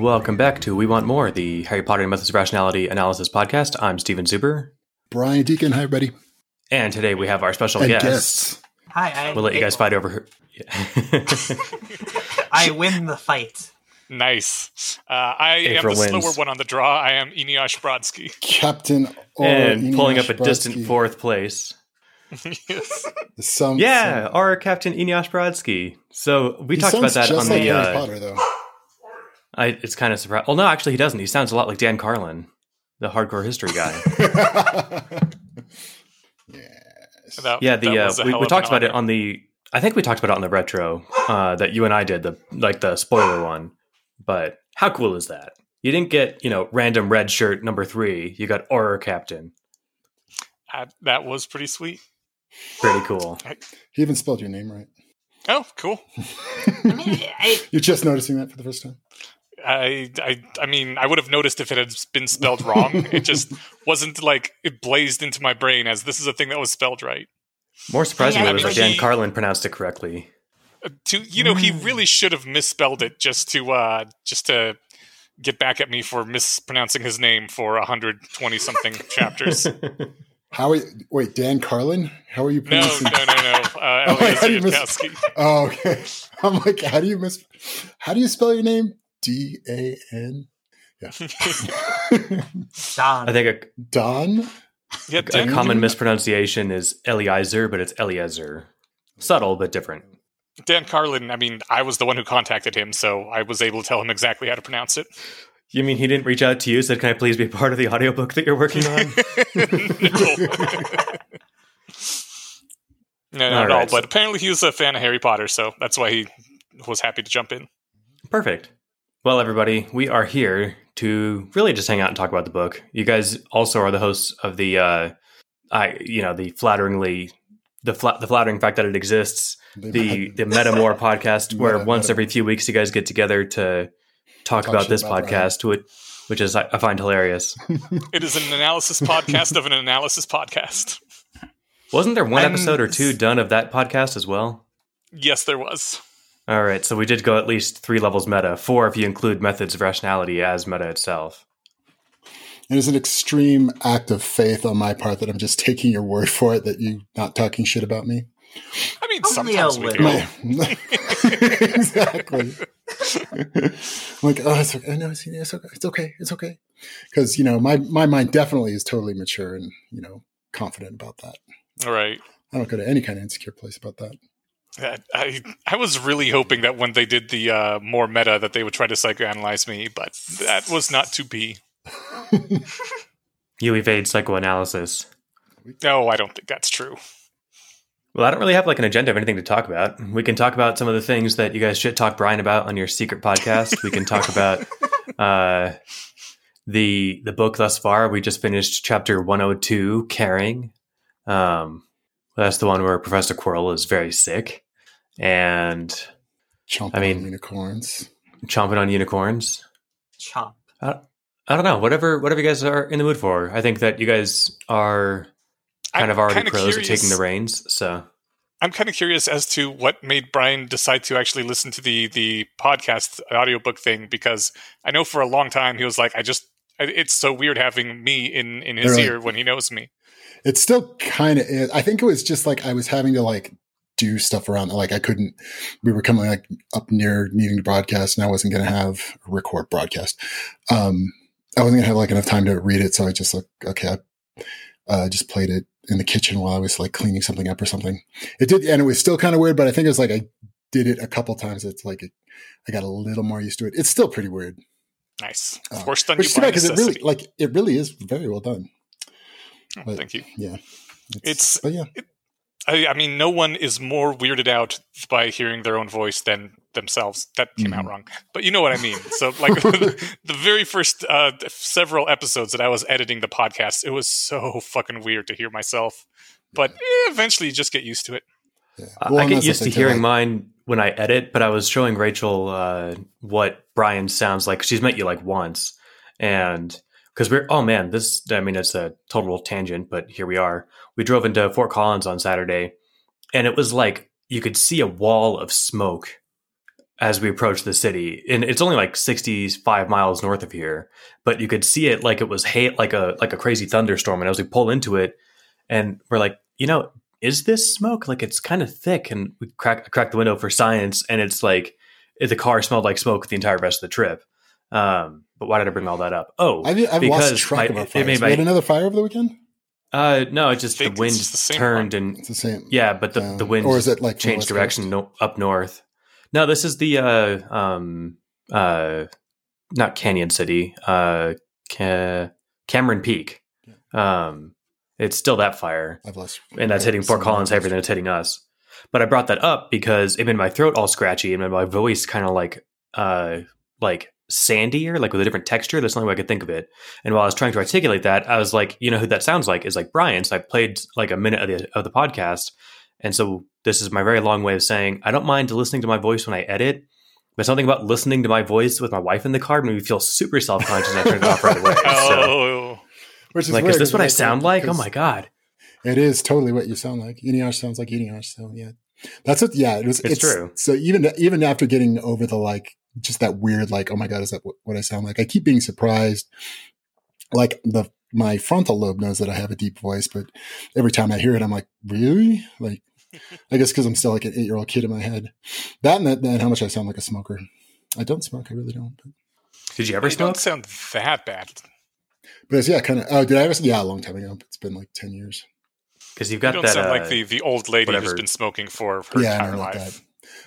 Welcome back to We Want MoR, the Harry Potter and Methods of Rationality analysis podcast. I'm Steven Zuber, Brian Deacon, hi everybody. and today we have our special And guest. guests. Hi, I, We'll let you guys fight over her. I win the fight. Nice. Uh, I am the wins. slower one on the draw. I am Eneasz Brodsky. Captain Or and pulling up Eneasz a distant fourth place. yes. Some, Yeah, some- our Captain Eneasz Brodsky. So we he talked about sounds that just on like the. Harry Uh, Potter, though. I, it's kind of surprising. Well, no, actually, he doesn't. He sounds a lot like Dan Carlin, the hardcore history guy. yes. That- yeah, that the uh, we, we talked an about it on the. I think we talked about it on the retro uh, that you and I did, the like the spoiler one. But how cool is that? You didn't get you know random red shirt number three. You got Auror Captain. Uh, that was pretty sweet. Pretty cool. He even spelled your name right. Oh, cool. I mean, I, You're just noticing that for the first time. I, I, I mean, I would have noticed if it had been spelled wrong. it just wasn't like it blazed into my brain as this is a thing that was spelled right. More surprisingly, Yeah, it was I like mean, Dan he- Carlin pronounced it correctly. Uh, to you know, Mm. he really should have misspelled it just to uh, just to get back at me for mispronouncing his name for 120 something chapters. How are you, wait, Dan Carlin? How are you No, pronouncing? no, no, no. Uh, Oh, Elias how do you miss- Oh, okay. I'm like, how do you miss? How do you spell your name? D A N. Yeah. Don. I think a, Don. Yeah, a Dan, common mispronunciation is Eliezer, but it's Eliezer. Subtle but different. Dan Carlin, I mean, I was the one who contacted him, so I was able to tell him exactly how to pronounce it. You mean he didn't reach out to you? Said, "Can I please be a part of the audiobook that you're working on?" no, not All at all. right, so- But apparently he was a fan of Harry Potter, so that's why he was happy to jump in. Perfect. Well, everybody, we are here to really just hang out and talk about the book. You guys also are the hosts of the, uh, I, you know, the flatteringly, the flat, the flattering fact that it exists, the the Meta MoR podcast, where Meta- once Meta- every few weeks you guys get together to talk, Talk about this about podcast, which, which is I, I find hilarious. It is an analysis podcast of an analysis podcast. Wasn't there one And- episode or two done of that podcast as well? Yes, there was. All right, so we did go at least three levels meta, four if you include methods of rationality as meta itself. It is an extreme act of faith on my part that I'm just taking your word for it that you're not talking shit about me. I mean, Only sometimes a we little. do. My- exactly. I'm like, oh, it's okay. No, it's, it's okay. It's okay. It's okay. Because you know, my my mind definitely is totally mature and you know confident about that. All right. I don't go to any kind of insecure place about that. I I was really hoping that when they did the uh, more meta that they would try to psychoanalyze me, but that was not to be. You evade psychoanalysis. No, I don't think that's true. Well, I don't really have like an agenda of anything to talk about. We can talk about some of the things that you guys should talk Brian about on your secret podcast. we can talk about uh, the the book thus far. We just finished chapter one hundred two, caring. Um, that's the one where Professor Quirrell is very sick and Chomping I mean- on unicorns. chomping on unicorns. Chomp. I don't know. Whatever, whatever you guys are in the mood for. I think that you guys are kind I'm of already kinda pros at taking the reins. So I'm kind of curious as to what made Brian decide to actually listen to the the podcast audiobook thing because I know for a long time he was like, I just it's so weird having me in in his Really? ear when he knows me. It still kind of is. I think it was just like I was having to like do stuff around. Like I couldn't. We were coming like up near needing to broadcast, and I wasn't going to have a record broadcast. Um, I wasn't going to have like enough time to read it, so I just like okay, I uh, just played it in the kitchen while I was like cleaning something up or something. It did, and it was still kind of weird, but I think it was like I did it a couple times. It's like it, I got a little more used to it. It's still pretty weird. Nice, Uh, forced on you is too by bad because it really like it really is very well done. Oh, but- Thank you. Yeah, It's- but yeah. I, I mean, no one is more weirded out by hearing their own voice than themselves. That came out Mhm. wrong, but you know what I mean. So, like the very first uh, several episodes that I was editing the podcast, it was so fucking weird to hear myself. But eh, eventually, you just get used to it. yeah. I- Well, I get used to hearing like- mine when I edit, but I was showing Rachel uh, what Brian sounds like. She's met you like once, and because we're oh man, this I mean it's a total tangent, but here we are. We drove into Fort Collins on Saturday, and it was like you could see a wall of smoke as we approached the city, and it's only like sixty-five miles north of here, but you could see it like it was hay, like a like a crazy thunderstorm. And as we pull into it, and we're like, you know, is this smoke? Like it's kind of thick, and we crack crack the window for science, and it's like the car smelled like smoke the entire rest of the trip. Um, but why did I bring all that up? Oh, I've, I've lost track my- of our fires. made We had another fire over the weekend. uh, no, it's just the wind just the same turned and It's the same. yeah, but the, Um, the wind or is it like from changed direction no, up north. No, this is the uh um uh not Canyon City, uh Ca- Cameron Peak. Um it's still that fire I've lost, and that's hitting Fort Collins heavier numbers. than it's hitting us. But I brought that up because it made my throat all scratchy and made my voice kind of like uh like sandier, like with a different texture. That's the only way I could think of it. And while I was trying to articulate that, I was like, you know who that sounds like is like Brian. So I played like a minute of the of the podcast. And so this is my very long way of saying I don't mind listening to my voice when I edit, but something about listening to my voice with my wife in the car made me feel super self conscious and I turned it off right away. So, Oh, Which is like, weird, is this what I sound like? Oh my god. It is totally what you sound like. Eneasz sounds like Eneasz. So yeah, that's what, Yeah, it was. It's true. So even even after getting over the like, just that weird like, oh my god, is that what, what I sound like? I keep being surprised. Like the my frontal lobe knows that I have a deep voice, but every time I hear it, I'm like, really? Like, I guess because I'm still like an eight year old kid in my head. That and, that and how much I sound like a smoker. I don't smoke. I really don't. But, Did you ever you don't sound that bad. but it's, yeah, kind of. Oh, did I ever? Yeah, a long time ago. It's been like ten years. Because you've You got don't that. sound uh, like the, the old lady who's been smoking for her yeah, entire no, life. that.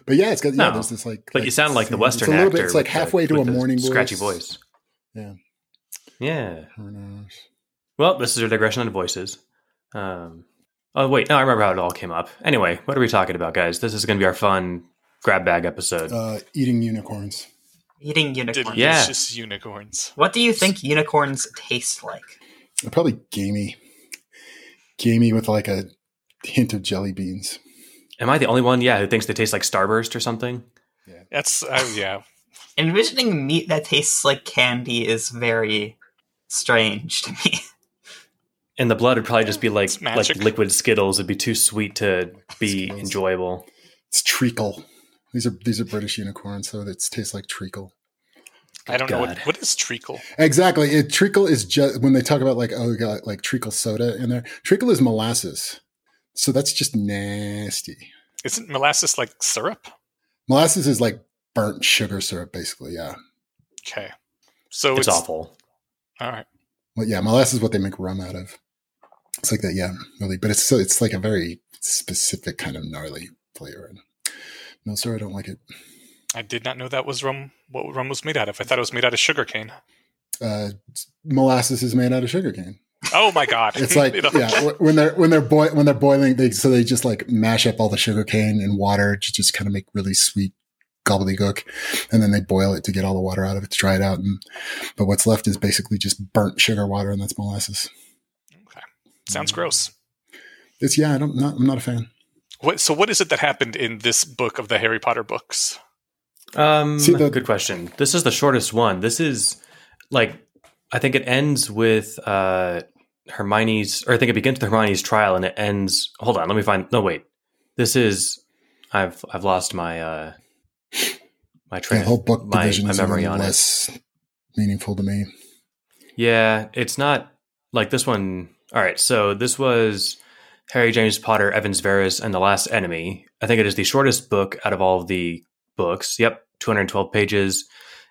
But yeah, it's got yeah. No, There's this like, But you sound like the it's Western a little actor. Bit, it's like with the- halfway to a the morning scratchy voice. voice. Yeah. Yeah. Who knows? Well, this is a digression on voices. Um, oh wait, no, I remember how it all came up. Anyway, what are we talking about, guys? This is going to be our fun grab bag episode. Uh, eating unicorns. Eating unicorns. Yeah. Delicious unicorns. What do you think unicorns taste like? They're probably gamey. Gamey with like a hint of jelly beans. Am I the only one? Yeah, who thinks they taste like Starburst or something? Yeah, that's uh, yeah. Envisioning meat that tastes like candy is very strange to me. And the blood would probably just be like like liquid Skittles. It'd be too sweet to be Skittles. enjoyable. It's treacle. These are these are British unicorns, so it tastes like treacle. I don't know what, what is treacle. Exactly. It, treacle is just when they talk about like oh, we got like treacle soda in there. Treacle is molasses, so that's just nasty. Isn't molasses like syrup? Molasses is like burnt sugar syrup, basically. Yeah. Okay, so It's, it's, awful. All right. Well, yeah, molasses is what they make rum out of. It's like that, yeah, really. But it's so it's like a very specific kind of gnarly flavor. No, sir, I don't like it. I did not know that was rum. What rum was made out of? I thought it was made out of sugar cane. Uh, molasses is made out of sugarcane. Oh my god! It's like yeah, when they're when they're boil when they're boiling, they so they just like mash up all the sugarcane and water to just kind of make really sweet gobbledygook, and then they boil it to get all the water out of it to dry it out. And but what's left is basically just burnt sugar water, and that's molasses. Okay. Sounds gross. It's yeah, I don't not I'm not a fan. What, so what is it that happened in this book of the Harry Potter books? Um, See, the- good question. This is the shortest one. This is like I think it ends with uh, Hermione's, or I think it begins with Hermione's trial, and it ends. Hold on, let me find. No, wait. This is. I've I've lost my uh, my train. The whole book my, division my is memory even on it. less meaningful to me. Yeah, it's not like this one. All right, so this was Harry James Potter, Evans Verres, and the Last Enemy. I think it is the shortest book out of all of the books. Yep, 212 pages.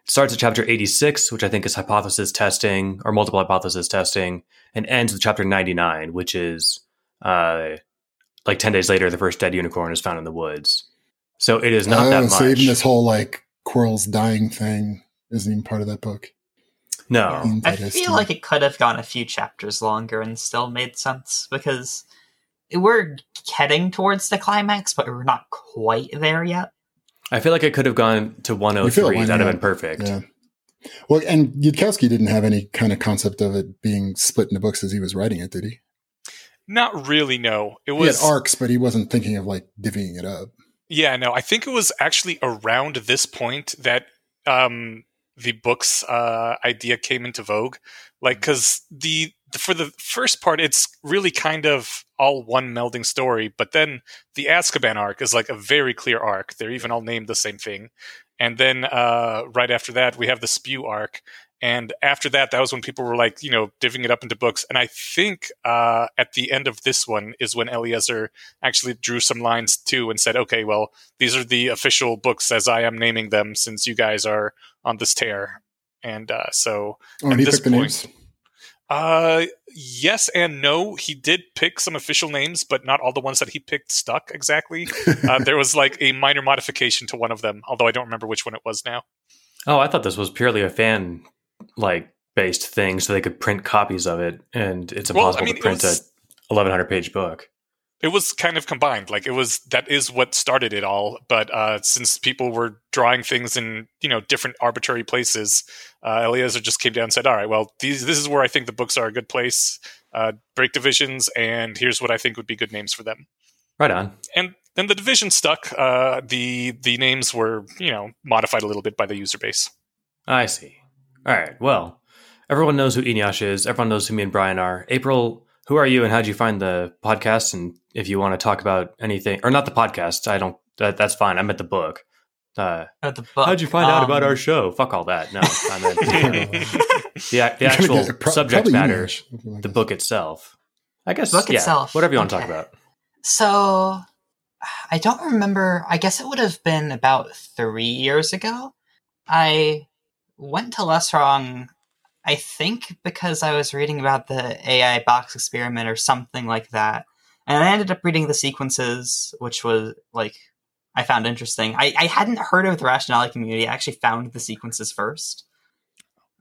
It starts at chapter 86, which I think is hypothesis testing or multiple hypothesis testing, and ends with chapter 99, which is uh, like 10 days later, the first dead unicorn is found in the woods. So it is not Oh, that much. So even this whole like Quirrell's dying thing isn't even part of that book. no. I That is feel true. like it could have gone a few chapters longer and still made sense because we're heading towards the climax, but we're not quite there yet. I feel like it could have gone to You feel it 103. went That'd have been perfect. Yeah. Well, and Yudkowsky didn't have any kind of concept of it being split into books as he was writing it, did he? Not really. No, it He was. had arcs, but he wasn't thinking of like divvying it up. Yeah, no, I think it was actually around this point that um, the book's uh, idea came into vogue. Like, because the for the first part, it's really kind of all one melding story, but then the Azkaban arc is like a very clear arc. They're even all named the same thing, and then uh, right after that we have the Spew arc. And after that, that was when people were like, you know, divvying it up into books. And I think uh, at the end of this one is when Eliezer actually drew some lines too and said, okay, well, these are the official books as I am naming them since you guys are on this tear. And uh, so Oh, At this point-. Uh, yes and no. He did pick some official names, but not all the ones that he picked stuck exactly. uh, there was like a minor modification to one of them, although I don't remember which one it was now. Oh, I thought this was purely a fan like based thing, so they could print copies of it, and it's Well, I impossible mean, to print was- a 1100 page book. It was kind of combined. Like it was that is what started it all. But uh, since people were drawing things in you know different arbitrary places, uh, Eliezer just came down and said, "All right, well, these this is where I think the books are a good place. Uh, break divisions, and here's what I think would be good names for them." Right on. and then the division stuck. Uh, the the names were you know modified a little bit by the user base. I see. All right. Well, everyone knows who Eneasz is. Everyone knows who me and Brian are. April, who are you, and how'd you find the podcast? And if you want to talk about anything, or not the podcast, I don't. That, that's fine. I meant the book. Uh, Uh, the book. how'd you find out about Um, our show? Fuck all that. No, I meant the, the actual pro- subject probably matter, like the that. book itself. I guess. Book yeah, itself, Whatever you want to talk about. So, I don't remember. I guess it would have been about three years ago. I went to Less Wrong, I think because I was reading about the AI box experiment or something like that. And I ended up reading the sequences, which was like, I found interesting. I, I hadn't heard of the rationality community. I actually found the sequences first.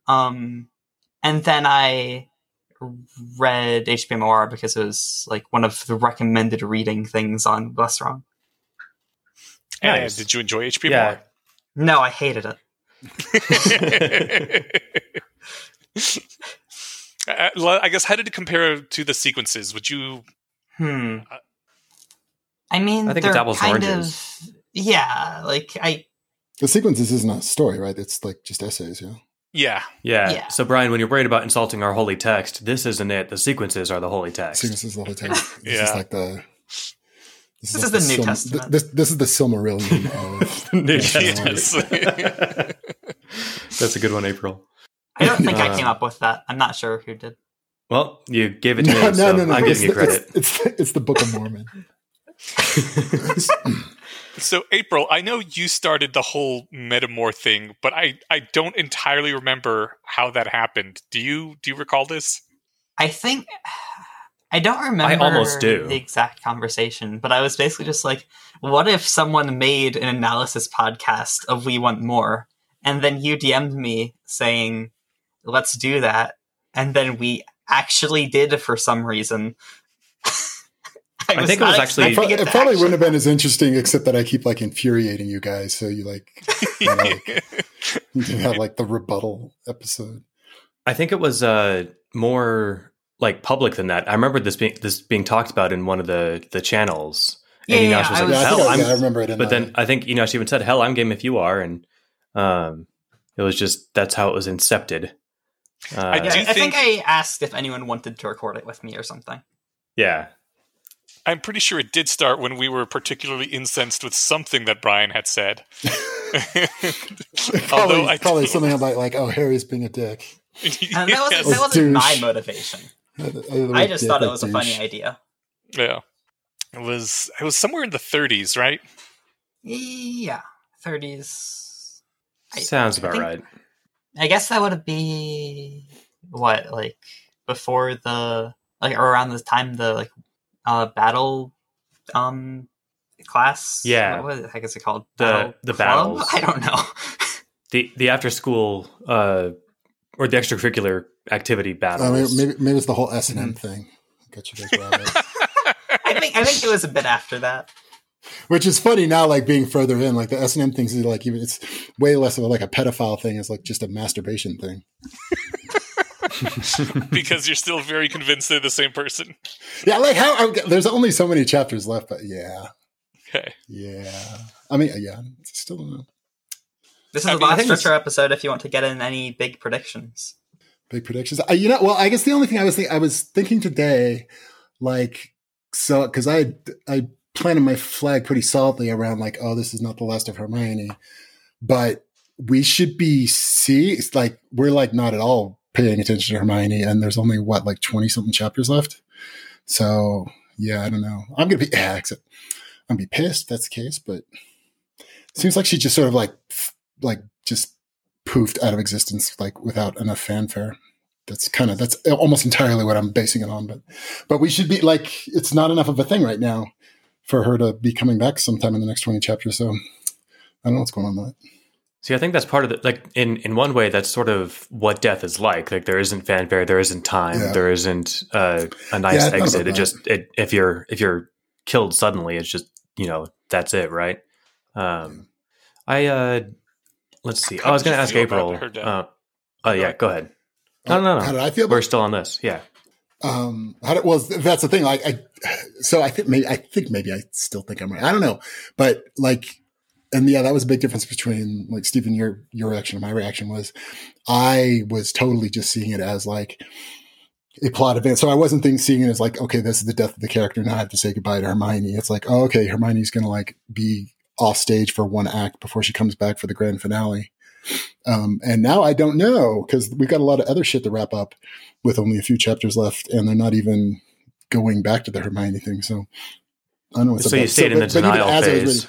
Um, and then I read HPMOR because it was like one of the recommended reading things on Less Wrong. And Nice. did you enjoy HP Yeah. No, I hated it. Uh, well, I guess how did it compare to the sequences? Would you? Hmm. Uh, I mean, I think they're it's apples kind oranges. of yeah. Like I The sequences isn't a story, right? It's like just essays, yeah. Yeah, Yeah. Yeah. So, Brian, when you're worried about insulting our holy text, this isn't it. The sequences are the holy text. Sequences the whole time. This Yeah. is like the. This like is the New Sil- Testament. th- This, this is the Silmarillion of New Testament. That's a good one, April. I don't think I Uh, came up with that. I'm not sure who did. Well, you gave it to no, me, so no, no, no. I'm It's giving you the, credit. it's, it's, it's the Book of Mormon. So, April, I know you started the whole Meta MoR thing, but I, I don't entirely remember how that happened. Do you do you recall this? I think I don't remember. I almost do. the exact conversation, but I was basically just like, "What if someone made an analysis podcast of We Want MoR?" And then you DM'd me saying, "Let's do that," and then we actually did for some reason. I think it was actually- It, pro- it it probably actually wouldn't have been as interesting, except that I keep like infuriating you guys. So you like you, know, like, you have like the rebuttal episode. I think it was uh, more like public than that. I remember this being this being talked about in one of the the channels. Yeah, and yeah, Eneasz was I like, was- "Hell, think I, I'm yeah, I remember it. But the- then I think Eneasz even said, "Hell, I'm game if you are," and um, it was just that's how it was incepted. Uh, I Yeah, do I, I think think- I asked if anyone wanted to record it with me or something. yeah, I'm pretty sure it did start when we were particularly incensed with something that Brian had said. probably, Although I- probably something about like, oh, Harry's being a dick. And that wasn't, Yes. that wasn't my motivation. I I just thought it was a funny idea. Yeah. It was it was somewhere in the 30s, right? Yeah, 30s. I- sounds I about think- right. I guess that would be what like before the like or around the time the like uh battle um class. Yeah. what, what the heck is it called? The- Battle the club? battles. I don't know. The the after school uh, or the extracurricular activity Uh, battles. maybe, maybe, maybe it's the whole S and M thing. Got you guys. I think I think it was a bit after that. Which is funny now, like being further in, like the S and M things is like even it's way less of a, like a pedophile thing. It's like just a masturbation thing. because you're still very convinced they're the same person. Yeah, like how I, there's only so many chapters left, but yeah, Okay. yeah. I mean, yeah, still don't know. This is I the mean, I last think Stretcher episode. If you want to get in any big predictions, Big predictions. Uh, you know, well, I guess the only thing I was think, I was thinking today, like, so because I I planted my flag pretty solidly around like, oh, this is not the last of Hermione, but we should be see it's like we're like not at all paying attention to Hermione, and there's only what like twenty something chapters left. So yeah, I don't know. I'm gonna be yeah, except I'm gonna be pissed if that's the case, but seems like she just sort of like like just poofed out of existence like without enough fanfare. That's kind of that's almost entirely what I'm basing it on. But but we should be like it's not enough of a thing right now for her to be coming back sometime in the next twenty chapters. So I don't know what's going on with that. See, I think that's part of the like in in one way that's sort of what death is like. Like there isn't fanfare, there isn't time, Yeah. there isn't uh, a nice Yeah, exit. It just it, if you're if you're killed suddenly, it's just you know that's it, right? Um, I uh, let's see. How Oh, I was going to ask April. Uh, oh yeah, go ahead. No, no, no. How did I feel about We're still on this. Yeah. Um, how did, well, that's the thing. Like, I, so I think maybe, I think maybe I still think I'm right. I don't know, but like, and yeah, that was a big difference between like Stephen, your, your reaction and my reaction was I was totally just seeing it as like a plot event. So I wasn't thinking, seeing it as like, okay, this is the death of the character. Now I have to say goodbye to Hermione. It's like, oh, okay, Hermione's going to like be off stage for one act before she comes back for the grand finale. Um, and now I don't know because we've got a lot of other shit to wrap up with only a few chapters left, and they're not even going back to the Hermione thing. So I don't know what's So up you stayed in the but- but denial as I was phase.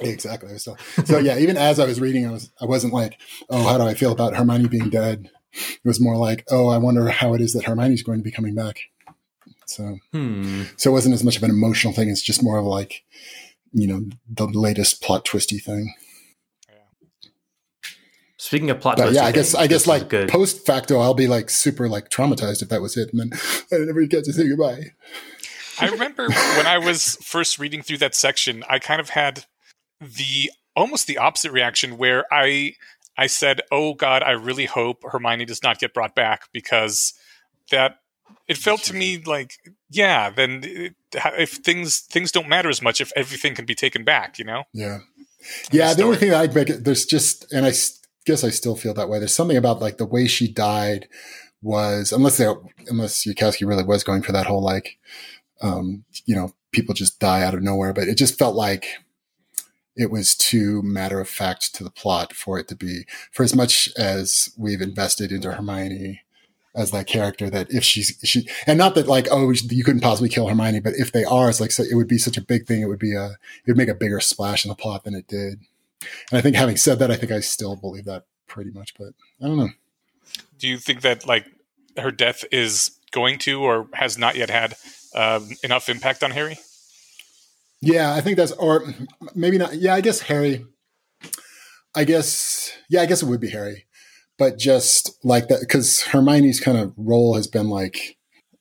reading- exactly. So, so yeah, even as I was reading, I was I wasn't like, oh, how do I feel about Hermione being dead? It was more like, oh, I wonder how it is that Hermione's going to be coming back. So, Hmm. so it wasn't as much of an emotional thing. It's just more of like, you know, the latest plot twisty thing. Speaking of plot, But twisty yeah, I guess things, I guess like good. post facto, I'll be like super like traumatized if that was it, and then I never get to say goodbye. I remember when I was first reading through that section, I kind of had the almost the opposite reaction where I I said, "Oh God, I really hope Hermione does not get brought back because that it felt to me like yeah, then it, if things things don't matter as much if everything can be taken back, you know." Yeah. Yeah. The only thing I'd make it, there's just, and I s- guess I still feel that way. There's something about like the way she died was, unless they, unless Yudkowsky really was going for that whole like, um, you know, people just die out of nowhere, but it just felt like it was too matter of fact to the plot for it to be, for as much as we've invested into Hermione as that character that if she's she and not that like oh you couldn't possibly kill Hermione but if they are it's like so it would be such a big thing it would be a it would make a bigger splash in the plot than it did and I think having said that I think I still believe that pretty much but I don't know Do you think that like her death is going to or has not yet had um, enough impact on Harry? yeah I think that's or maybe not yeah I guess Harry I guess yeah I guess it would be Harry but just like that because Hermione's kind of role has been like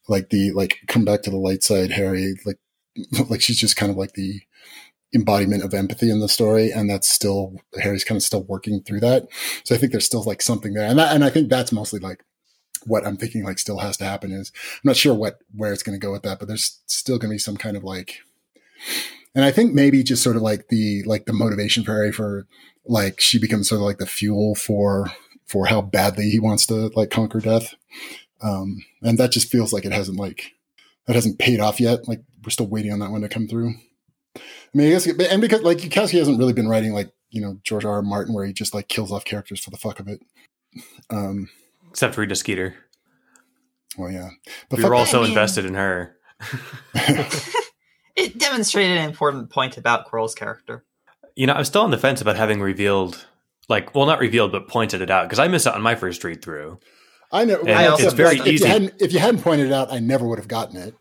like the like come back to the light side Harry like like she's just kind of like the embodiment of empathy in the story and that's still Harry's kind of still working through that so I think there's still like something there and that, and I think that's mostly like what I'm thinking like still has to happen is I'm not sure what where it's going to go with that but there's still going to be some kind of like and I think maybe just sort of like the like the motivation for Harry for like she becomes sort of like the fuel for for how badly he wants to like conquer death. Um, and that just feels like it hasn't like that hasn't paid off yet. Like we're still waiting on that one to come through. I mean, I guess, and because like Yudkowsky hasn't really been writing like you know George R. R. Martin where he just like kills off characters for the fuck of it. Um, except Rita Skeeter. well, yeah, but We were fuck all so I mean- invested in her. It demonstrated an important point about Quirrell's character. You know, I'm still on the fence about having revealed, like, well, not revealed, but pointed it out because I missed out on my first read through. I know. And I it's very like, if easy. You hadn't, if you hadn't pointed it out, I never would have gotten it.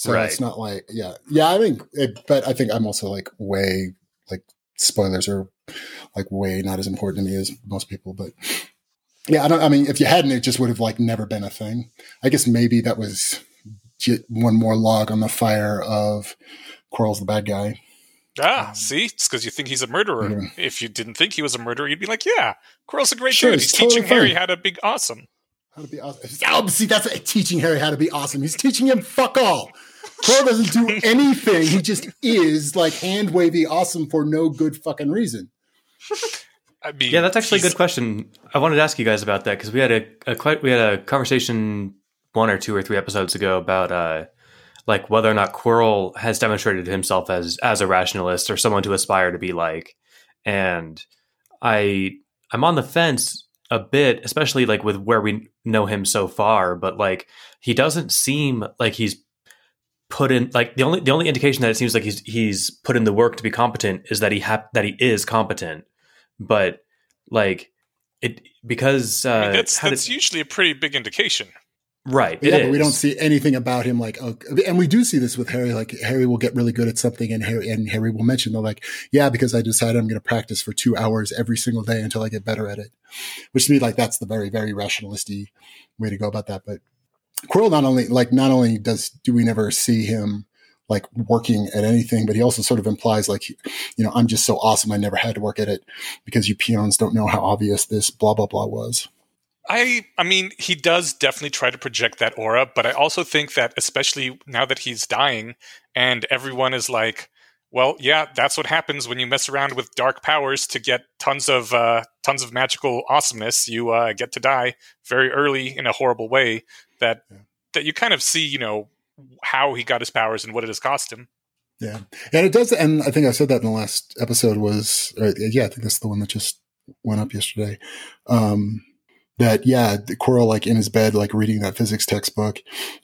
So Right. it's not like, yeah, yeah. I think, it, but I think I'm also like way like spoilers are like way not as important to me as most people. But yeah, I don't. I mean, if you hadn't, it just would have like never been a thing. I guess maybe that was one more log on the fire of Quirrell's the bad guy. Ah, see, it's because you think he's a murderer. Mhm. If you didn't think he was a murderer, you'd be like, "Yeah, Quirrell's a great Sure, dude. He's totally teaching Harry how to be awesome." How to be awesome. Oh, see, that's teaching Harry how to be awesome. He's teaching him fuck all. Quirrell doesn't do anything. He just is like hand wavy awesome for no good fucking reason. I mean, Yeah, that's actually a good question. I wanted to ask you guys about that because we had a, a quite we had a conversation one or two or three episodes ago about uh like whether or not Quirrell has demonstrated himself as as a rationalist or someone to aspire to be like. And I I'm on the fence a bit, especially like with where we know him so far. But like he doesn't seem like he's put in like the only the only indication that it seems like he's he's put in the work to be competent is that he ha- that he is competent. But like it because uh, I mean, that's that's did- usually a pretty big indication. right. yeah, it but we don't see anything about him like, oh, and we do see this with Harry. Like Harry will get really good at something, and Harry and Harry will mention they're like, yeah, because I decided I'm going to practice for two hours every single day until I get better at it. Which to me, like that's the very very rationalistic way to go about that. But Quirrell not only like not only does do we never see him like working at anything, but he also sort of implies like, you know, I'm just so awesome. I never had to work at it because you peons don't know how obvious this blah blah blah was. I I mean, he does definitely try to project that aura, but I also think that especially now that he's dying and everyone is like, well, yeah, that's what happens when you mess around with dark powers to get tons of uh, tons of magical awesomeness. You uh, get to die very early in a horrible way. That Yeah. that you kind of see, you know, how he got his powers and what it has cost him. Yeah, and it does. And I think I said that in the last episode was, or, yeah, I think that's the one that just went up yesterday. Um, that yeah, Quirrell like in his bed, like reading that physics textbook,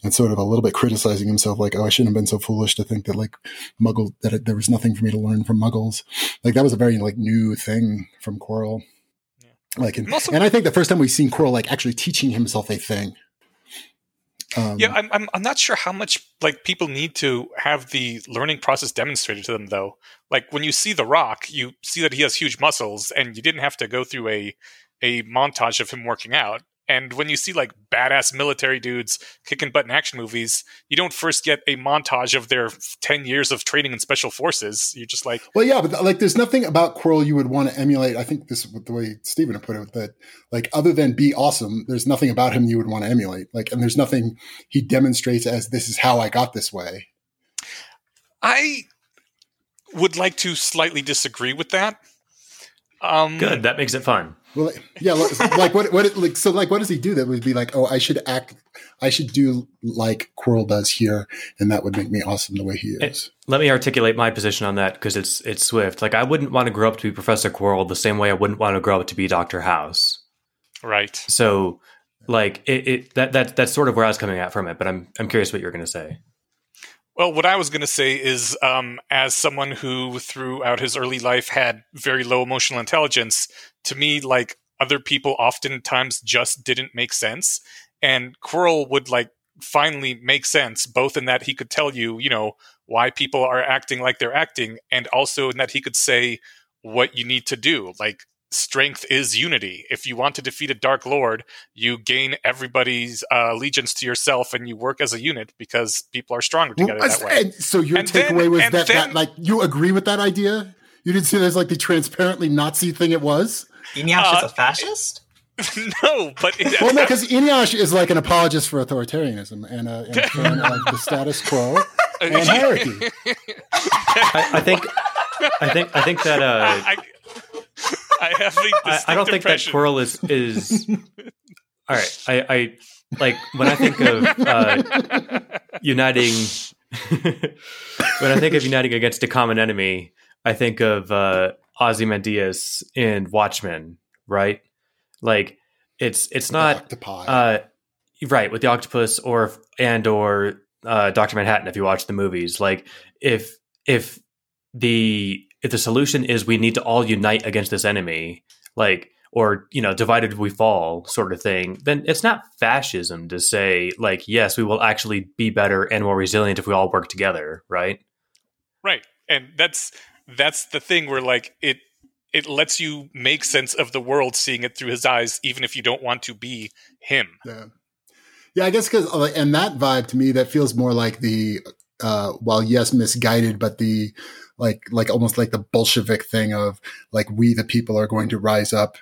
and sort of a little bit criticizing himself, like, oh, I shouldn't have been so foolish to think that like Muggle that it, there was nothing for me to learn from Muggles. Like that was a very like new thing from Quirrell. Yeah. Like, and, And also- and I think the first time we've seen Quirrell like actually teaching himself a thing. Um, Yeah, I'm, I'm I'm not sure how much like people need to have the learning process demonstrated to them though. Like when you see The Rock, you see that he has huge muscles, and you didn't have to go through a a montage of him working out. And when you see like badass military dudes kicking butt in action movies, you don't first get a montage of their ten years of training in special forces. You're just like, Well, yeah, but like, there's nothing about Quirrell you would want to emulate. I think this is the way Stephen had put it. That like, other than be awesome, there's nothing about him you would want to emulate. Like, and there's nothing he demonstrates as this is how I got this way. I would like to slightly disagree with that. Um, Good. That makes it fun. Well, yeah, like, like what, what, like, so like, what does he do that would be like, oh, I should act, I should do like Quirrell does here, and that would make me awesome the way he is. Let me articulate my position on that because it's it's swift. Like I wouldn't want to grow up to be Professor Quirrell the same way I wouldn't want to grow up to be Doctor House. Right. So, like it, it that that that's sort of where I was coming at from it. But I'm I'm curious what you're going to say. Well, what I was going to say is, um, as someone who throughout his early life had very low emotional intelligence, to me, like other people oftentimes just didn't make sense. And Quirrell would like finally make sense, both in that he could tell you, you know, why people are acting like they're acting, and also in that he could say what you need to do. Like, strength is unity. If you want to defeat a Dark Lord, you gain everybody's uh, allegiance to yourself and you work as a unit because people are stronger together Well, that way. and so your And then- takeaway was that, then- that like you agree with that idea? You didn't see it as like the transparently Nazi thing it was. Eneasz is Uh, a fascist? no, but it, Well, no, because Eneasz is like an apologist for authoritarianism and a, and a fan the status quo and hierarchy. I, I think I think I think that uh, I, I have a I, distinct I don't think that impression. Quirrell is is. All right, I, I like when I think of uh, uniting. when I think of uniting against a common enemy, I think of uh, Ozymandias in Watchmen, right? Like it's it's not octopi. uh, right with the octopus or and or uh, Doctor Manhattan. If you watch the movies, like if if the if the solution is we need to all unite against this enemy, like or you know divided we fall sort of thing, then it's not fascism to say like yes we will actually be better and more resilient if we all work together, right? right, and that's that's the thing where like it it lets you make sense of the world, seeing it through his eyes, even if you don't want to be him. Yeah, yeah. I guess because and that vibe to me that feels more like the uh, while yes misguided, but the like like almost like the Bolshevik thing of like we the people are going to rise up,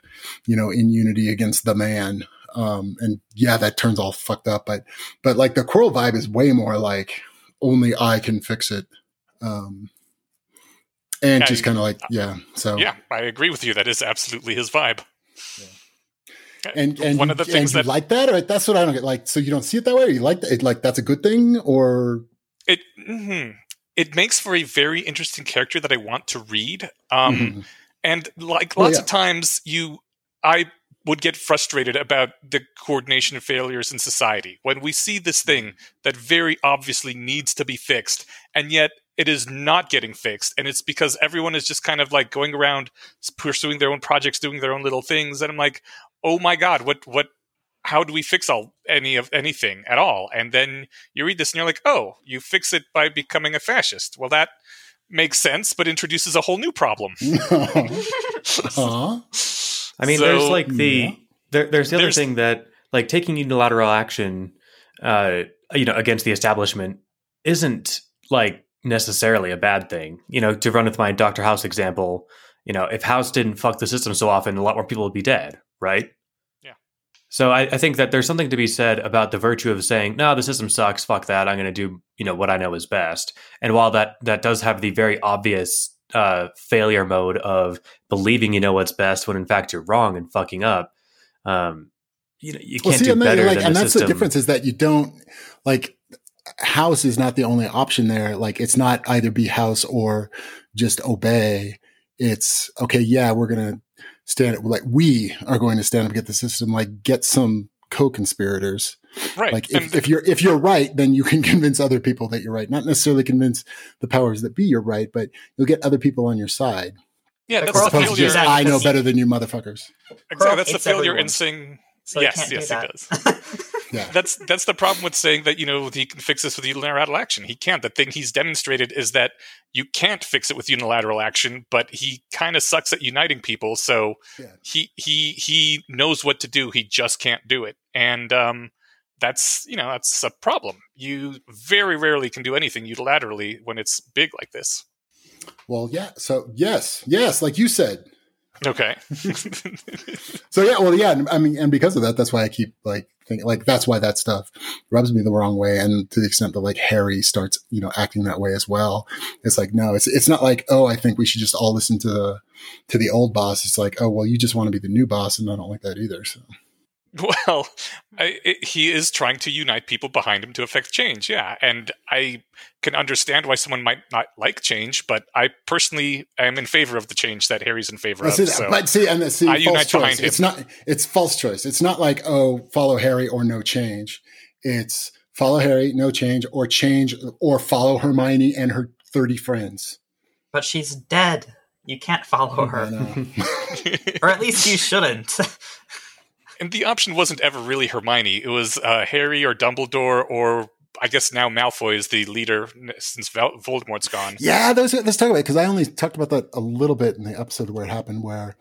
you know, in unity against the man. Um, and yeah, that turns all fucked up, but but like the Quirrell vibe is way more like only I can fix it. Um, and Yeah, just kind of like yeah, so Yeah, I agree with you. That is absolutely his vibe. and and one you, of the things that like that, or that's what I don't get. Like, so you don't see it that way, or you like that? Like that's a good thing, or it mhm. It makes for a very interesting character that I want to read. Um, Mhm. And like Well, lots yeah. of times you I would get frustrated about the coordination failures in society when we see this thing that very obviously needs to be fixed and yet it is not getting fixed and it's because everyone is just kind of like going around pursuing their own projects doing their own little things and i'm like oh my god what what how do we fix all any of anything at all and then you read this and you're like oh you fix it by becoming a fascist well that makes sense but introduces a whole new problem Aw. I mean, So- there's like the Yeah. there, there's the other There's- thing that like taking unilateral action, uh, you know, against the establishment isn't like necessarily a bad thing. You know, to run with my Doctor House example, you know, if House didn't fuck the system so often, a lot more people would be dead, right? So I, I think that there's something to be said about the virtue of saying, no, the system sucks, fuck that. I'm going to do, you know, what I know is best. And while that that does have the very obvious uh, failure mode of believing you know what's best when in fact you're wrong and fucking up, um, you know, you can't do and, that- better like, than and the that's system. the difference is that you don't like house is not the only option there. Like it's not either be house or just obey. It's okay. Yeah, we're gonna stand like we are going to stand up and get the system. Like get some co-conspirators. right Like if, and if you're if you're right, then you can convince other people that you're right. Not necessarily convince the powers that be you're right, but you'll get other people on your side. yeah that's we're the all Opposed to failure just I know better than you, motherfuckers. exactly that's the hates failure in Sing. so Yes, yes, do it that. Yeah. that's that's the problem with saying that you know he can fix this with unilateral action. He can't. The thing he's demonstrated is that you can't fix it with unilateral action, but he kind of sucks at uniting people. So Yeah. he he he knows what to do. He just can't do it, and um, that's you know that's a problem. You very rarely can do anything unilaterally when it's big like this. Well, yeah. So yes, yes, like you said. Okay. So yeah, well, yeah. I mean, and because of that, that's why I keep like thinking, like that's why that stuff rubs me the wrong way. And to the extent that like Harry starts, you know, acting that way as well, it's like no, it's it's not like oh, I think we should just all listen to the to the old boss. It's like oh, well, you just want to be the new boss, and I don't like that either. So Well, I, it, he is trying to unite people behind him to affect change. Yeah, and I can understand why someone might not like change, but I personally am in favor of the change that Harry's in favor of. See, So but see, and see, I false unite behind choice. him. It's not. It's false choice. It's not like oh, follow Harry or no change. It's follow Harry, no change, or change, or follow Hermione and her thirty friends. but she's dead. You can't follow oh, her, or at least you shouldn't. and the option wasn't ever really Hermione. It was uh, Harry or Dumbledore, or I guess now Malfoy is the leader since Voldemort's gone. Yeah, those, let's talk about it because I only talked about that a little bit in the episode where it happened. Where,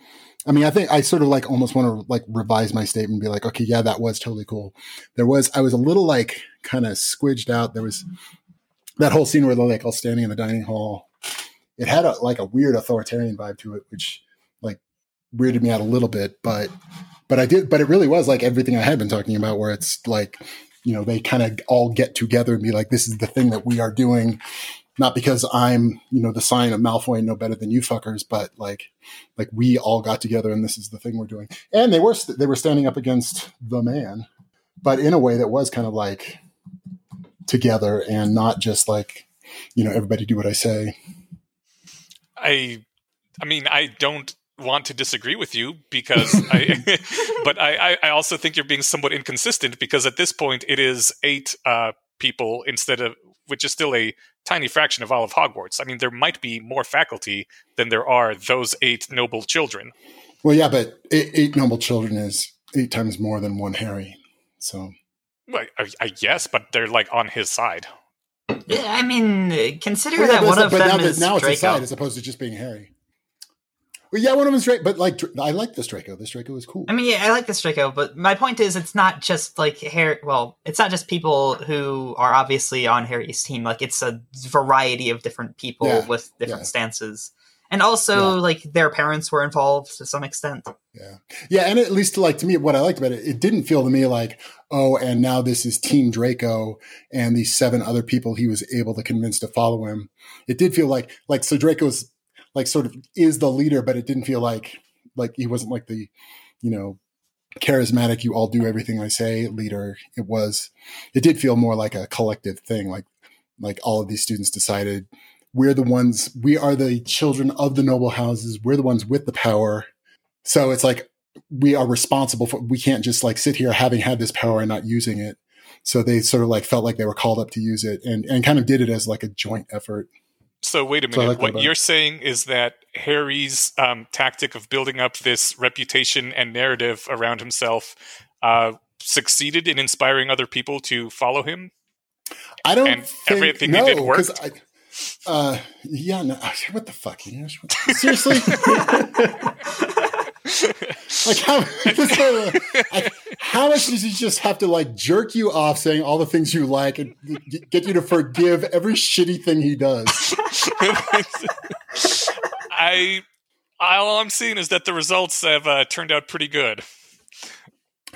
I mean, I think I sort of like almost want to like revise my statement and be like, okay, yeah, that was totally cool. There was, I was a little like kind of squidged out. There was that whole scene where they're like all standing in the dining hall. It had a like a weird authoritarian vibe to it, which like weirded me out a little bit, but but I did, but it really was like everything I had been talking about, where it's like, you know, they kind of all get together and be like, this is the thing that we are doing not because I'm, you know, the sign of Malfoy no better than you fuckers, but like, like we all got together and this is the thing we're doing. And they were, they were standing up against the man, but in a way that was kind of like together and not just like, you know, everybody do what I say. I, I mean, I don't want to disagree with you because I, but I, I- I also think you're being somewhat inconsistent because at this point it is eight uh, people instead of, which is still a tiny fraction of all of Hogwarts. I mean, there might be more faculty than there are those eight noble children. Well, yeah, but eight, eight noble children is eight times more than one Harry. So Well, I, I guess, but they're like on his side. yeah, I mean, consider Well, yeah, that one it's- of but them now, that- is now it's a Draco. side as opposed to just being Harry. Well, yeah, one of them's Draco, but like I like this Draco. This Draco is cool. I mean, yeah, I like this Draco, but my point is, it's not just like Harry. Well, it's not just people who are obviously on Harry's team. Like, it's a variety of different people Yeah, with different yeah. stances, and also Yeah. like their parents were involved to some extent. Yeah. Yeah. And at least like to me, what I liked about it, it didn't feel to me like, oh, and now this is Team Draco and these seven other people he was able to convince to follow him. It did feel like, like, so Draco's like sort of is the leader, but it didn't feel like, like he wasn't like the, you know, charismatic, you all do everything I say leader. It was, it did feel more like a collective thing. Like, like all of these students decided we're the ones, we are the children of the noble houses. We're the ones with the power. So it's like, we are responsible for, we can't just like sit here having had this power and not using it. So they sort of like felt like they were called up to use it and, and kind of did it as like a joint effort. So wait a So minute. like what you're saying is that Harry's um, tactic of building up this reputation and narrative around himself uh, succeeded in inspiring other people to follow him. I don't And think, everything he no, worked? I, uh, yeah, no, what the fuck? You know, seriously? like how, like, how much does he just have to like jerk you off saying all the things you like and get you to forgive every shitty thing he does? I, I all I'm seeing is that the results have uh, turned out pretty good.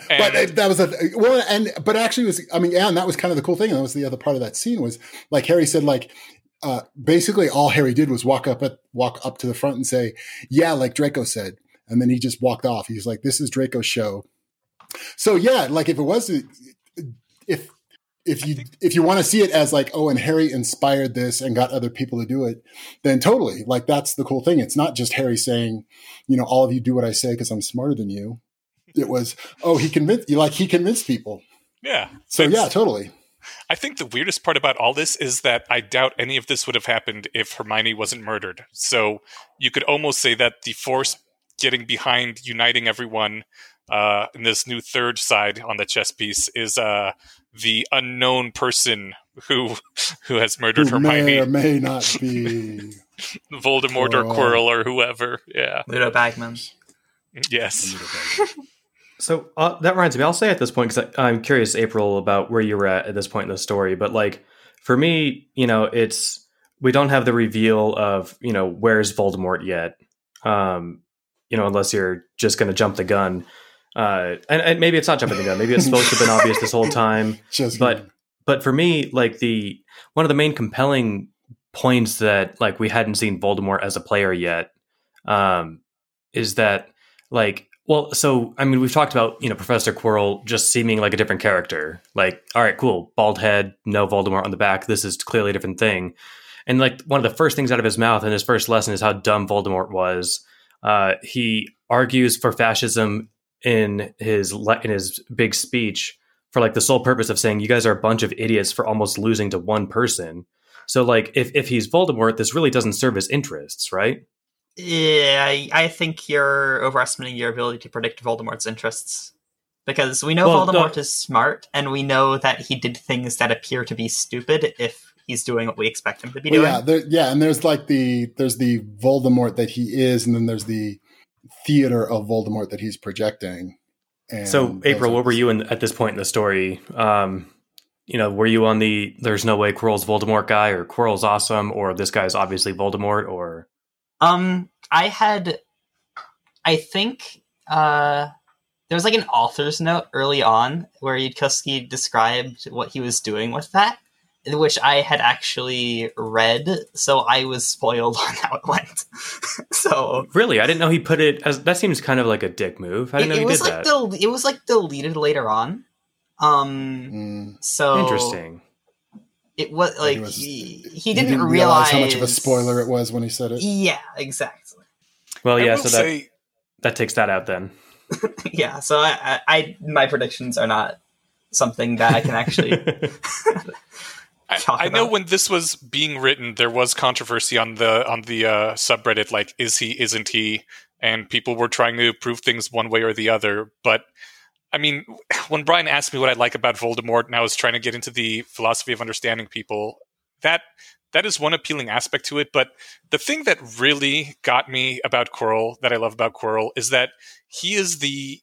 And but uh, that was a well, and but actually it was I mean, yeah, and that was kind of the cool thing. And that was the other part of that scene was like Harry said, like uh, basically all Harry did was walk up at walk up to the front and say, "Yeah," like Draco said, and then he just walked off. He's like, "This is Draco's show." So yeah, like if it was if if you if you want to see it as like oh and Harry inspired this and got other people to do it then totally like that's the cool thing it's not just Harry saying you know all of you do what I say because I'm smarter than you it was oh he convinced you like he convinced people yeah, so yeah totally I think the weirdest part about all this is that I doubt any of this would have happened if Hermione wasn't murdered. So you could almost say that the Force getting behind uniting everyone uh, in this new third side on the chess piece is uh, the unknown person who who has murdered who may Hermione, or may not be Voldemort or Quirrell. Quirrell or whoever. Yeah. Ludo Bagman. Yes. So uh, that reminds me. I'll say at this point because I'm curious, April, about where you were at at this point in the story. But like for me, you know, it's we don't have the reveal of you know where's Voldemort yet. Um, you know, unless you're just going to jump the gun. Uh, and, and maybe it's not jumping the gun. Maybe it's supposed to have been obvious this whole time. just But but for me, like the one of the main compelling points that like we hadn't seen Voldemort as a player yet um, is that like well, so I mean we've talked about you know Professor Quirrell just seeming like a different character. Like all right, cool, bald head, no Voldemort on the back. This is clearly a different thing. And like one of the first things out of his mouth in his first lesson is how dumb Voldemort was. Uh, he argues for fascism in his in his big speech for like the sole purpose of saying you guys are a bunch of idiots for almost losing to one person. So like if if he's Voldemort, this really doesn't serve his interests, right? Yeah, I- I think you're overestimating your ability to predict Voldemort's interests. Because we know Well, no- Voldemort is smart, and we know that he did things that appear to be stupid if he's doing what we expect him to be Well, doing. yeah, there, yeah, and there's like the there's the Voldemort that he is, and then there's the theater of Voldemort that he's projecting. And so April, what were you in at this point in the story? Um, you know, were you on the "there's no way Quirrell's Voldemort" guy, or Quirrell's awesome, or this guy's obviously Voldemort, or Um, I had, I think, uh, there was like an author's note early on where Yudkowsky described what he was doing with that, in which I had actually read, so I was spoiled on how it went. so really? I didn't know he put it as that seems kind of like a dick move. I it, didn't know it he was did like that. del- it was like deleted later on. Um, Mm, so Interesting. It was like He was- he, he, he didn't, realize, realize how much of a spoiler it was when he said it. Yeah, exactly. Well, I yeah. will So that say, that takes that out then. yeah, so I, I, I my predictions are not something that I can actually. I, I know when this was being written, there was controversy on the on the uh, subreddit, like is he, isn't he, and people were trying to prove things one way or the other. But I mean, when Brian asked me what I like about Voldemort, and I was trying to get into the philosophy of understanding people, that that is one appealing aspect to it. But the thing that really got me about Quirrell, that I love about Quirrell, is that he is the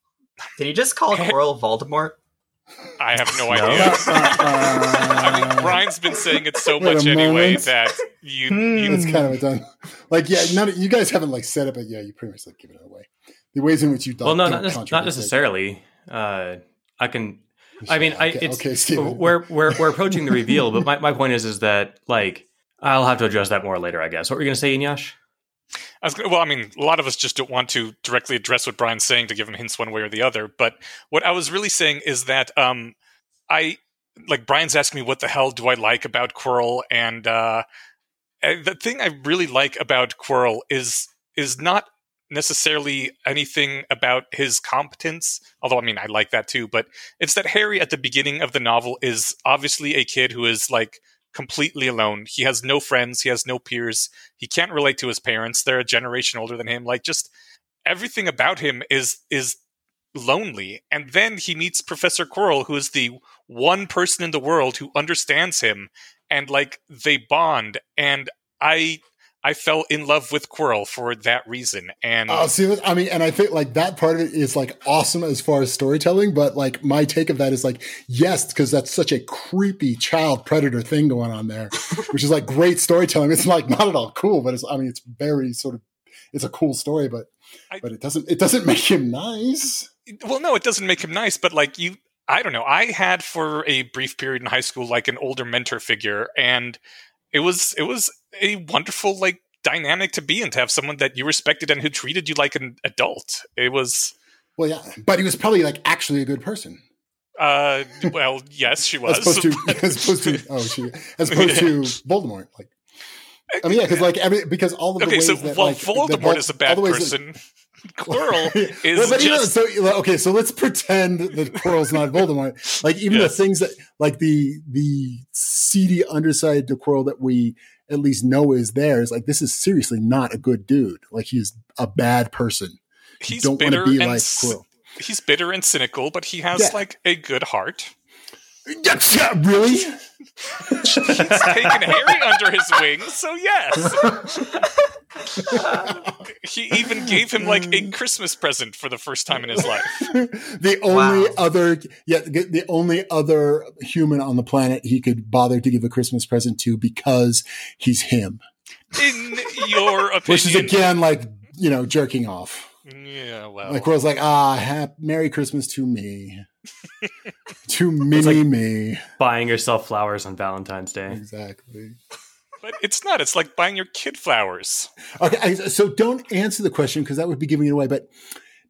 Did you just call Quirrell Voldemort? I have no No. idea. I mean, Brian's been saying it so Wait much anyway that you, Hmm. you It's kind of a done. Like, yeah, none of, you guys haven't like said it, but yeah, you pretty much like given it away. The ways in which you don't. well, no, don't not, not necessarily. Uh, I can. I mean, I, okay, it's okay, Steven. we're we're we're approaching the reveal, but my, my point is is that like I'll have to address that more later, I guess. What were you going to say, Eneasz? I was well, I mean, a lot of us just don't want to directly address what Brian's saying to give him hints one way or the other. But what I was really saying is that um, I like Brian's asking me what the hell do I like about Quirrell, and uh, the thing I really like about Quirrell is is not necessarily anything about his competence, although I mean I like that too, but it's that Harry at the beginning of the novel is obviously a kid who is like completely alone. He has no friends, he has no peers, he can't relate to his parents. They're a generation older than him. Like just everything about him is is lonely. And then he meets Professor Quirrell, who is the one person in the world who understands him and like they bond and I I fell in love with Quirrell for that reason. And oh, see, I mean, and I think like that part of it is like awesome as far as storytelling. But like my take of that is like, yes, because that's such a creepy child predator thing going on there, which is like great storytelling. It's like not at all cool, but it's, I mean, it's very sort of, it's a cool story, but, I, but it doesn't, it doesn't make him nice. Well, no, it doesn't make him nice, but like you, I don't know. I had for a brief period in high school, like an older mentor figure and it was, it was a wonderful like dynamic to be in to have someone that you respected and who treated you like an adult. It was well, yeah, but he was probably like actually a good person. Uh, well, yes, she was. as opposed to, as opposed to, oh, she, as opposed to Voldemort, like. I mean, yeah, because like every because all of the okay, ways so that, well, like, Voldemort is a bad person. That, Quirrell is well, but just... so okay. So let's pretend that Quirrell's not Voldemort. Like even the things that, like the the seedy underside to Quirrell that we at least know is there is like this is seriously not a good dude. Like he's a bad person. He's you don't want to be like Quirrell. He's bitter and cynical, but he has yeah. like a good heart. Yeah, really? He's taken Harry under his wing, so yes. he even gave him like a Christmas present for the first time in his life. the only wow. other, yeah, the only other human on the planet he could bother to give a Christmas present to because he's him. In your opinion, which is again like you know jerking off. Yeah, well, like where I was like, ah, ha- Merry Christmas to me, to mini like me, buying yourself flowers on Valentine's Day. Exactly. But it's not. It's like buying your kid flowers. Okay, so don't answer the question because that would be giving it away. But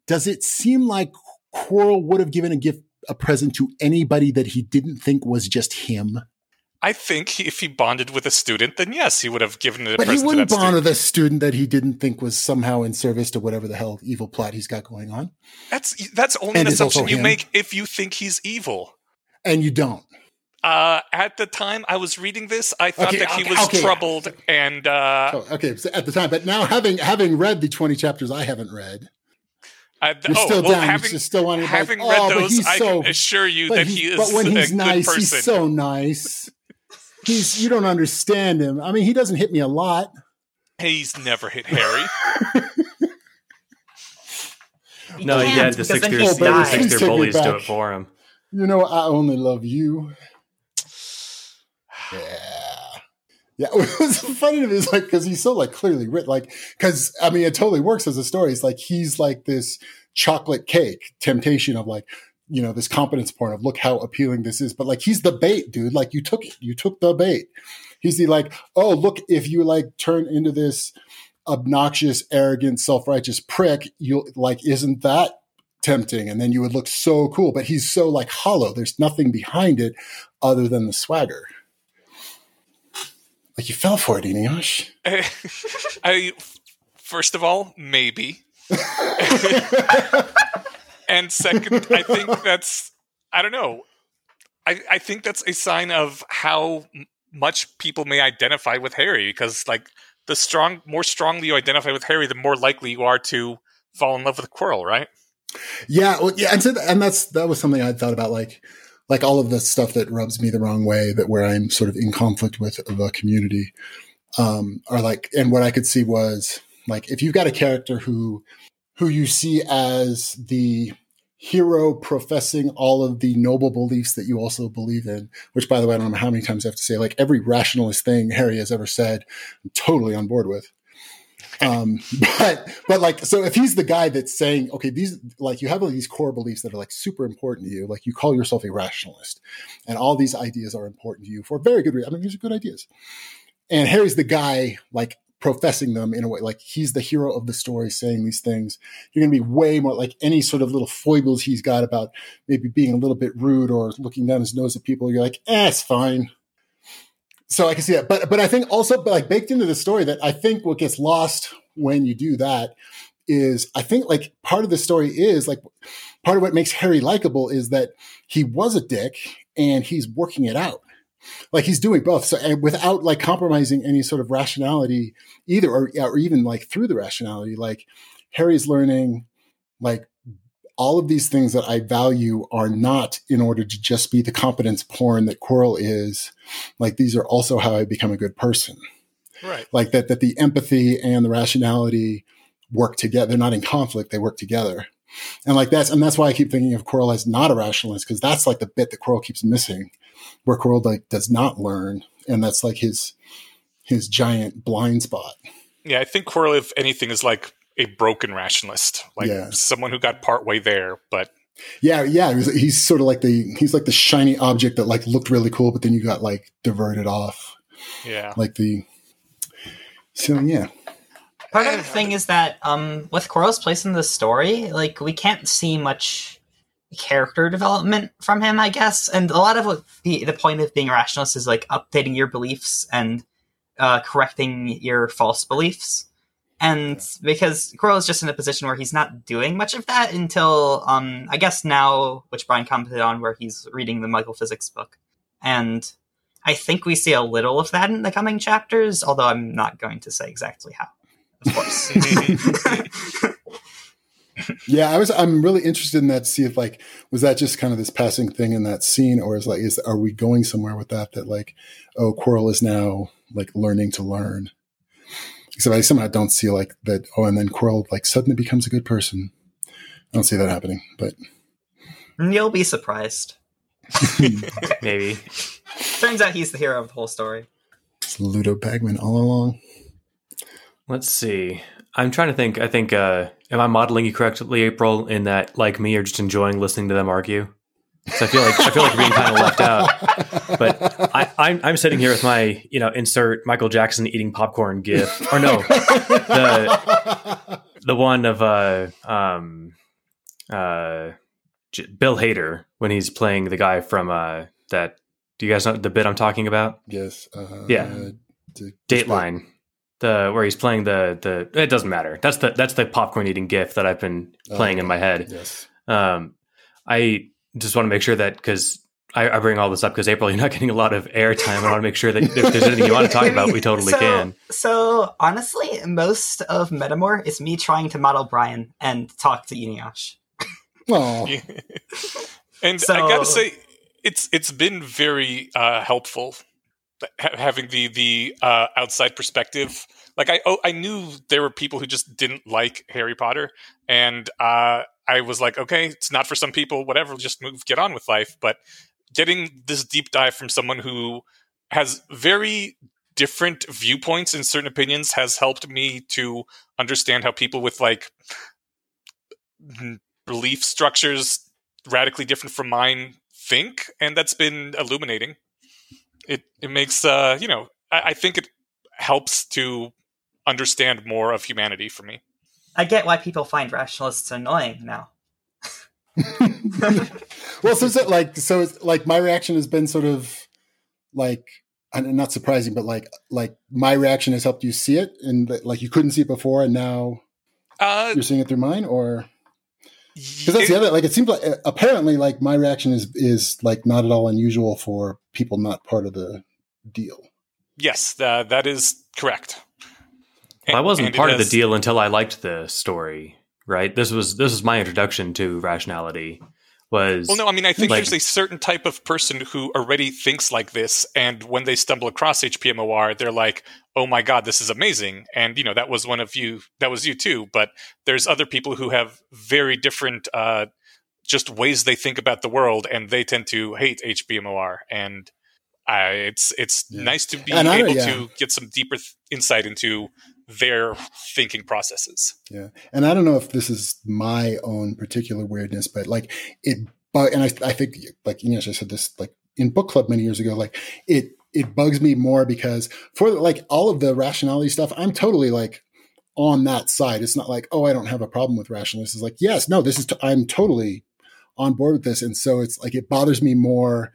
does it seem like Quirrell would have given a gift, a present to anybody that he didn't think was just him? I think he, if he bonded with a student, then yes, he would have given it. A but he wouldn't bond student. with a student that he didn't think was somehow in service to whatever the hell evil plot he's got going on. That's that's only and an assumption you him. make if you think he's evil, and you don't. Uh, at the time I was reading this, I thought okay, that he okay, was okay. troubled and. Uh, oh, okay, so at the time, but now having having read the twenty chapters I haven't read, uh, you're oh, still well, down. Having, you're still having like, read oh, those, I so, can assure you that he is. But when he's nice, person. he's so nice. He's you don't understand him. I mean, he doesn't hit me a lot. He's never hit Harry. no, he had the six year, the six year bullies do it for him. You know, I only love you. Yeah. Yeah, what's funny to me is like because he's so like clearly written, like because I mean it totally works as a story. It's like he's like this chocolate cake temptation of like you know this competence porn of look how appealing this is, but like he's the bait, dude. Like you took it, you took the bait. He's the like oh look if you like turn into this obnoxious, arrogant, self righteous prick, you like isn't that tempting and then you would look so cool but he's so like hollow there's nothing behind it other than the swagger like you fell for it, Eneasz. I, first of all, maybe. and second, I think that's I don't know. I, I think that's a sign of how much people may identify with Harry because like the strong more strongly you identify with Harry, the more likely you are to fall in love with Quirrell, right? Yeah, well, yeah, and, so, and that's that was something I thought about. Like, like all of the stuff that rubs me the wrong way that where I'm sort of in conflict with the community um, are like, and what I could see was like, if you've got a character who, who you see as the hero professing all of the noble beliefs that you also believe in, which by the way, I don't know how many times I have to say, like every rationalist thing Harry has ever said, I'm totally on board with. Um, but but like so if he's the guy that's saying okay these like you have all these core beliefs that are like super important to you like you call yourself a rationalist and all these ideas are important to you for very good reason. I mean these are good ideas. And Harry's the guy like professing them in a way like he's the hero of the story saying these things you're going to be way more like any sort of little foibles he's got about maybe being a little bit rude or looking down his nose at people you're like eh it's fine so I can see that. But but I think also but like baked into the story that I think what gets lost when you do that is I think like part of the story is like part of what makes Harry likable is that he was a dick and he's working it out. Like he's doing both. So and without like compromising any sort of rationality either or, or even like through the rationality, like Harry's learning like all of these things that I value are not in order to just be the competence porn that Quirrell is. Like these are also how I become a good person. Right. Like that, that the empathy and the rationality work together. They're not in conflict. They work together. And like that's, and that's why I keep thinking of Quirrell as not a rationalist, because that's like the bit that Quirrell keeps missing, where Quirrell like does not learn. And that's like his, his giant blind spot. Yeah, I think Quirrell, if anything, is like a broken rationalist, like Yeah. someone who got part way there, but Yeah, yeah. He's, he's sort of like the he's like the shiny object that like looked really cool, but then you got like diverted off. yeah. Like the so yeah. Part of the thing is that um, with Quirrell's place in the story, like we can't see much character development from him, I guess. And a lot of what the, the point of being a rationalist is like updating your beliefs and uh, correcting your false beliefs. And because Quirrell is just in a position where he's not doing much of that until, um, I guess now, which Brian commented on, where he's reading the Michael Physics book. And I think we see a little of that in the coming chapters, although I'm not going to say exactly how, of course. Yeah, I was I'm really interested in that to see if like was that just kind of this passing thing in that scene or is like is are we going somewhere with that that like oh Quirrell is now like learning to learn. Except I somehow don't see like that oh and then Quirrell like suddenly becomes a good person. I don't see that happening, but You'll be surprised. Maybe. Turns out he's the hero of the whole story. it's Ludo Bagman all along. Let's see. I'm trying to think. I think, uh, am I modeling you correctly, April, in that, like me, you're just enjoying listening to them argue? 'Cause I feel like I feel like you're being kind of left out. But I, I'm I'm sitting here with my you know insert Michael Jackson eating popcorn gif or no the the one of uh um uh J- Bill Hader when he's playing the guy from uh that do you guys know the bit I'm talking about yes. Uh, Yeah. the- Dateline the where he's playing the the it doesn't matter. That's the that's the popcorn eating gif that I've been playing in my head. Yes. um I just want to make sure that because I, I bring all this up because April you're not getting a lot of airtime I want to make sure that if there's anything you want to talk about we totally so, can. So honestly, most of Meta MoR is me trying to model Brian and talk to Eneasz. Oh, and So- I gotta say, it's it's been very uh, helpful. ha- having the the uh, outside perspective. Like I oh, I knew there were people who just didn't like Harry Potter, and uh, I was like, okay, it's not for some people. Whatever, just move, get on with life. But getting this deep dive from someone who has very different viewpoints and certain opinions has helped me to understand how people with like belief structures radically different from mine think and that's been illuminating it it makes uh you know I, I think it helps to understand more of humanity for me I get why people find rationalists annoying now. well, so it like so? It's like my reaction has been sort of like not surprising, but like like my reaction has helped you see it, and like you couldn't see it before, and now uh you're seeing it through mine, or because that's the other. Like it seems like uh, apparently like my reaction is is like not at all unusual for people not part of the deal. yes uh, that is correct Well, I wasn't part of the deal until I liked the story. Right. This was this was my introduction to rationality. Was Well, no, I mean, I think Like- there's a certain type of person who already thinks like this, and when they stumble across HPMOR, they're like, "Oh my god, this is amazing!" And you know, that was one of you. That was you too. But there's other people who have very different, uh, just ways they think about the world, and they tend to hate HPMOR. And I, it's it's Yeah. nice to be And able yeah. to get some deeper th- insight into their thinking processes. Yeah, and I don't know if this is my own particular weirdness, but like it, but and I, I think like Eneasz, I said this like in book club many years ago. Like it, it bugs me more because for like all of the rationality stuff, I'm totally like on that side. It's not like oh, I don't have a problem with rationalists. It's like yes, no, this is t- I'm totally on board with this, and so it's like it bothers me more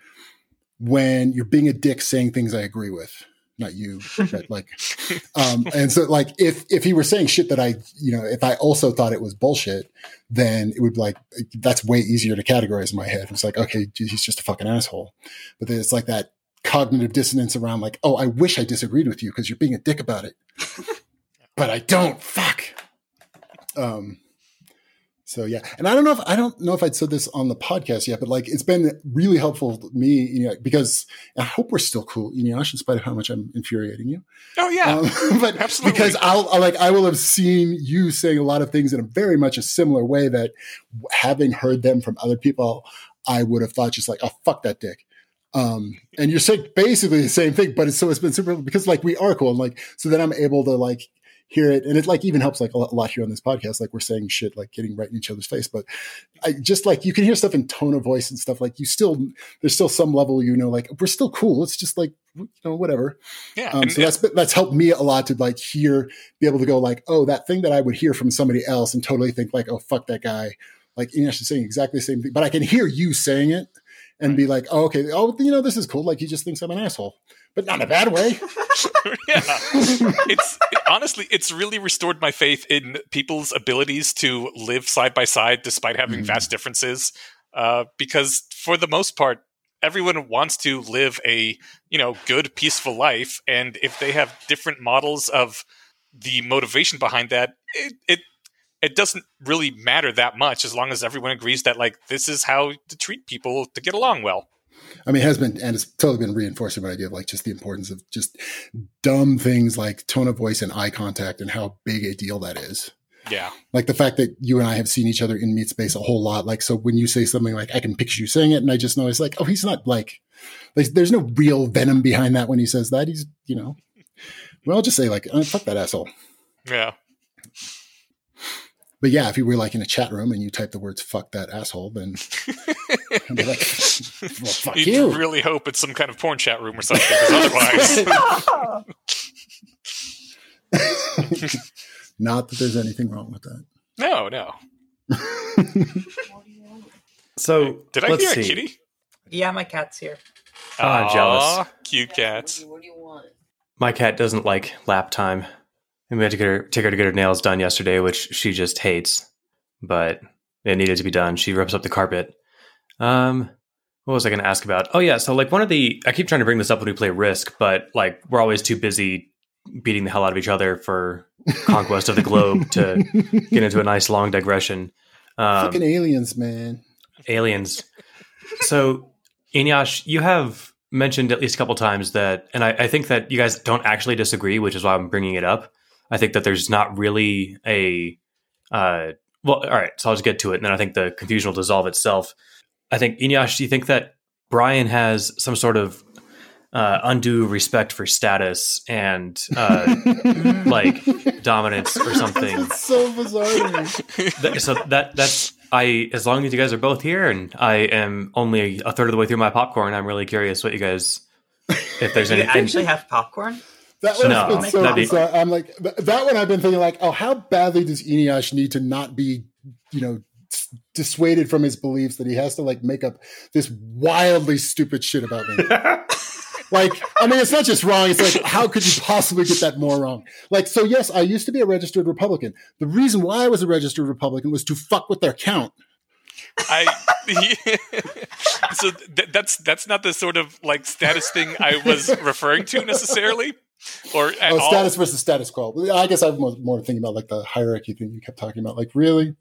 when you're being a dick saying things I agree with. not you, but like, um, and so like if if he were saying shit that I, you know, if I also thought it was bullshit, then it would be like that's way easier to categorize in my head. It's like, okay, he's just a fucking asshole. But then it's like that cognitive dissonance around like, oh, I wish I disagreed with you because you're being a dick about it, but I don't. Fuck. Um, so yeah, and I don't know if I don't know if I'd said this on the podcast yet, but like it's been really helpful to me, you know, because I hope we're still cool, you know, in spite of how much I'm infuriating you. Oh yeah, um, but Absolutely. because I'll, I'll like I will have seen you saying a lot of things in a very much a similar way that having heard them from other people, I would have thought just like, oh fuck that dick. Um, and you're saying basically the same thing, but it's so it's been super because like we are cool and like so then I'm able to like hear it and it like even helps like a lot here on this podcast like we're saying shit like getting right in each other's face but i just like you can hear stuff in tone of voice and stuff like you still there's still some level you know like we're still cool it's just like you know whatever yeah. um, so that's that's helped me a lot to like hear be able to go like oh that thing that i would hear from somebody else and totally think like oh fuck that guy like Eneasz is saying exactly the same thing but i can hear you saying it and be like oh okay oh you know this is cool like he just thinks i'm an asshole but not in a bad way yeah. it's honestly, it's really restored my faith in people's abilities to live side by side despite having Mhm. vast differences. Uh, because for the most part, everyone wants to live a you know good, peaceful life, and if they have different models of the motivation behind that, it it it doesn't really matter that much as long as everyone agrees that like this is how to treat people to get along well. I mean, it has been, and it's totally been reinforcing my idea of like just the importance of just dumb things like tone of voice and eye contact and how big a deal that is. Yeah. Like the fact that you and I have seen each other in meat space a whole lot. Like, so when you say something like, I can picture you saying it, and I just know it's like, oh, he's not like, like there's no real venom behind that when he says that. He's, you know, well, I'll just say like, oh, fuck that asshole. Yeah. But yeah, if you were like in a chat room and you type the words "fuck that asshole," then I'd be like, "Well, fuck You'd you." really hope it's some kind of porn chat room or something, because otherwise, Not that there's anything wrong with that. no, no. So Did I let's hear see. a kitty? Yeah, my cat's here. Ah, Aw, jealous. Cute cats. What do you want? My cat doesn't like lap time. And we had to get her, take her to get her nails done yesterday, which she just hates. But it needed to be done. She rips up the carpet. Um, what was I going to ask about? Oh yeah, so like one of the I keep trying to bring this up when we play Risk, but like we're always too busy beating the hell out of each other for conquest of the globe to get into a nice long digression. Um, Fucking aliens, man. aliens. So, Eneasz, you have mentioned at least a couple times that, and I, I think that you guys don't actually disagree, which is why I'm bringing it up. I think that there's not really a, uh, well, all right, so I'll just get to it, and then I think the confusion will dissolve itself. I think Eneasz, do you think that Brian has some sort of uh, undue respect for status and uh, like dominance or something? It's so bizarre. to me. That- so that that's I as long as you guys are both here and I am only a third of the way through my popcorn, I'm really curious what you guys if there's Do you anything actually have popcorn? That one's No, been so that'd be- bizarre. I'm like that one. I've been thinking like, oh, how badly does Eneasz need to not be, you know, s- dissuaded from his beliefs that he has to like make up this wildly stupid shit about me. like, I mean, it's not just wrong. It's like, how could you possibly get that more wrong? Like, so yes, I used to be a registered Republican. The reason why I was a registered Republican was to fuck with their count. I so th- that's that's not the sort of like status thing I was referring to necessarily, or at Oh, all. status versus status quo. I guess I'm more, more thinking about like the hierarchy thing you kept talking about. Like, really?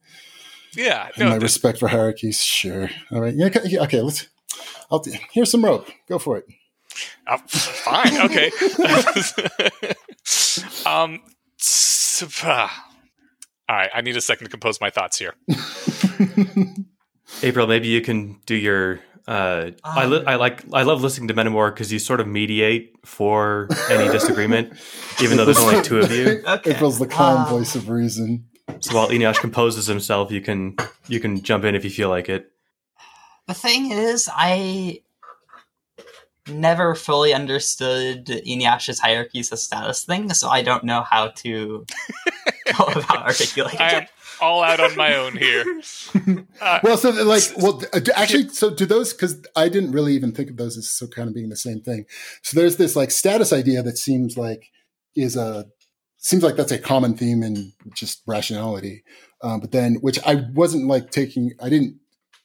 Yeah, And my no, respect for hierarchies, sure. All right, yeah, okay, okay. Let's. I'll here's some rope. Go for it. uh, fine, okay. um, so, ah. all right, I need a second to compose my thoughts here. April, maybe you can do your uh, I, li-. I like I love listening to Meta MoR because you sort of mediate for any disagreement, even though there's only two of you. Okay. April's the calm Uh, voice of reason. So while Eneasz composes himself, you can you can jump in if you feel like it. The thing is, I never fully understood Eneasz's hierarchies of status thing, so I don't know how to go about articulating I it. All out on my own here. Uh, well, so like, well, actually, so do those because I didn't really even think of those as so kind of being the same thing. So there's this like status idea that seems like is a seems like that's a common theme in just rationality. Um, but then, which I wasn't like taking, I didn't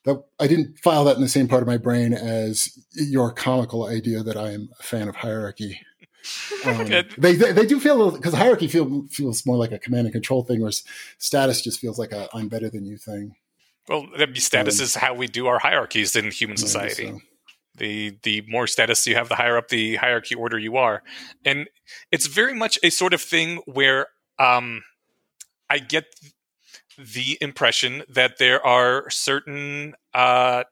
that I didn't file that in the same part of my brain as your comical idea that I am a fan of hierarchy. Um, they, they, they do feel because hierarchy feel, feels more like a command and control thing, whereas status just feels like a I'm better than you thing. Well, status um, is how we do our hierarchies in human society. So. The the more status you have, the higher up the hierarchy order you are, and it's very much a sort of thing where um, I get the impression that there are certain uh,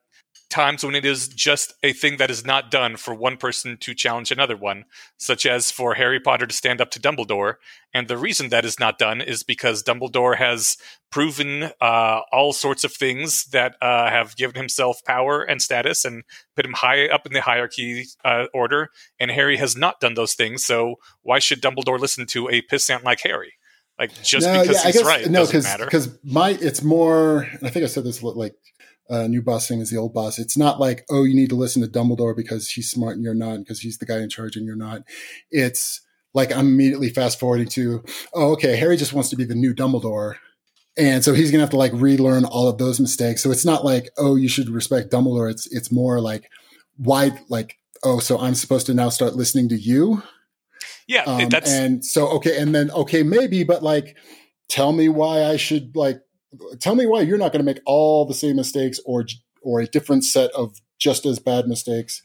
times when it is just a thing that is not done for one person to challenge another one, such as for Harry Potter to stand up to Dumbledore. And the reason that is not done is because Dumbledore has proven uh, all sorts of things that uh, have given himself power and status and put him high up in the hierarchy uh, order. And Harry has not done those things. So why should Dumbledore listen to a pissant like Harry? Like just no, because yeah, he's guess, right, no, doesn't matter. because my it's more. I think I said this like uh, new boss thing is the old boss. It's not like oh you need to listen to Dumbledore because he's smart and you're not, because he's the guy in charge and you're not. It's like I'm immediately fast forwarding to oh okay Harry just wants to be the new Dumbledore. And so he's gonna have to like relearn all of those mistakes. So it's not like, oh, you should respect Dumbledore. It's it's more like why like, oh, so I'm supposed to now start listening to you yeah, um, that's and so okay, and then okay, maybe, but like, tell me why I should like, tell me why you're not going to make all the same mistakes or or a different set of just as bad mistakes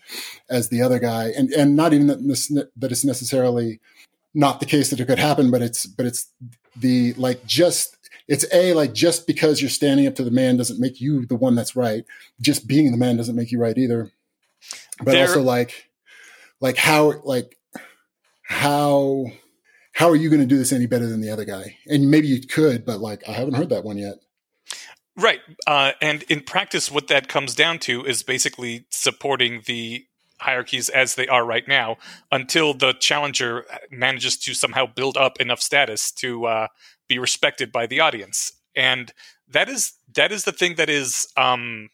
as the other guy, and and not even that this, that it's necessarily not the case that it could happen, but it's but it's the like just it's a like just because you're standing up to the man doesn't make you the one that's right. Just being the man doesn't make you right either. But there, also like like how like how how are you going to do this any better than the other guy? And maybe you could, but like I haven't heard that one yet. Right. Uh, and in practice, what that comes down to is basically supporting the hierarchies as they are right now until the challenger manages to somehow build up enough status to uh, be respected by the audience. And that is that is the thing that is um,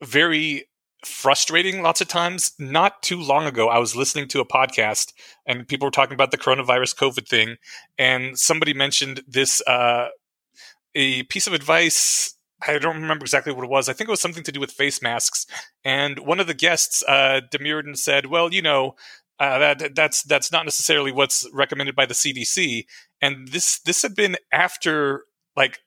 very frustrating lots of times. Not too long ago, I was listening to a podcast and people were talking about the coronavirus COVID thing, and somebody mentioned this uh, a piece of advice. I don't remember exactly what it was. I think it was something to do with face masks. And one of the guests uh, demurred and said, "Well, you know, uh, that that's that's not necessarily what's recommended by the CDC." And this this had been after like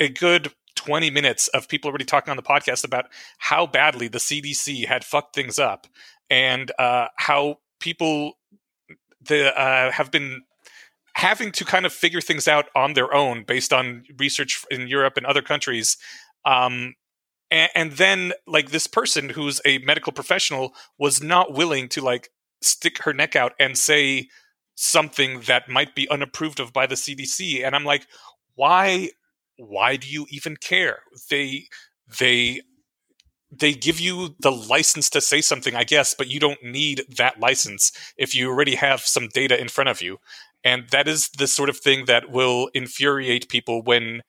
a good 20 minutes of people already talking on the podcast about how badly the CDC had fucked things up and uh, how people the, uh, have been having to kind of figure things out on their own based on research in Europe and other countries. Um, and, and then, like, this person who's a medical professional was not willing to, like, stick her neck out and say something that might be unapproved of by the CDC. And I'm like, why why do you even care? They they they give you the license to say something, I guess, but you don't need that license if you already have some data in front of you. And that is the sort of thing that will infuriate people when,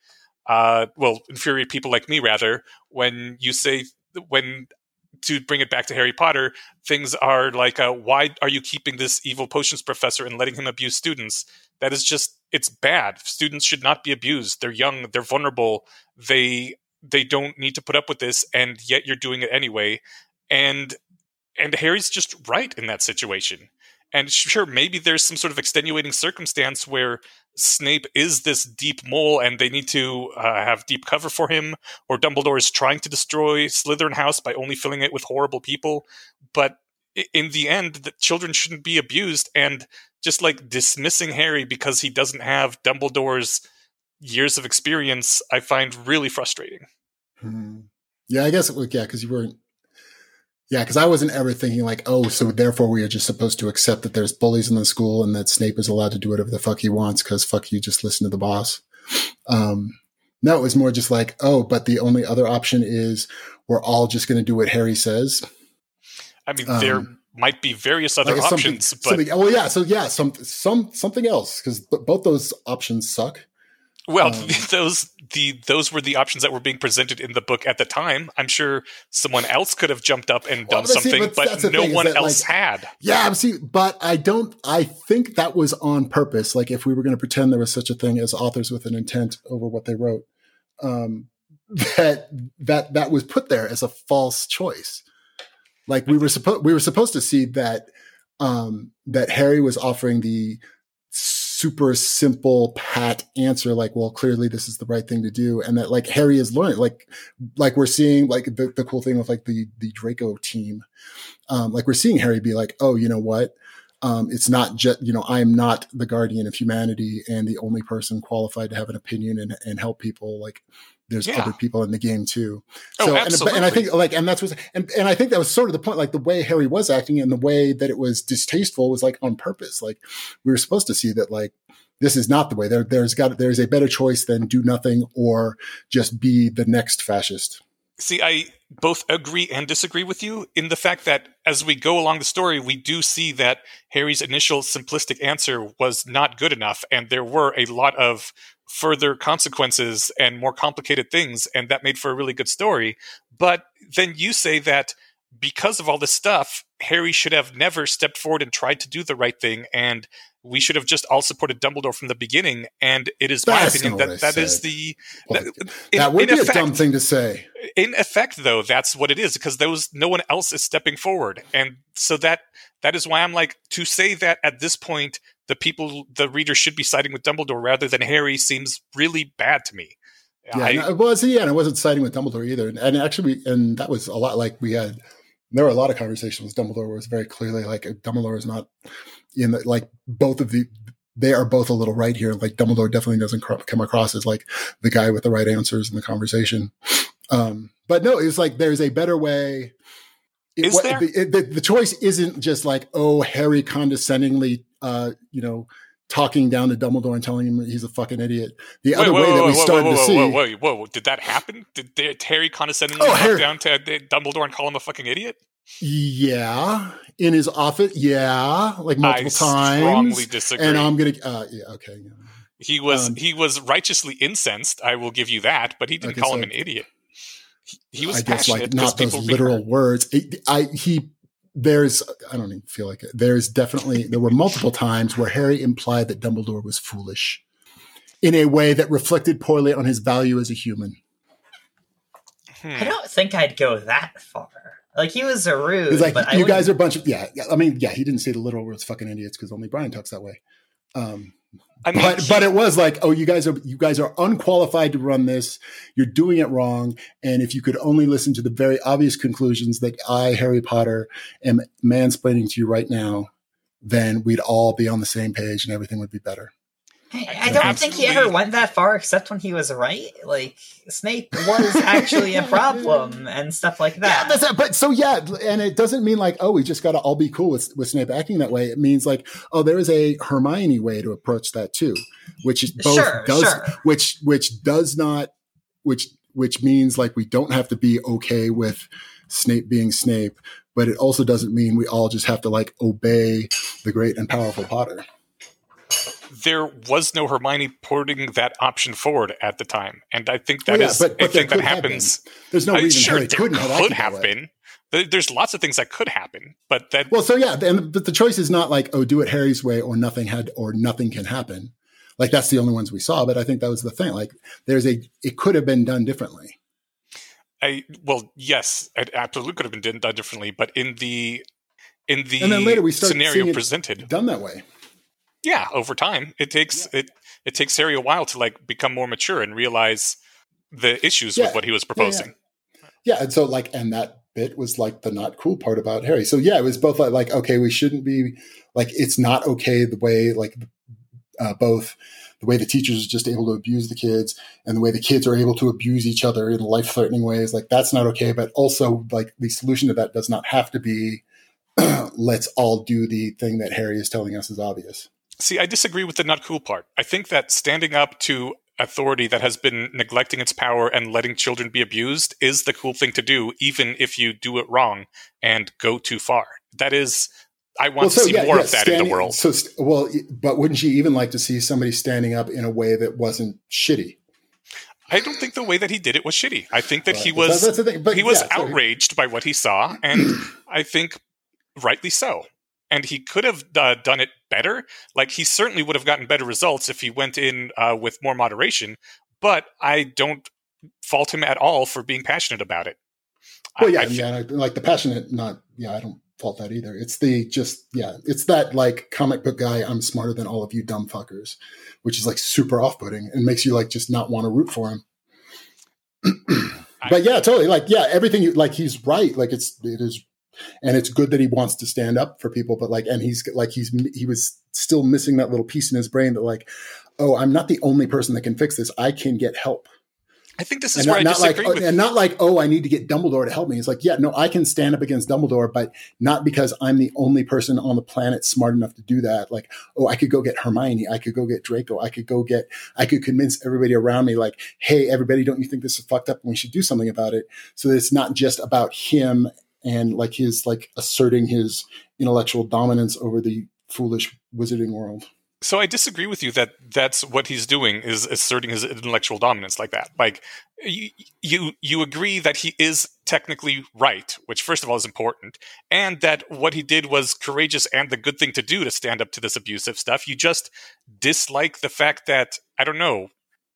uh, well, infuriate people like me rather, when you say, when to bring it back to Harry Potter, things are like, uh, why are you keeping this evil potions professor and letting him abuse students? That is just it's bad. Students should not be abused. They're young, they're vulnerable. They they don't need to put up with this and yet you're doing it anyway. And and Harry's just right in that situation. And sure, maybe there's some sort of extenuating circumstance where Snape is this deep mole and they need to uh, have deep cover for him, or Dumbledore is trying to destroy Slytherin House by only filling it with horrible people. But in the end, the children shouldn't be abused. And just like dismissing Harry because he doesn't have Dumbledore's years of experience, I find really frustrating. Hmm. Yeah, I guess it was, yeah, because you weren't, yeah, because I wasn't ever thinking like, oh, so therefore we are just supposed to accept that there's bullies in the school and that Snape is allowed to do whatever the fuck he wants because fuck you, just listen to the boss. Um, no, it was more just like, oh, but the only other option is we're all just going to do what Harry says. I mean, um, there might be various other like options, but well, yeah. So yeah, some some something else because both those options suck. Well, Um, those the those were the options that were being presented in the book at the time. I'm sure someone else could have jumped up and Well, done but see, something, but but, no thing, one that, else like, had. Yeah, I see, but I don't. I think that was on purpose. Like, if we were going to pretend there was such a thing as authors with an intent over what they wrote, um, that that that was put there as a false choice. Like we were supposed we were supposed to see that um, that Harry was offering the super simple pat answer like well clearly this is the right thing to do and that like harry is learning like like we're seeing like the, the cool thing with like the the draco team. Um like we're seeing harry be like oh you know what? Um it's not just you know i'm not the guardian of humanity and the only person qualified to have an opinion and, and help people like there's Yeah. other people in the game too. Oh, so and, and i think like and that's what and, and i think that was sort of the point like the way harry was acting and the way that it was distasteful was like on purpose. Like we were supposed to see that like this is not the way. There there's got there's a better choice than do nothing or just be the next fascist. See, I both agree and disagree with you in the fact that as we go along the story, we do see that Harry's initial simplistic answer was not good enough, and there were a lot of further consequences and more complicated things, and that made for a really good story. But then you say that because of all this stuff, Harry should have never stepped forward and tried to do the right thing, and we should have just all supported Dumbledore from the beginning. And it is my opinion that that is said. the Well, that, in- that would in be effect- a dumb thing to say in effect though that's what it is because there was no one else is stepping forward and so that that is why i'm like to say that at this point the people the reader should be siding with dumbledore rather than harry seems really bad to me. Yeah I, it was yeah and i wasn't siding with dumbledore either. And, and actually we, and that was a lot like we had there were a lot of conversations with dumbledore where it was very clearly like dumbledore is not in the, like both of the they are both a little right here. Like dumbledore definitely doesn't cr- come across as like the guy with the right answers in the conversation. Um but no it's like there's a better way. It, Is wa- there? The, it- the, the choice isn't just like oh harry condescendingly uh you know talking down to dumbledore and telling him he's a fucking idiot the wait, other whoa, way that we whoa, started to whoa, see whoa, whoa, whoa, whoa, did that happen did, did harry condescendingly Oh, talk Harry- down to dumbledore and call him a fucking idiot Yeah, in his office. Yeah, like multiple i strongly times. disagree And I'm gonna. Uh, yeah. Okay. yeah. he was um, he was righteously incensed i will give you that but he didn't Okay, call so- him an idiot he, he was I guess passionate like not those people were being literal words. It, I he. There's. I don't even feel like it. There's definitely. There were multiple times where Harry implied that Dumbledore was foolish, in a way that reflected poorly on his value as a human. Hmm. I don't think I'd go that far. Like he was a rude, He's like, but I you guys are a bunch of yeah. yeah, I mean, yeah, he didn't say the literal words "fucking idiots" because only Brian talks that way. Um, I mean, but but it was like oh you guys are you guys are unqualified to run this. You're doing it wrong. And if you could only listen to the very obvious conclusions that i harry potter am mansplaining to you right now then we'd all be on the same page and everything would be better I, I don't think he ever went that far, except when he was right. Like Snape was actually a problem and stuff like yeah that. that's but so yeah and it doesn't mean like oh we just got to all be cool with, with snape acting that way it means like oh there is a hermione way to approach that too which is both Sure, does sure. which which does not which which means like we don't have to be okay with Snape being Snape, but it also doesn't mean we all just have to like obey the great and powerful Potter. There was no Hermione putting that option forward at the time, and I think Well, that oh, yeah, is but- but there thing that happens. There's no I reason sure, Harry couldn't have, could have been. There's lots of things that could happen, but that Well, so yeah, and but the choice is not like oh, do it Harry's way or nothing had or nothing can happen. Like that's the only ones we saw, but I think that was the thing. Like there's a it could have been done differently. I well, yes, it absolutely could have been done- differently, but in the in the And then later we scenario presented, Done that way. Yeah, over time it takes it it takes Harry a while to like become more mature and realize the issues Yeah. with what he was Yeah, yeah. proposing. Yeah, and so like, and that bit was like the not cool part about Harry. So yeah, it was both like, like okay, we shouldn't be like it's not okay the way like uh, both the way the teachers are just able to abuse the kids and the way the kids are able to abuse each other in life threatening ways. Like that's not okay. But also like the solution to that does not have to be let's all do the thing that Harry is telling us is obvious. See, I disagree with the not cool part. I think that standing up to authority that has been neglecting its power and letting children be abused is the cool thing to do, even if you do it wrong and go too far. That is I want to see more yeah, of that standing- in the world. So, well, but wouldn't you even like to see somebody standing up in a way that wasn't shitty? I don't think the way that he did it was shitty. I think that he Right, but was that's. But he was yeah, so- outraged by what he saw, and I think rightly so. And he could have uh, done it better. Like he certainly would have gotten better results if he went in uh, with more moderation. But I don't fault him at all for being passionate about it. Well, yeah, I fe- yeah, like the passionate, not yeah, I don't fault that either. It's the just yeah, it's that like comic book guy. I'm smarter than all of you dumb fuckers, which is like super off putting and makes you like just not want to root for him. but yeah, totally. Like yeah, everything you like, he's right. Like it's it is, and it's good that he wants to stand up for people. But like, and he's like he's he was still missing that little piece in his brain that like, oh, I'm not the only person that can fix this. I can get help I think this is and where not, I not like disagree oh, with and not like oh I need to get Dumbledore to help me. It's like yeah no I can stand up against Dumbledore, but not because I'm the only person on the planet smart enough to do that. Like oh I could go get Hermione, I could go get Draco, I could go get I could convince everybody around me like hey everybody don't you think this is fucked up and we should do something about it. So that it's not just about him and like his like asserting his intellectual dominance over the foolish wizarding world. So I disagree with you that that's what he's doing is asserting his intellectual dominance like that. Like you, you, you agree that he is technically right, which first of all is important, and that what he did was courageous and the good thing to do to stand up to this abusive stuff. You just dislike the fact that I don't know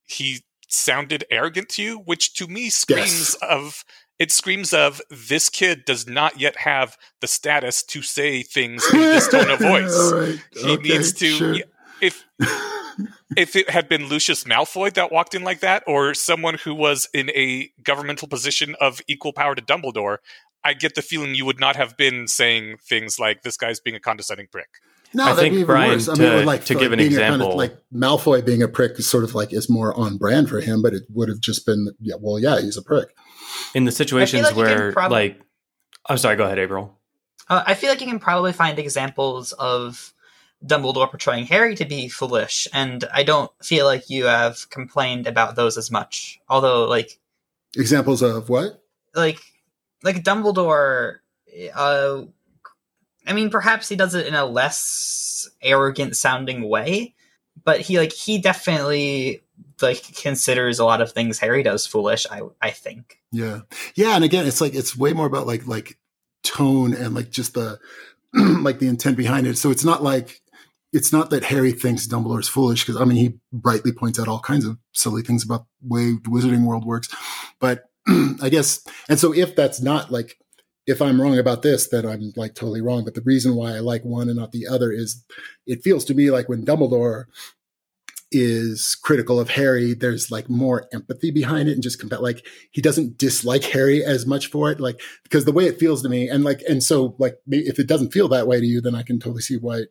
he sounded arrogant to you, which to me screams of it screams of this kid does not yet have the status to say things in this tone of voice right. he Okay, needs to sure. if if it had been Lucius Malfoy that walked in like that, or someone who was in a governmental position of equal power to Dumbledore, I get the feeling you would not have been saying things like "this guy's being a condescending prick." No, I that'd think, be even Brian, worse. I mean, to- it would like to like give an being a kind of, example- like Malfoy being a prick is sort of like is more on brand for him, but it would have just been yeah, well, yeah, he's a prick. in the situations like where prob- like I'm sorry, go ahead, April. Uh, I feel like you can probably find examples of Dumbledore portraying Harry to be foolish, and I don't feel like you have complained about those as much. Although, like, Examples of what? like, like Dumbledore, uh, I mean, perhaps he does it in a less arrogant sounding way, but he like he definitely like considers a lot of things Harry does foolish. I I think. Yeah, yeah, and again, it's like it's way more about like like tone and like just the like the intent behind it. So it's not like it's not that Harry thinks Dumbledore's foolish because I mean he brightly points out all kinds of silly things about the way the Wizarding World works, but I guess and so if that's not like if I'm wrong about this, then I'm like totally wrong. But the reason why I like one and not the other is it feels to me like when Dumbledore is critical of Harry, there's like more empathy behind it and just compa- like he doesn't dislike Harry as much for it. Like because the way it feels to me, and like and so like if it doesn't feel that way to you, then I can totally see why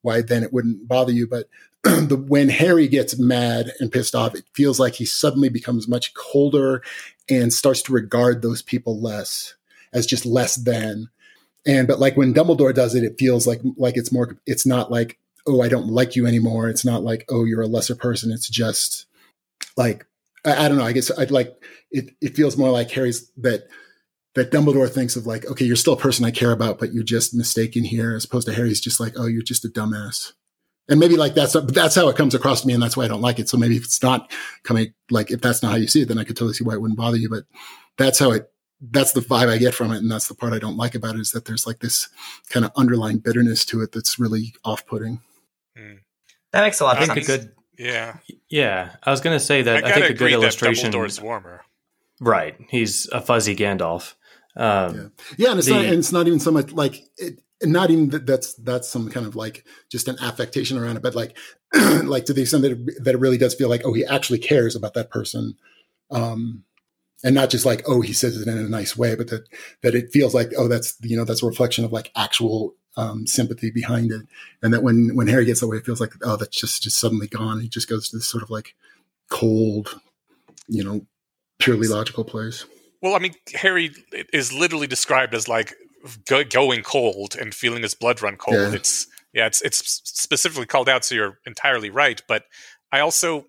why then it wouldn't bother you. But the when Harry gets mad and pissed off, it feels like he suddenly becomes much colder and starts to regard those people less as just less than. And but like when Dumbledore does it, it feels like like it's more. It's not like oh I don't like you anymore. It's not like oh you're a lesser person. It's just like I, I don't know. I guess I'd like it. It feels more like Harry's that that Dumbledore thinks of like okay you're still a person I care about, but you're just mistaken here, as opposed to Harry's just like oh you're just a dumbass. And maybe like that's that's how it comes across to me, and that's why I don't like it. So maybe if it's not coming like if that's not how you see it, then I could totally see why it wouldn't bother you. But that's how it that's the vibe I get from it, and that's the part I don't like about it is that there's like this kind of underlying bitterness to it that's really off-putting. That makes a lot I of think a sense. good Yeah, yeah. I was gonna say that I, gotta think a good illustration. Dumbledore's warmer. Right, he's a fuzzy Gandalf. Um, Yeah. Yeah, and it's The- not and it's not even so much like it, not even that that's that's some kind of like just an affectation around it, but like like to the extent that it, that it really does feel like oh he actually cares about that person, um, and not just like oh he says it in a nice way, but that that it feels like oh that's you know that's a reflection of like actual um, sympathy behind it, and that when when Harry gets away, it feels like oh that's just just suddenly gone. He just goes to this sort of like cold, you know, purely logical place. Well, I mean, Harry is literally described as like go- going cold and feeling his blood run cold. Yeah. It's yeah, it's it's specifically called out, so you're entirely right. But I also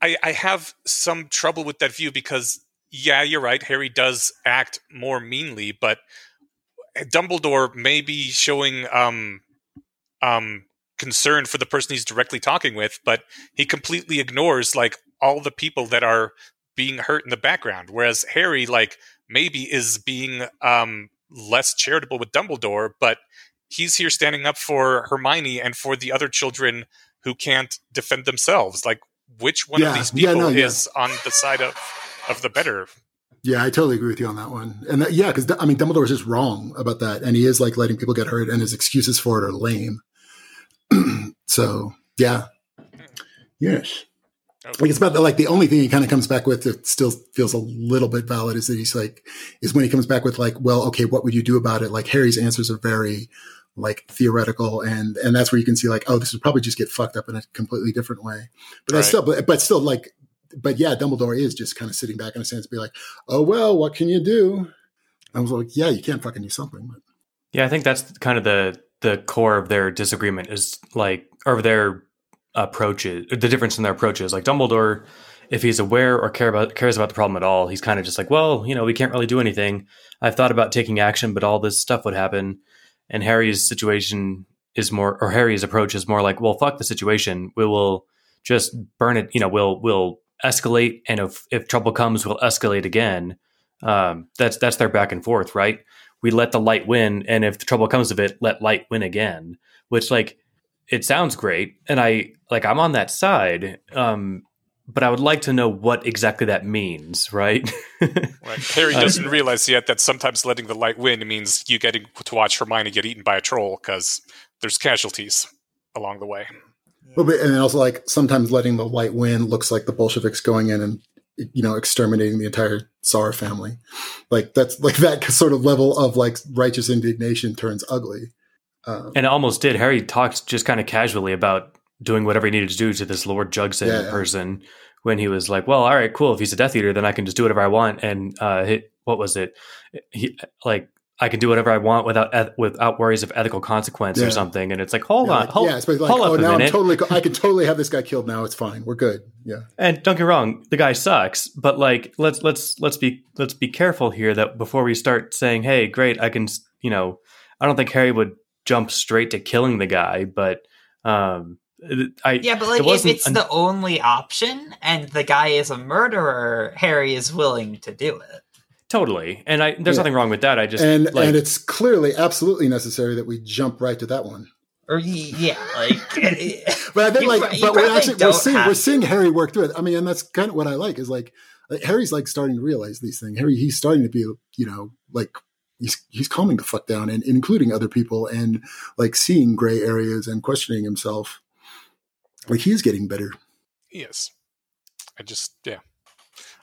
I, I have some trouble with that view because yeah, you're right. Harry does act more meanly, but Dumbledore may be showing um, um, concern for the person he's directly talking with, but he completely ignores like all the people that are being hurt in the background. Whereas Harry, like, maybe is being um, less charitable with Dumbledore, but he's here standing up for Hermione and for the other children who can't defend themselves. Like, which one Yeah, of these yeah, people no, yeah. is on the side of of the better? Yeah, I totally agree with you on that one. And that, yeah, because I mean, Dumbledore is just wrong about that, and he is like letting people get hurt, and his excuses for it are lame. so yeah, yes. Like it's about the, like the only thing he kind of comes back with that still feels a little bit valid is that he's like is when he comes back with like, well, okay, what would you do about it? Like Harry's answers are very like theoretical, and and that's where you can see like, oh, this would probably just get fucked up in a completely different way. But that's still, but, but still like, but yeah, Dumbledore is just kind of sitting back in a sense, be like, oh well, what can you do? I was like, yeah, you can't fucking do something. But Yeah, I think that's kind of the the core of their disagreement is like, or their approaches, the difference in their approaches. Like Dumbledore, if he's aware or care about cares about the problem at all, he's kind of just like, well, you know, we can't really do anything. I've thought about taking action, but all this stuff would happen. And Harry's situation is more, or Harry's approach is more like, well, fuck the situation. We will just burn it. You know, we'll we'll escalate, and if if trouble comes, we'll escalate again. Um, that's that's their back and forth, right? we let the light win and if the trouble comes of it let light win again which like it sounds great and i like i'm on that side um but i would like to know what exactly that means right Right. Harry Uh, doesn't realize yet that sometimes letting the light win means you getting to watch Hermione get eaten by a troll because there's casualties along the way. Well, but, and then also like sometimes letting the light win looks like the Bolsheviks going in and you know exterminating the entire Tsar family. Like that's like that sort of level of like righteous indignation turns ugly. Um, and it almost did harry talked just kind of casually about doing whatever he needed to do to this lord jugson Yeah, yeah. person when he was like well all right cool if he's a death eater then i can just do whatever i want and uh hit what was it he like I can do whatever I want without eth- without worries of ethical consequence Yeah. or something, and it's like, hold yeah, on, like, hold, yeah, it's like, hold oh, up a now I'm minute. totally, I can totally have this guy killed now. It's fine. We're good. Yeah. And don't get wrong, the guy sucks, but like let's let's let's be let's be careful here that before we start saying, "Hey, great, I can," you know, I don't think Harry would jump straight to killing the guy, but um I Yeah, but it like if it's un- the only option and the guy is a murderer, Harry is willing to do it. Totally, and I there's Yeah. nothing wrong with that. I just and like and it's clearly absolutely necessary that we jump right to that one. Or y- yeah, like But I think You like, pro- you but we're actually we're seeing we're seeing Harry work through it. I mean, and that's kind of what I like is like, like Harry's like starting to realize these things. Harry he's starting to be you know like he's he's calming the fuck down and including other people and like seeing gray areas and questioning himself. Like he's getting better. He is. I just, yeah.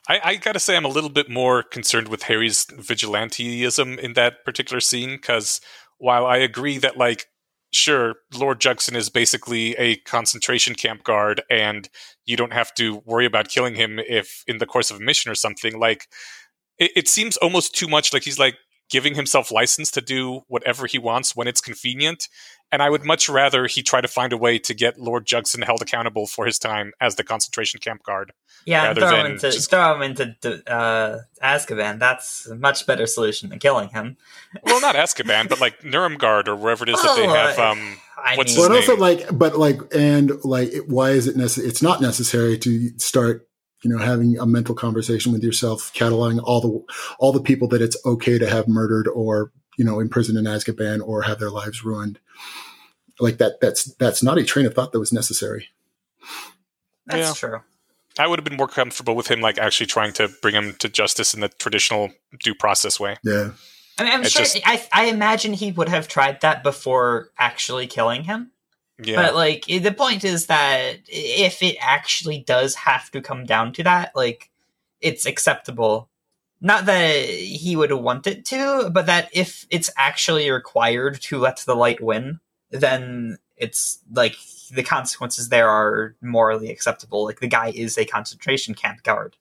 I, I gotta say, I'm a little bit more concerned with Harry's vigilanteism in that particular scene because while I agree that, like, sure, Lord Jugson is basically a concentration camp guard and you don't have to worry about killing him if in the course of a mission or something, like, it, it seems almost too much like he's like giving himself license to do whatever he wants when it's convenient. And I would much rather he try to find a way to get Lord Jugson held accountable for his time as the concentration camp guard. yeah, Rather throw than him into just- throw him into uh, Azkaban. That's a much better solution than killing him. Well, not Azkaban, but like Nuremberg or wherever it is that they have. uh, Um, I What's mean, But his also like, but like, and like, why is it necessary? It's not necessary to start, you know, having a mental conversation with yourself, cataloging all the all the people that it's okay to have murdered or you know imprisoned in Azkaban or have their lives ruined. Like that. That's that's not a train of thought that was necessary. that's Yeah. true. I would have been more comfortable with him like actually trying to bring him to justice in the traditional due process way. Yeah. I mean, I'm It sure. just- I I imagine he would have tried that before actually killing him. Yeah, But like the point is that if it actually does have to come down to that, like it's acceptable. Not that he would want it to, but that if it's actually required to let the light win, then it's like the consequences there are morally acceptable. Like the guy is a concentration camp guard.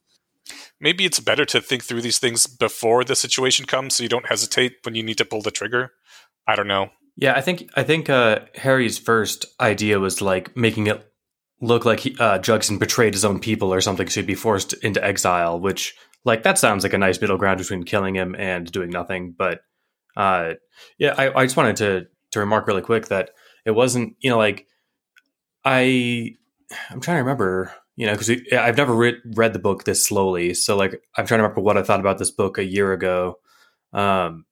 maybe it's better to think through these things before the situation comes, so you don't hesitate when you need to pull the trigger. I don't know. Yeah, I think I think uh, Harry's first idea was like making it look like he, uh, Jugson betrayed his own people or something, so he'd be forced into exile. Which, like, that sounds like a nice middle ground between killing him and doing nothing. But Uh, yeah, I, I just wanted to to remark really quick that it wasn't you know like I I'm trying to remember you know because I've never re- read the book this slowly, so like I'm trying to remember what I thought about this book a year ago. Um,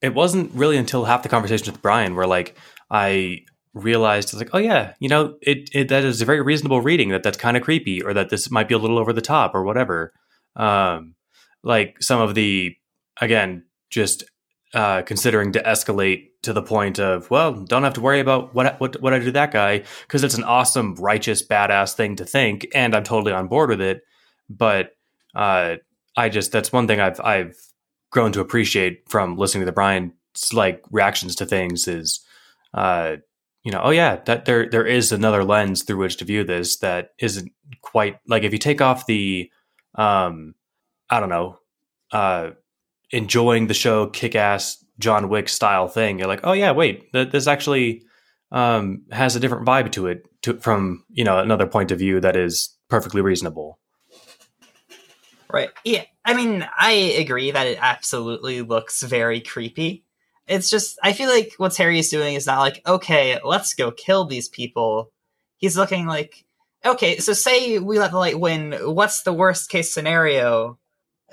it wasn't really until half the conversation with Brian where like I realized like oh yeah you know it, it that is a very reasonable reading that that's kind of creepy or that this might be a little over the top or whatever. Um like some of the again just uh considering to escalate to the point of well don't have to worry about what what what I do to that guy because it's an awesome righteous badass thing to think and I'm totally on board with it. But uh I just that's one thing I've I've grown to appreciate from listening to the Brian's like reactions to things is uh you know, oh yeah, that there there is another lens through which to view this that isn't quite like if you take off the um I don't know, uh enjoying the show kick ass John Wick style thing, you're like, oh yeah, wait, th- this actually um has a different vibe to it to, from, you know, another point of view that is perfectly reasonable. Right. Yeah. I mean, I agree that it absolutely looks very creepy it's just I feel like what is doing is not like okay, let's go kill these people. He's looking like okay, so say we let the light win. What's the worst case scenario?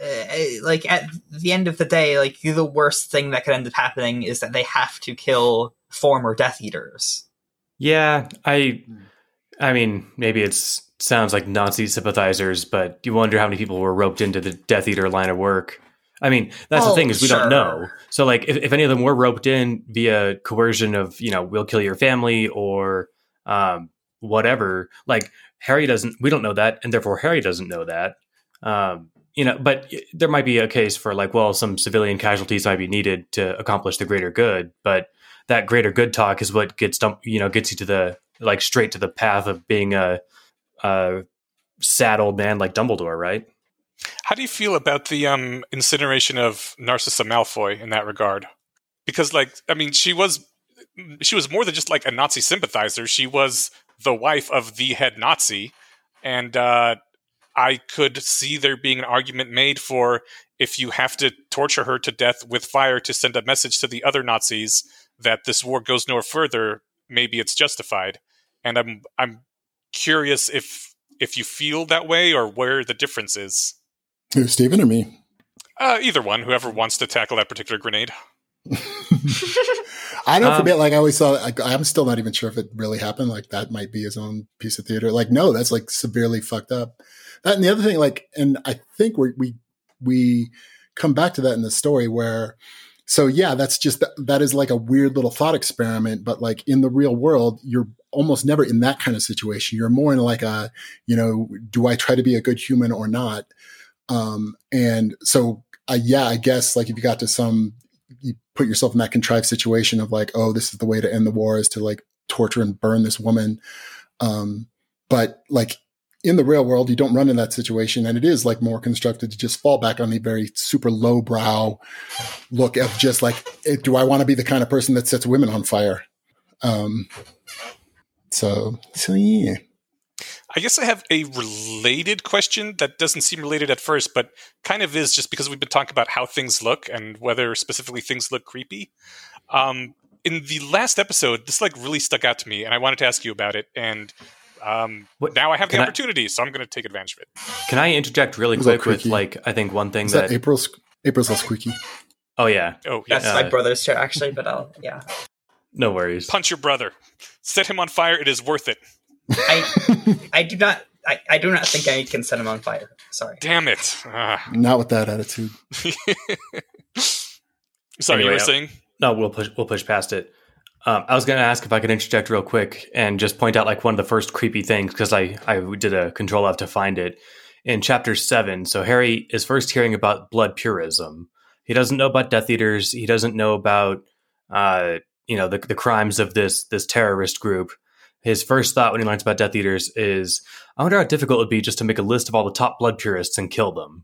Uh, like at the end of the day, like the worst thing that could end up happening is that they have to kill former Death Eaters. Yeah, I, I mean, maybe it sounds like Nazi sympathizers, but you wonder how many people were roped into the Death Eater line of work. I mean, that's oh, the thing is we sure. don't know. So like if, if any of them were roped in via coercion of, you know, we'll kill your family or um, whatever, like Harry doesn't we don't know that and therefore Harry doesn't know that. Um, you know, but there might be a case for like, well, some civilian casualties might be needed to accomplish the greater good, but that greater good talk is what gets you know gets you to the like straight to the path of being a, sad old man like Dumbledore, right? How do you feel about the um, incineration of Narcissa Malfoy in that regard? Because, like, I mean, she was she was more than just like a Nazi sympathizer. She was the wife of the head Nazi, and uh, I could see there being an argument made for if you have to torture her to death with fire to send a message to the other Nazis that this war goes no further, maybe it's justified. And I'm I'm curious if if you feel that way or where the difference is. Who, Stephen or me? Uh, either one, whoever wants to tackle that particular grenade. I don't um, forget. Like I always saw. Like, I'm still not even sure if it really happened. Like that might be his own piece of theater. Like no, that's like severely fucked up. That and the other thing, like, and I think we we we come back to that in the story where. So yeah, that's just that is like a weird little thought experiment. But like in the real world, you're almost never in that kind of situation. You're more in like a, you know, do I try to be a good human or not? Um, and so, uh, yeah, I guess like if you got to some, you put yourself in that contrived situation of like, oh, this is the way to end the war is to like torture and burn this woman. Um, but like in the real world, you don't run in that situation. And it is like more constructed to just fall back on the very super low brow look of just like, eh, do I want to be the kind of person that sets women on fire? Um, so, so yeah. I guess I have a related question that doesn't seem related at first, but kind of is just because we've been talking about how things look and whether specifically things look creepy. Um, in the last episode, this like really stuck out to me, and I wanted to ask you about it. And um, what, now I have the opportunity, I, so I'm going to take advantage of it. Can I interject really quick with like I think one thing is that, that April's April's all squeaky. Oh yeah. Oh yeah. That's uh, my brother's chair actually, but I'll yeah. No worries. Punch your brother. Set him on fire. It is worth it. I I do not I, I do not think I can set him on fire. Sorry. Damn it. Ah. Not with that attitude. Sorry, anyway, you were saying? No, we'll push we'll push past it. Um, I was going to ask if I could interject real quick and just point out like one of the first creepy things because I I did a control F to find it in chapter seven. So Harry is first hearing about blood purism. He doesn't know about Death Eaters. He doesn't know about uh, you know the, the crimes of this this terrorist group his first thought when he learns about Death Eaters is, I wonder how difficult it would be just to make a list of all the top blood purists and kill them.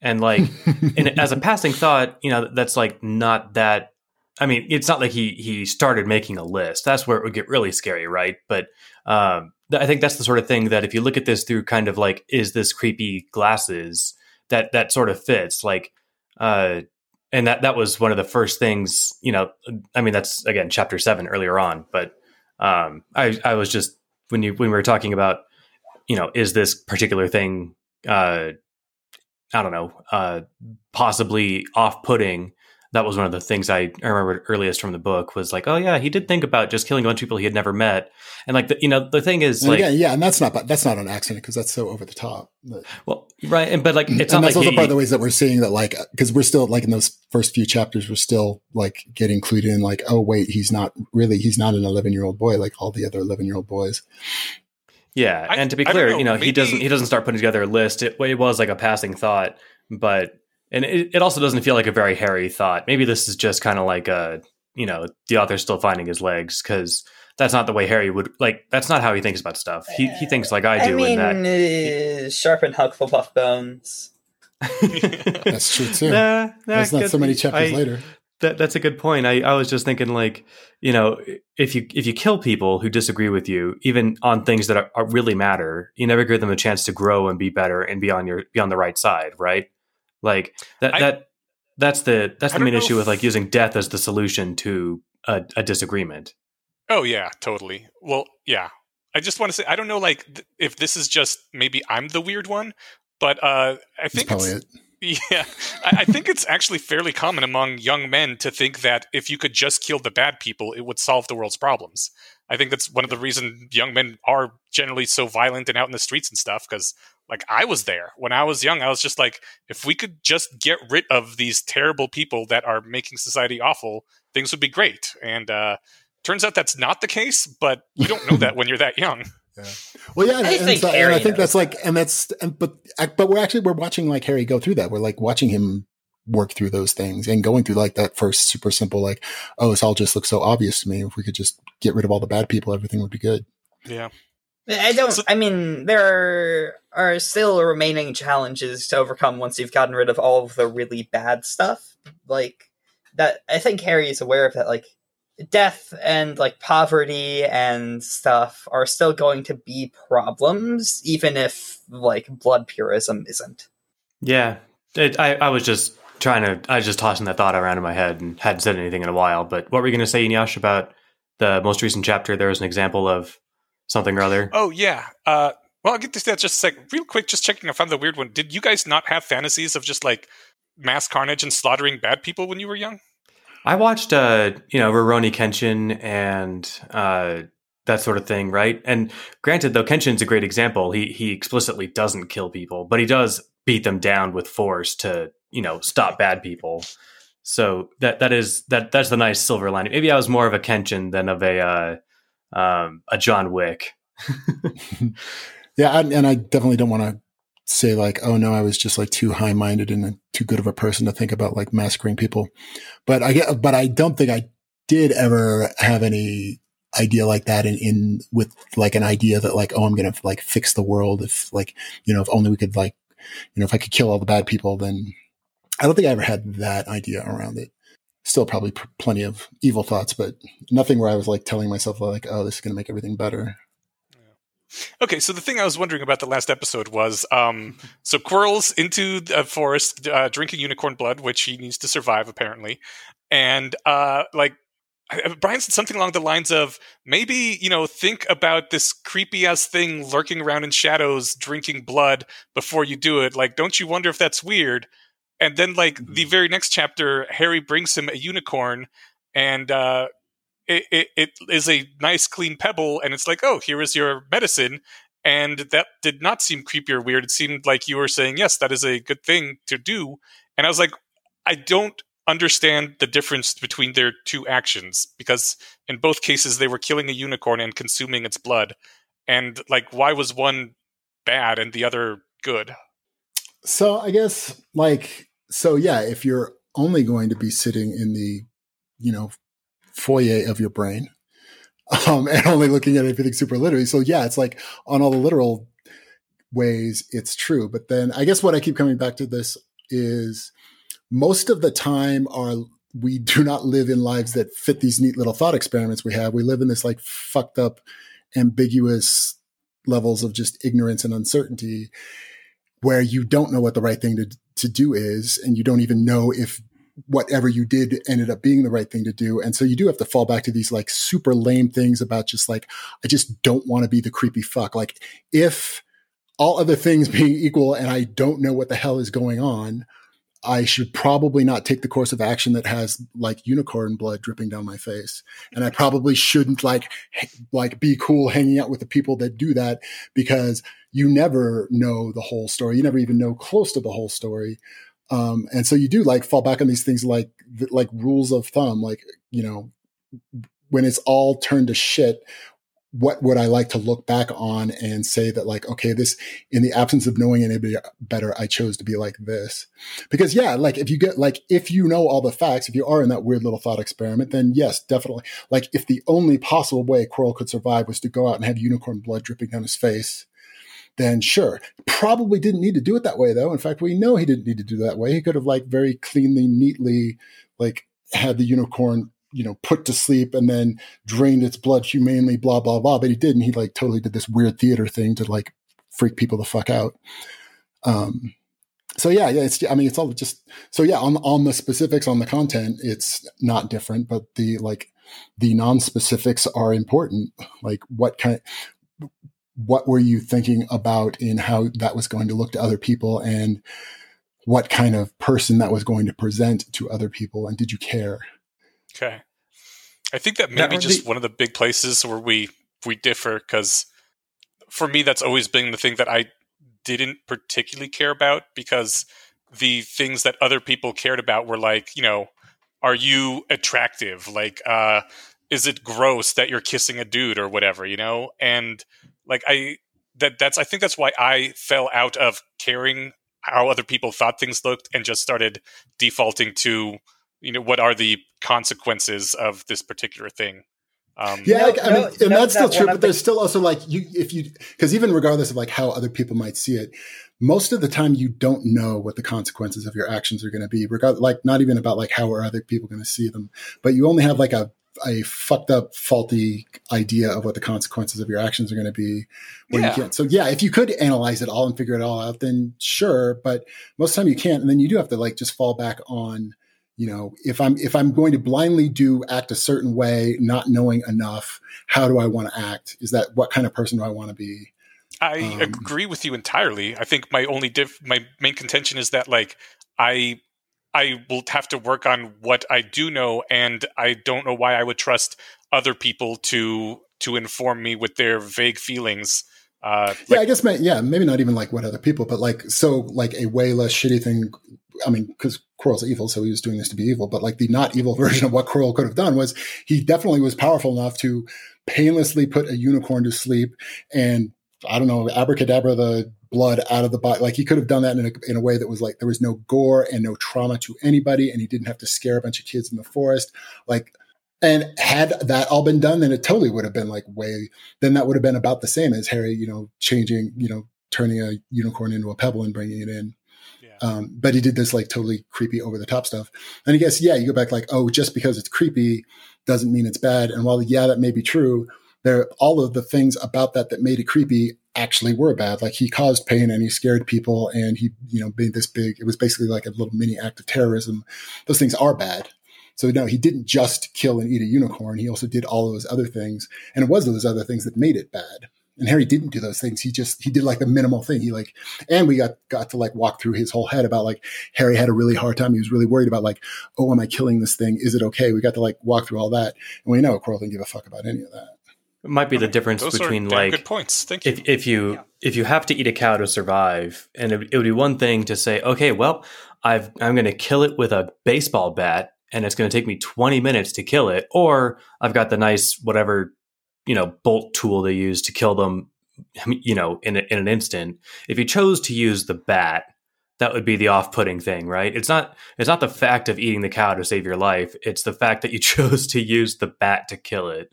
And like, and as a passing thought, you know, that's like not that. I mean, it's not like he he started making a list. That's where it would get really scary, right? But um, I think that's the sort of thing that if you look at this through kind of like, is this creepy glasses? That that sort of fits. Like, uh, and that that was one of the first things. You know, I mean, that's again chapter seven earlier on, but um, I I was just when you when we were talking about, you know, is this particular thing, uh, I don't know, uh, possibly off putting that was one of the things I remember earliest from the book was like, oh yeah, he did think about just killing a bunch of people he had never met, and like the, you know the thing is and like again, yeah, and that's not that's not an accident because that's so over the top. But, well, right, and but like it's and not that's like also he- part of the ways that we're seeing that like uh, because we're still like in those first few chapters we're still like getting clued in like oh wait he's not really he's not an 11 year old boy like all the other 11 year old boys yeah, I- and to be clear, know, you know he doesn't he doesn't start putting together a list. It, it was like a passing thought, but and it, it also doesn't feel like a very Harry thought. Maybe this is just kind of like a you know the author's still finding his legs because that's not the way Harry would like. That's not how he thinks about stuff. He he thinks like I do. I do mean, in that. uh, sharpen Hufflepuff bones. that's true too Nah, nah, that's not so many chapters I- later That, that's a good point. I, I was just thinking, like, you know, if you if you kill people who disagree with you, even on things that are, are really matter, you never give them a chance to grow and be better and be on your be on the right side, right? Like that I- that that's the that's the main issue if- with like using death as the solution to a, a disagreement. Oh yeah, totally. Well, yeah. I just want to say I don't know like th- if this is just maybe I'm the weird one, but uh I that's think probably it's, it yeah, I, I think it's actually fairly common among young men to think that if you could just kill the bad people, it would solve the world's problems. I think that's one of the reasons young men are generally so violent and out in the streets and stuff. Because, like, I was there when I was young. I was just like, if we could just get rid of these terrible people that are making society awful, things would be great. And uh, turns out that's not the case. But you don't know that when you're that young. Well, yeah, and, I and think so- and Harry I think that's like, and that's, and, but, but we're actually we're watching like Harry go through that. We're like watching him work through those things and going through like that first super simple, like, oh, this all just looks so obvious to me. If we could just get rid of all the bad people, everything would be good. Yeah. I don't. So- I mean, there are, are still remaining challenges to overcome once you've gotten rid of all of the really bad stuff. Like that, I think Harry is aware of that. Like death and like poverty and stuff are still going to be problems, even if like blood purism isn't. Yeah, it, I I was just trying to I was just tossing that thought around in my head and hadn't said anything in a while. But what were you going to say, Eneasz, about the most recent chapter? There was an example of something or other. Oh yeah. Uh, well, I'll get to that just a sec. Real quick, just checking. I found the weird one. Did you guys not have fantasies of just like mass carnage and slaughtering bad people when you were young? I watched, uh, you know, Rurouni Kenshin and uh, that sort of thing, right? And granted, though, Kenshin's a great example. He he explicitly doesn't kill people, but he does beat them down with force to, you know, stop bad people. So that that is that that's the nice silver lining. Maybe I was more of a Kenshin than of a uh, um, a John Wick. Yeah, I, and I definitely don't want to say like, oh no, I was just like too high minded and uh, too good of a person to think about like massacring people. But I get, but I don't think I did ever have any idea like that in, in with like an idea that like, oh, I'm gonna like fix the world if like you know if only we could like you know if I could kill all the bad people, then I don't think I ever had that idea around it. Still, probably p- plenty of evil thoughts, but nothing where I was like telling myself like, oh, this is gonna make everything better. Okay, so the thing I was wondering about the last episode was, um, so Quirrell's into the forest uh, drinking unicorn blood, which he needs to survive apparently, and uh, like Brian said something along the lines of maybe you know think about this creepy ass thing lurking around in shadows, drinking blood before you do it. Like, don't you wonder if that's weird? And then, like the very next chapter, Harry brings him a unicorn, and uh, it, it, it is a nice clean pebble and it's like oh here is your medicine. And that did not seem creepy or weird. It seemed like you were saying yes that is a good thing to do. And i was like i don't understand the difference between their two actions because in both cases they were killing a unicorn and consuming its blood. And like why was one bad and the other good? So I guess like so yeah, if you're only going to be sitting in the, you know, foyer of your brain, um, and only looking at everything super literally. So yeah, it's like on all the literal ways it's true. But then I guess what I keep coming back to this is most of the time our we do not live in lives that fit these neat little thought experiments we have. We live in this like fucked up, ambiguous levels of just ignorance and uncertainty where you don't know what the right thing to, to do is and you don't even know if whatever you did ended up being the right thing to do. And so you do have to fall back to these like super lame things about just like, I just don't want to be the creepy fuck. Like if all other things being equal and I don't know what the hell is going on, I should probably not take the course of action that has like unicorn blood dripping down my face. And I probably shouldn't like, like be cool hanging out with the people that do that because you never know the whole story. You never even know close to the whole story. Um, and so you do like fall back on these things like, like rules of thumb, like, you know, when it's all turned to shit, what would I like to look back on and say that like, okay, this in the absence of knowing anybody better, I chose to be like this. Because yeah, like if you get like if you know all the facts, if you are in that weird little thought experiment, then yes, definitely. Like if the only possible way Quirrell could survive was to go out and have unicorn blood dripping down his face, then sure. Probably didn't need to do it that way though. In fact, we know he didn't need to do that way. He could have like very cleanly, neatly like had the unicorn you know, put to sleep and then drained its blood humanely, blah, blah, blah. But he didn't. He like totally did this weird theater thing to like freak people the fuck out. Um, so yeah, yeah, it's, I mean, it's all just, so yeah, on, on the specifics on the content, it's not different, but the, like, the non-specifics are important. Like what kind, what were you thinking about in how that was going to look to other people and what kind of person that was going to present to other people? And did you care? Okay. I think that maybe just the- one of the big places where we we differ because for me that's always been the thing that I didn't particularly care about because the things that other people cared about were like, you know, are you attractive? Like, uh, is it gross that you're kissing a dude or whatever, you know? And like I that that's I think that's why I fell out of caring how other people thought things looked and just started defaulting to you know what are the consequences of this particular thing um, yeah, like, I mean, and that's still true, but there's still also like you, if you, because even regardless of like how other people might see it, most of the time you don't know what the consequences of your actions are going to be. Regardless, like not even about like how are other people going to see them, but you only have like a a fucked up, faulty idea of what the consequences of your actions are going to be. When yeah. you can't. So yeah, if you could analyze it all and figure it all out, then sure. But most of the time you can't, and then you do have to like just fall back on you know if i'm if i'm going to blindly do act a certain way not knowing enough how do i want to act is that what kind of person do i want to be i um, agree with you entirely i think my only diff my main contention is that like i i will have to work on what i do know and i don't know why i would trust other people to to inform me with their vague feelings uh, like, yeah, I guess, yeah, maybe not even like what other people, but like, so like a way less shitty thing I mean, because Quirrell's evil, so he was doing this to be evil. But like the not evil version of what Quirrell could have done was he definitely was powerful enough to painlessly put a unicorn to sleep and I don't know, abracadabra the blood out of the body. Like he could have done that in a, in a way that was like there was no gore and no trauma to anybody, and he didn't have to scare a bunch of kids in the forest. Like, and had that all been done, then it totally would have been like way. Then that would have been about the same as Harry, you know, changing, you know, turning a unicorn into a pebble and bringing it in. Um, but he did this like totally creepy over the top stuff. And I guess, yeah, you go back like, oh, just because it's creepy doesn't mean it's bad. And while, yeah, that may be true, there, all of the things about that that made it creepy actually were bad. Like he caused pain and he scared people and he, you know, made this big, it was basically like a little mini act of terrorism. Those things are bad. So no, he didn't just kill and eat a unicorn. He also did all those other things. And it was those other things that made it bad. And Harry didn't do those things. He just he did like the minimal thing. He like, and we got got to like walk through his whole head about like Harry had a really hard time. He was really worried about like, oh, am I killing this thing? Is it okay? We got to like walk through all that, and we know Quirrell didn't give a fuck about any of that. It might be the difference Those between like good points. Thank you. If, if you yeah. if you have to eat a cow to survive, and it, it would be one thing to say, okay, well, I've I'm going to kill it with a baseball bat, and it's going to take me 20 minutes to kill it, or I've got the nice whatever you know bolt tool they use to kill them you know, in, a, in an instant. If you chose to use the bat, that would be the off-putting thing, right? It's not it's not the fact of eating the cow to save your life. It's the fact that you chose to use the bat to kill it.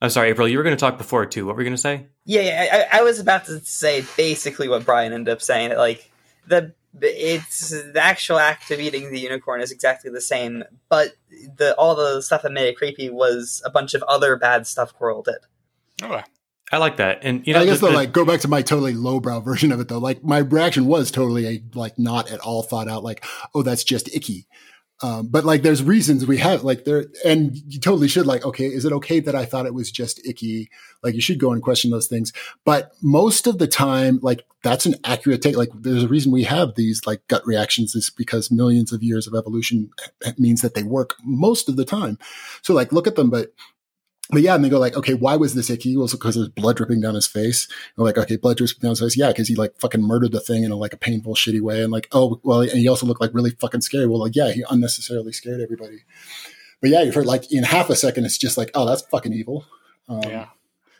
I'm sorry, April. You were going to talk before too. What were you going to say? Yeah, yeah I, I, was about to say basically what Brian ended up saying. Like the it's the actual act of eating the unicorn is exactly the same, but the all the stuff that made it creepy was a bunch of other bad stuff Quirrell did. Oh, I like that, and you know, I guess the, though, like go back to my totally lowbrow version of it though. Like my reaction was totally a like not at all thought out. Like, oh, that's just icky. Um, but like, there's reasons we have like there, and you totally should like, okay, is it okay that I thought it was just icky? Like, you should go and question those things. But most of the time, like, that's an accurate take. Like, there's a reason we have these like gut reactions is because millions of years of evolution means that they work most of the time. So like, look at them, but but yeah, and they go like, okay, why was this icky? Well, because there's blood dripping down his face. And like, okay, blood dripping down his face. Yeah, because he like fucking murdered the thing in a like a painful, shitty way. And like, oh, well, and he also looked like really fucking scary. Well, like, yeah, he unnecessarily scared everybody. But yeah, you've heard like in half a second, it's just like, oh, that's fucking evil. Um, yeah.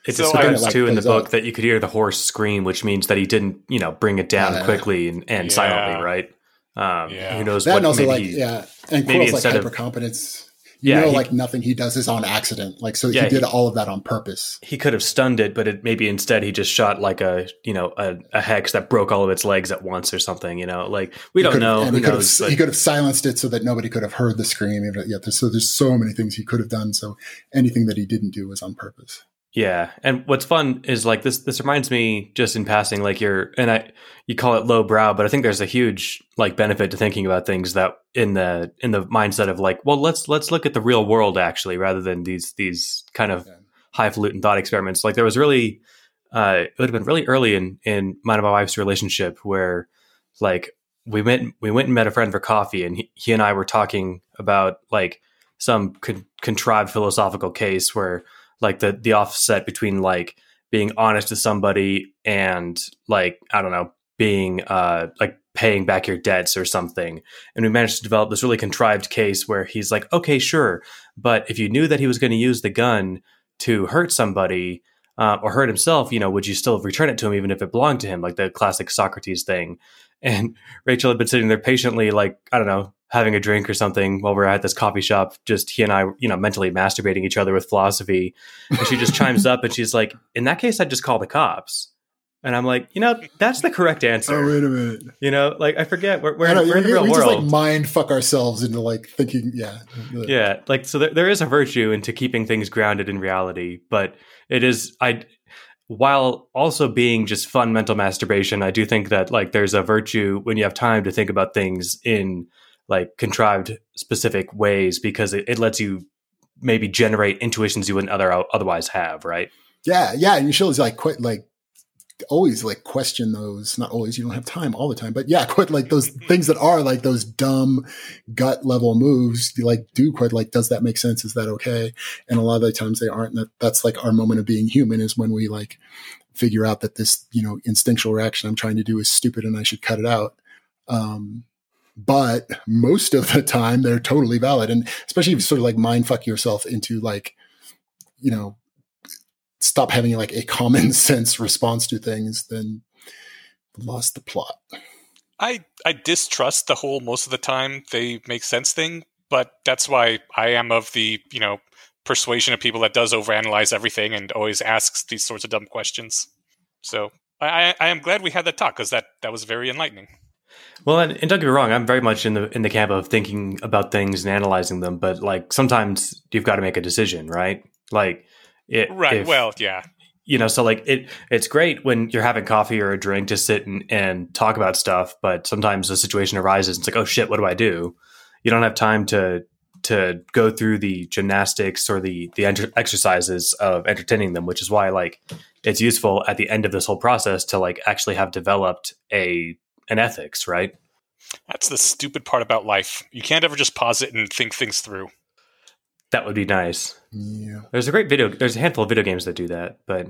It So describes I- too in the plays out. book that you could hear the horse scream, which means that he didn't, you know, bring it down Yeah. quickly and, and Yeah. silently, right? Um, Yeah. Who knows That what? and also maybe like, he- yeah. And maybe Quirrell's like instead of- hypercompetence. You Yeah, know, he- like nothing he does is on accident. Like, so Yeah, he did he- all of that on purpose. he could have stunned it, but it maybe instead he just shot like a you know a, a hex that broke all of its legs at once or something. You know, like we He don't know. Who he could, knows? he could have silenced it so that nobody could have heard the scream. Yeah, so there's so many things he could have done. So anything that he didn't do was on purpose. Yeah, and what's fun is like this. This reminds me, just in passing, like you're, and I, you call it low brow, but I think there's a huge like benefit to thinking about things that in the in the mindset of like, well, let's let's look at the real world actually, rather than these these kind of Yeah. highfalutin thought experiments. Like there was really, uh, it would have been really early in in mine and my wife's relationship where, like, we went we went and met a friend for coffee, and he, he and I were talking about like some con- contrived philosophical case where like the the offset between like being honest to somebody and like I don't know being uh like paying back your debts or something. And we managed to develop this really contrived case where he's like okay sure but if you knew that he was going to use the gun to hurt somebody uh, or hurt himself you know would you still return it to him even if it belonged to him? Like the classic Socrates thing and Rachel had been sitting there patiently like I don't know having a drink or something while we're at this coffee shop just he and I you know mentally masturbating each other with philosophy and she just chimes up and she's like, in that case, I'd just call the cops. And I'm like, you know, that's the correct answer. Oh, wait a minute. You know, like I forget, we're, we're, I know, we're in the we- real we world. just like mind fuck ourselves into like thinking, yeah. yeah, like so there, there is a virtue into keeping things grounded in reality, but it is I while also being just fun mental masturbation, I do think that like there's a virtue when you have time to think about things in like contrived specific ways because it, it lets you maybe generate intuitions you wouldn't other otherwise have, right? Yeah, yeah, and you should like quit like always like question those. Not always, you don't have time all the time, but yeah, quite like those things that are like those dumb gut level moves. Like do quite like, does that make sense? Is that okay? And a lot of the times they aren't. That that's like our moment of being human is when we like figure out that this you know instinctual reaction I'm trying to do is stupid and I should cut it out. Um, but most of the time they're totally valid, and especially if you sort of like mind fuck yourself into like you know stop having like a common sense response to things, then lost the plot. I I distrust the whole most of the time they make sense thing, but that's why I am of the you know persuasion of people that does overanalyze everything and always asks these sorts of dumb questions. So I I, I am glad we had that talk because that that was very enlightening. Well, and, and don't get me wrong, I'm very much in the in the camp of thinking about things and analyzing them, but like sometimes you've got to make a decision, right? Like, it, Right. if- well, yeah. you know, so like it it's great when you're having coffee or a drink to sit and, and talk about stuff, but sometimes a situation arises. And it's like, oh shit, what do I do? You don't have time to to go through the gymnastics or the the enter- exercises of entertaining them, which is why like it's useful at the end of this whole process to like actually have developed a an ethics, right? That's the stupid part about life. You can't ever just pause it and think things through. That would be nice. Yeah. There's a great video. There's a handful of video games that do that, but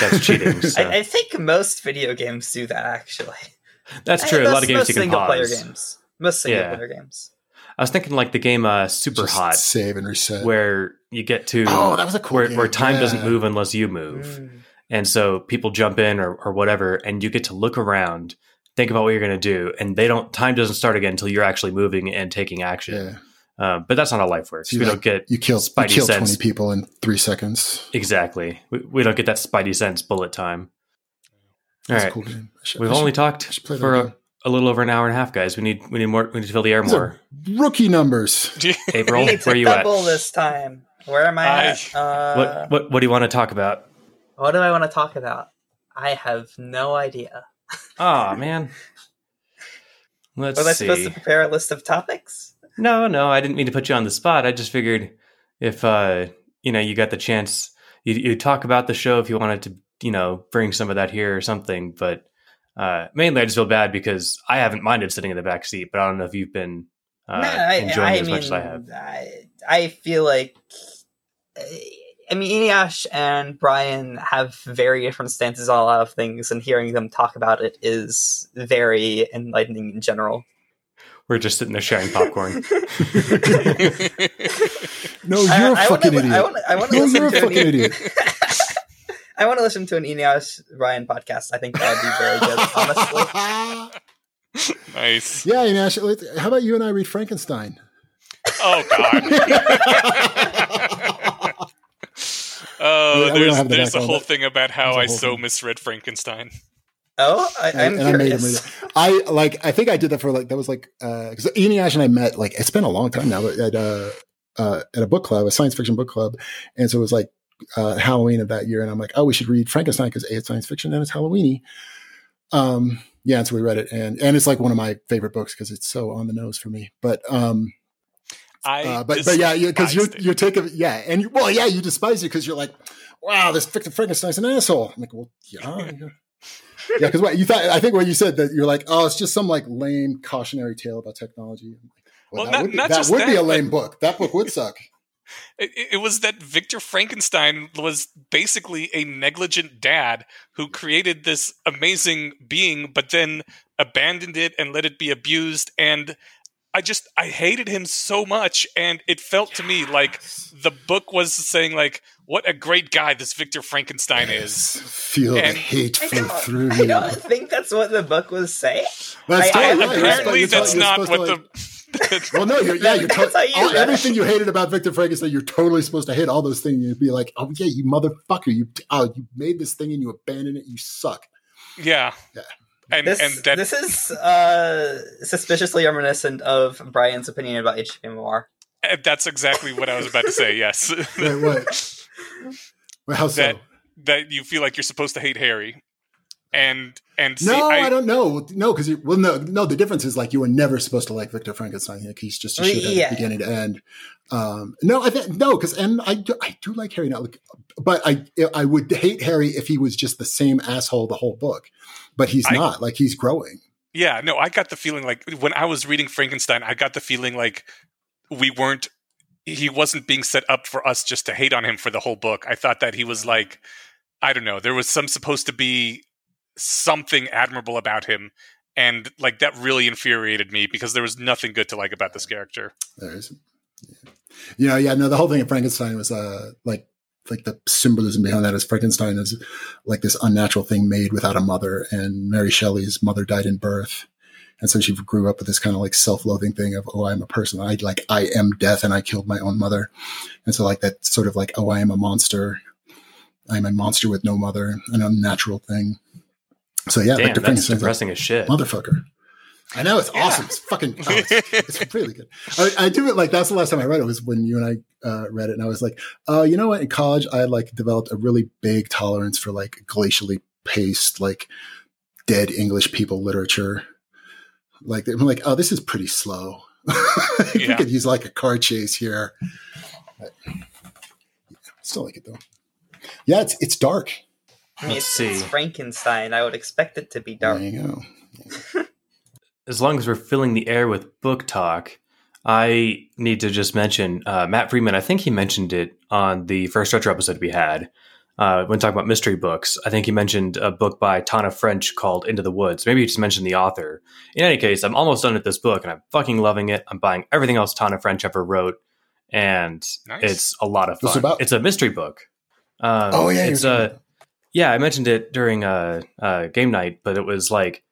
that's cheating. So. I, I think most video games do that actually. that's I- true. A lot of games most you can single player games. Most single Yeah. player games. I was thinking like the game uh, Super Just Hot, Save and reset. where you get to oh, that was a cool where, game. where time Yeah. doesn't move unless you move, Mm. and so people jump in or, or whatever, and you get to look around, think about what you're going to do, and they don't. Time doesn't start again until you're actually moving and taking action. Yeah. Um, but that's not how life works. So you we like- don't get You kill you Spidey kill sense. twenty people in three seconds. exactly. We, we don't get that Spidey sense bullet time. All That's right, a cool game. Should- we've I only talked I should play that for a, a little over an hour and a half, guys. We need we need more. We need to fill the air These more. rookie numbers. April, We where are you at? double this time. Where am I, I- at? Uh, What what what do you want to talk about? what do I want to talk about? I have no idea. Oh man. Let's Was I see. supposed to prepare a list of topics? No, no, I didn't mean to put you on the spot. I just figured if uh, you know you got the chance, you you talk about the show if you wanted to, you know, bring some of that here or something. But uh, mainly, I just feel bad because I haven't minded sitting in the back seat, but I don't know if you've been uh, No, I, enjoying I it as mean, much as I have. I, I feel like. I mean, Eneasz and Brian have very different stances on a lot of things, and hearing them talk about it is very enlightening in general. We're just sitting there sharing popcorn. No, you're I- a I fucking wanna, idiot. I want, I want to no, listen you're a fucking an, idiot. I want to listen to an Eneasz Ryan podcast. I think that would be very good, honestly. nice. yeah, and how about you and I read Frankenstein? Oh god. Oh, We don't there's the there's a whole thing about how I a I whole so thing. misread Frankenstein. Oh, I, I'm and I made him read curious. it. I like. I think I did that for like that was like because Eneasz and I met like it's been a long time now, but at uh, uh at a book club, a science fiction book club, and so it was like uh Halloween of that year, and I'm like, oh, we should read Frankenstein because a it's science fiction and it's Halloweeny. Um, yeah, and so we read it, and and it's like one of my favorite books because it's so on the nose for me. But um, I uh, but but yeah, because you're despised it. you're taking yeah, and you, well, yeah, you despise it because you're like, wow, this Victor Frankenstein's an asshole. I'm like, well, yeah, yeah. Because what you thought, I think what you said that you're like, oh, it's just some like lame cautionary tale about technology. I'm Well, that not- would, be, that would be that, a but- lame book. That book would suck. It, it was that Victor Frankenstein was basically a negligent dad who created this amazing being, but then abandoned it and let it be abused. And I just I hated him so much, and it felt to me like the book was saying like, "What a great guy this Victor Frankenstein is." Feel the hate I flow don't, through I you. don't think that's what the book was saying. That's I- I- right. Apparently, you're that's not what like- the. Well, no, you're, yeah, you're to- you all, everything you hated about Victor Frankenstein. You're totally supposed to hate all those things. You'd be like, oh yeah, you motherfucker, you oh, you made this thing and you abandoned it. You suck. yeah. Yeah. And This, and that this is uh, suspiciously reminiscent of Brian's opinion about HPMOR. and that's exactly what I was about to say. Yes, Wait, what? Well, how so? That- that you feel like you're supposed to hate Harry, and and see, no, I, I, don't know. No, because well, no, no. The difference is like you were never supposed to like Victor Frankenstein. Like he's just a shit yeah. beginning to end. Um, no, I think no, because and I do, I do like Harry now, like, but I I would hate Harry if he was just the same asshole the whole book. But he's I- not. Like he's growing. Yeah, no, I got the feeling like when I was reading Frankenstein, I got the feeling like we weren't he wasn't being set up for us just to hate on him for the whole book. I thought that he was like I don't know, there was some supposed to be something admirable about him and like that really infuriated me because there was nothing good to like about this character. There is. Yeah. You know, yeah, no, the whole thing of Frankenstein was uh like like the symbolism behind that is Frankenstein is like this unnatural thing made without a mother, and Mary Shelley's mother died in birth. And so she grew up with this kind of like self-loathing thing of, oh, I'm a person. I like, I am death and I killed my own mother. And so like that sort of like, oh, I am a monster. I'm a monster with no mother, an unnatural thing. So yeah, Damn, Victor that's like, depressing as shit. motherfucker. I know it's Yeah. awesome. It's fucking. Oh, it's, it's really good. I, I do it like that's the last time I read it was when you and I uh, read it, and I was like, oh, you know what? In college, I like developed a really big tolerance for like glacially paced, like dead English people literature. Like I'm like, oh, this is pretty slow. we could use like a car chase here. But, yeah, still like it though. Yeah, it's it's dark. I mean, Let's it's, it's see. Frankenstein. I would expect it to be dark. There you go. As long as we're filling the air with book talk, I need to just mention uh, Matt Freeman. I think he mentioned it on the first retro episode we had uh, when talking about mystery books. I think he mentioned a book by Tana French called Into the Woods. Maybe he just mentioned the author. In any case, I'm almost done with this book and I'm fucking loving it. I'm buying everything else Tana French ever wrote, and Nice. it's a lot of What's fun. it about? It's a mystery book. Um, Oh yeah, it's a yeah, I mentioned it during uh, uh, game night, but it was like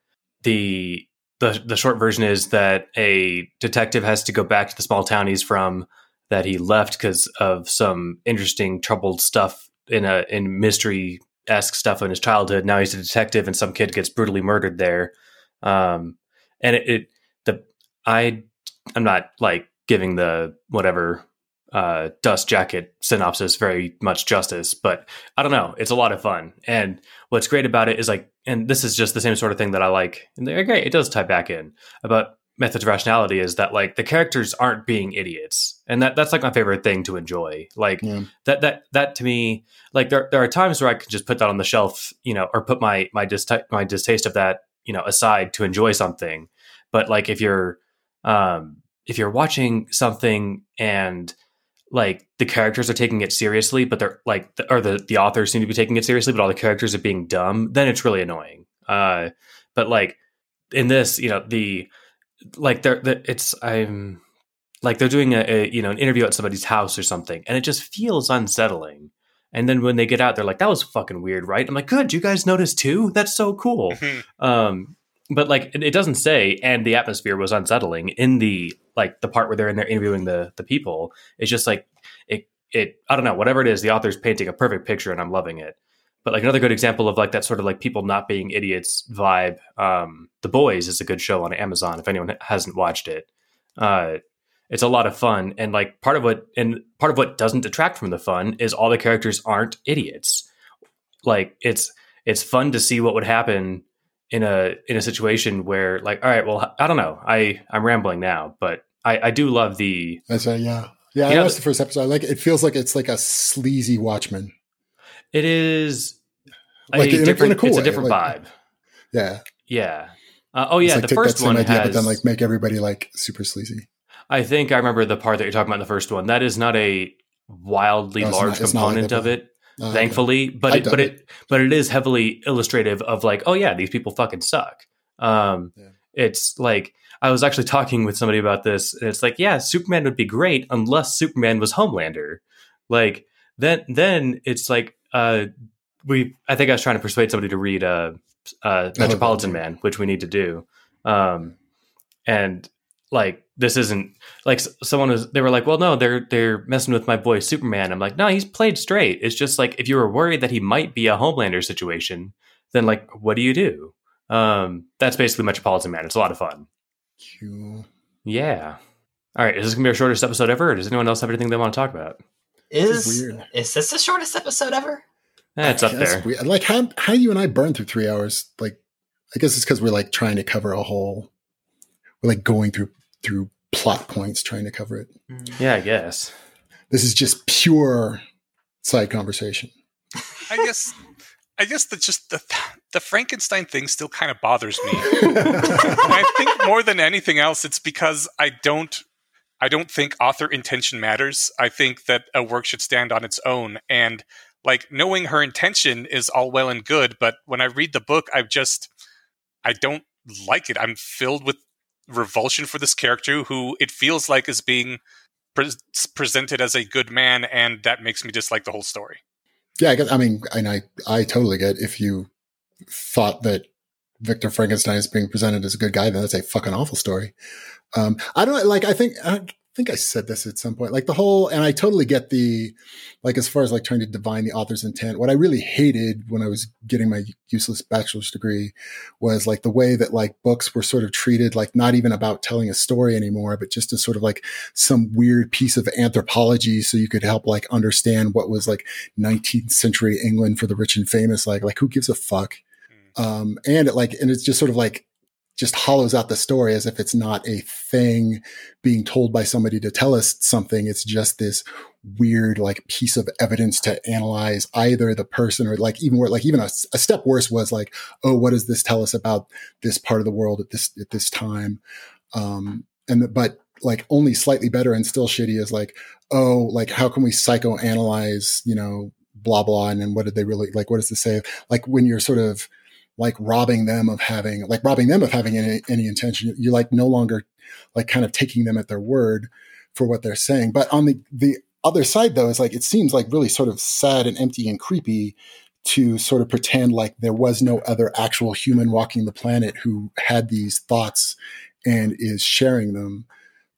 the the the short version is that a detective has to go back to the small town he's from that he left because of some interesting troubled stuff in a in mystery esque stuff in his childhood. Now he's a detective, and some kid gets brutally murdered there. Um, and it, it the I I'm not like giving the whatever uh, dust jacket synopsis very much justice, but I don't know. It's a lot of fun. And what's great about it is like, and this is just the same sort of thing that I like. And they're great. It does tie back in about methods of rationality is that like the characters aren't being idiots, and that that's like my favorite thing to enjoy. Like Yeah. that that that to me, like there there are times where I can just put that on the shelf, you know, or put my my dist- my distaste of that, you know, aside to enjoy something. But like if you're um if you're watching something and like the characters are taking it seriously, but they're like, or the the authors seem to be taking it seriously, but all the characters are being dumb, then it's really annoying. Uh, but like in this, you know, the like they're, they it's I'm like they're doing a, a you know an interview at somebody's house or something, and it just feels unsettling. And then when they get out, they're like, "That was fucking weird, right?" I'm like, "Good, you guys noticed too. That's so cool." Mhm. um but like it, doesn't say and the atmosphere was unsettling. In the like the part where they're in there interviewing the the people it's just like it it i don't know whatever it is the author's painting a perfect picture and i'm loving it. But like another good example of like that sort of like people not being idiots vibe um the boys is a good show on amazon if anyone hasn't watched it. Uh it's a lot of fun and like part of what and part of what doesn't detract from the fun is all the characters aren't idiots. Like it's it's fun to see what would happen in a in a situation where like all right well i don't know i i'm rambling now but i i do love the I say, yeah. Yeah, I know, watched the first episode. I like it. It feels like it's like a sleazy Watchmen. it is Like, a- in a different cool it's a different like- vibe Yeah. yeah uh, oh yeah It's like the take first that same one idea, has, but then like make everybody like super sleazy. i think i remember the part that you're talking about in the first one that is not a wildly No, large not- like component of it Uh, okay. thankfully but it, but dug it but it is heavily illustrative of like oh yeah these people fucking suck um Yeah. it's like i was actually talking with somebody about this and it's like yeah superman would be great unless superman was homelander like then then it's like uh we i think i was trying to persuade somebody to read uh uh metropolitan yeah. man which we need to do um and like this isn't like someone was they were like well no they're they're messing with my boy superman i'm like no he's played straight it's just like if you were worried that he might be a homelander situation then like what do you do um that's basically metropolitan man it's a lot of fun Cool. yeah all right is this gonna be our shortest episode ever or does anyone else have anything they want to talk about This Is is weird. is this the shortest episode ever? eh, it's up I guess there we- like how how you and I burn through three hours. Like, I guess it's because we're like trying to cover a whole. We're like going through through plot points, trying to cover it. Mm. yeah i guess This is just pure side conversation. I guess I guess that just the the Frankenstein thing still kind of bothers me. And I think more than anything else, it's because I don't I don't think author intention matters. I think that a work should stand on its own. And like knowing her intention is all well and good, but when I read the book, I just I don't like it. I'm filled with revulsion for this character who it feels like is being pre- presented as a good man, and that makes me dislike the whole story. Yeah, I, guess, I mean, and I I totally get if you thought that Victor Frankenstein is being presented as a good guy, then that's a fucking awful story. Um, I don't like. I think I think I said this at some point. Like the whole, and I totally get the like as far as like trying to divine the author's intent. What I really hated when I was getting my useless bachelor's degree was like the way that like books were sort of treated, like not even about telling a story anymore, but just as sort of like some weird piece of anthropology, so you could help like understand what was like 19th century England for the rich and famous. Like, like who gives a fuck? Um, and it like, and it's just sort of like, just hollows out the story as if it's not a thing being told by somebody to tell us something. It's just this weird, like piece of evidence to analyze either the person or like even where, like even a, a step worse was like, oh, what does this tell us about this part of the world at this, at this time? Um, and, the, but like only slightly better and still shitty is like, oh, like how can we psychoanalyze, you know, blah, blah. And then what did they really, like, what does this say? Like when you're sort of, like robbing them of having like robbing them of having any, any intention. You're like no longer like kind of taking them at their word for what they're saying. But on the the other side though is like it seems like really sort of sad and empty and creepy to sort of pretend like there was no other actual human walking the planet who had these thoughts and is sharing them.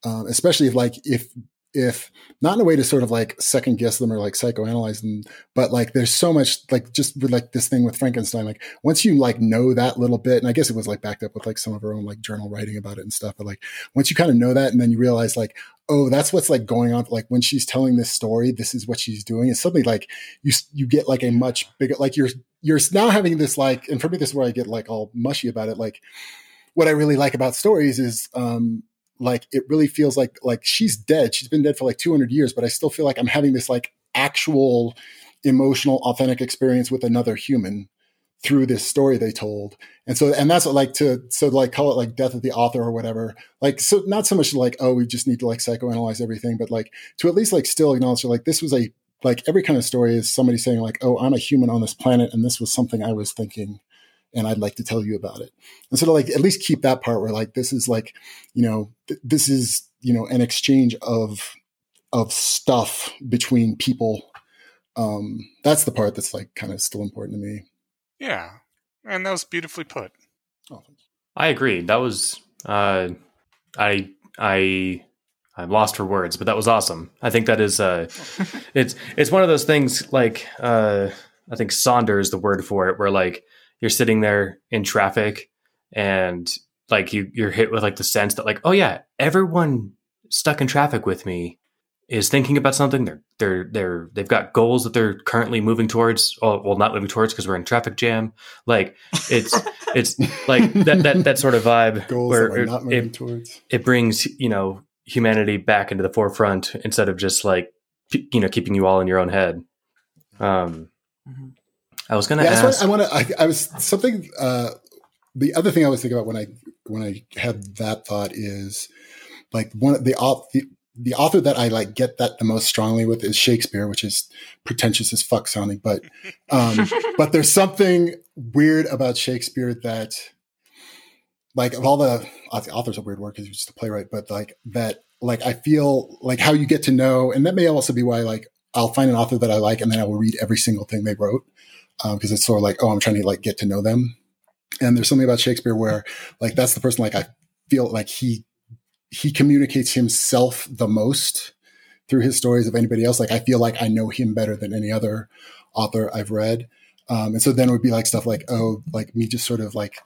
Um, especially if like if if not in a way to sort of like second guess them or like psychoanalyze them, but like there's so much like just with like this thing with Frankenstein, like once you like know that little bit, and I guess it was like backed up with like some of her own like journal writing about it and stuff, but like once you kind of know that and then you realize like, oh, that's what's like going on. Like when she's telling this story, this is what she's doing. It's suddenly like you, you get like a much bigger, like you're, you're now having this like, and for me, this is where I get like all mushy about it. Like, what I really like about stories is um, like it really feels like like she's dead. She's been dead for like 200 years, but I still feel like I'm having this like actual emotional, authentic experience with another human through this story they told. And so, and that's what, like to, so like call it like death of the author or whatever. Like, so not so much like, oh, we just need to like psychoanalyze everything, but like to at least like still acknowledge that, like this was a, like every kind of story is somebody saying like, oh, I'm a human on this planet and this was something I was thinking and I'd like to tell you about it. And sort of like at least keep that part where like this is like, you know, th- this is, you know, an exchange of of stuff between people. Um, that's the part that's like kind of still important to me. Yeah, and that was beautifully put. Oh, I agree. That was uh, I I I'm lost for words, but that was awesome. I think that is uh, it's it's one of those things like uh, I think Sonder is the word for it, where like you're sitting there in traffic and like you you're hit with like the sense that like oh yeah everyone stuck in traffic with me is thinking about something they're they're they're they've got goals that they're currently moving towards or well not moving towards because we're in traffic jam like it's it's like that that that sort of vibe goals where that we're not moving it, towards. it brings you know humanity back into the forefront instead of just like you know keeping you all in your own head um Mhm. I was gonna Yeah, that's ask what I want to. I, I was something. Uh, the other thing I was thinking about when I when I had that thought is like one of the au- the, the author that I like get that the most strongly with is Shakespeare, which is pretentious as fuck sounding, but um, but there's something weird about Shakespeare that like of all the the author's of weird work because he's just a playwright, but like that like I feel like how you get to know, and that may also be why like I'll find an author that I like and then I will read every single thing they wrote because it's sort of like oh I'm trying to like get to know them. And there's something about Shakespeare where like that's the person like I feel like he he communicates himself the most through his stories of anybody else. Like I feel like I know him better than any other author I've read. Um, and so then it would be like stuff like, oh, like me just sort of like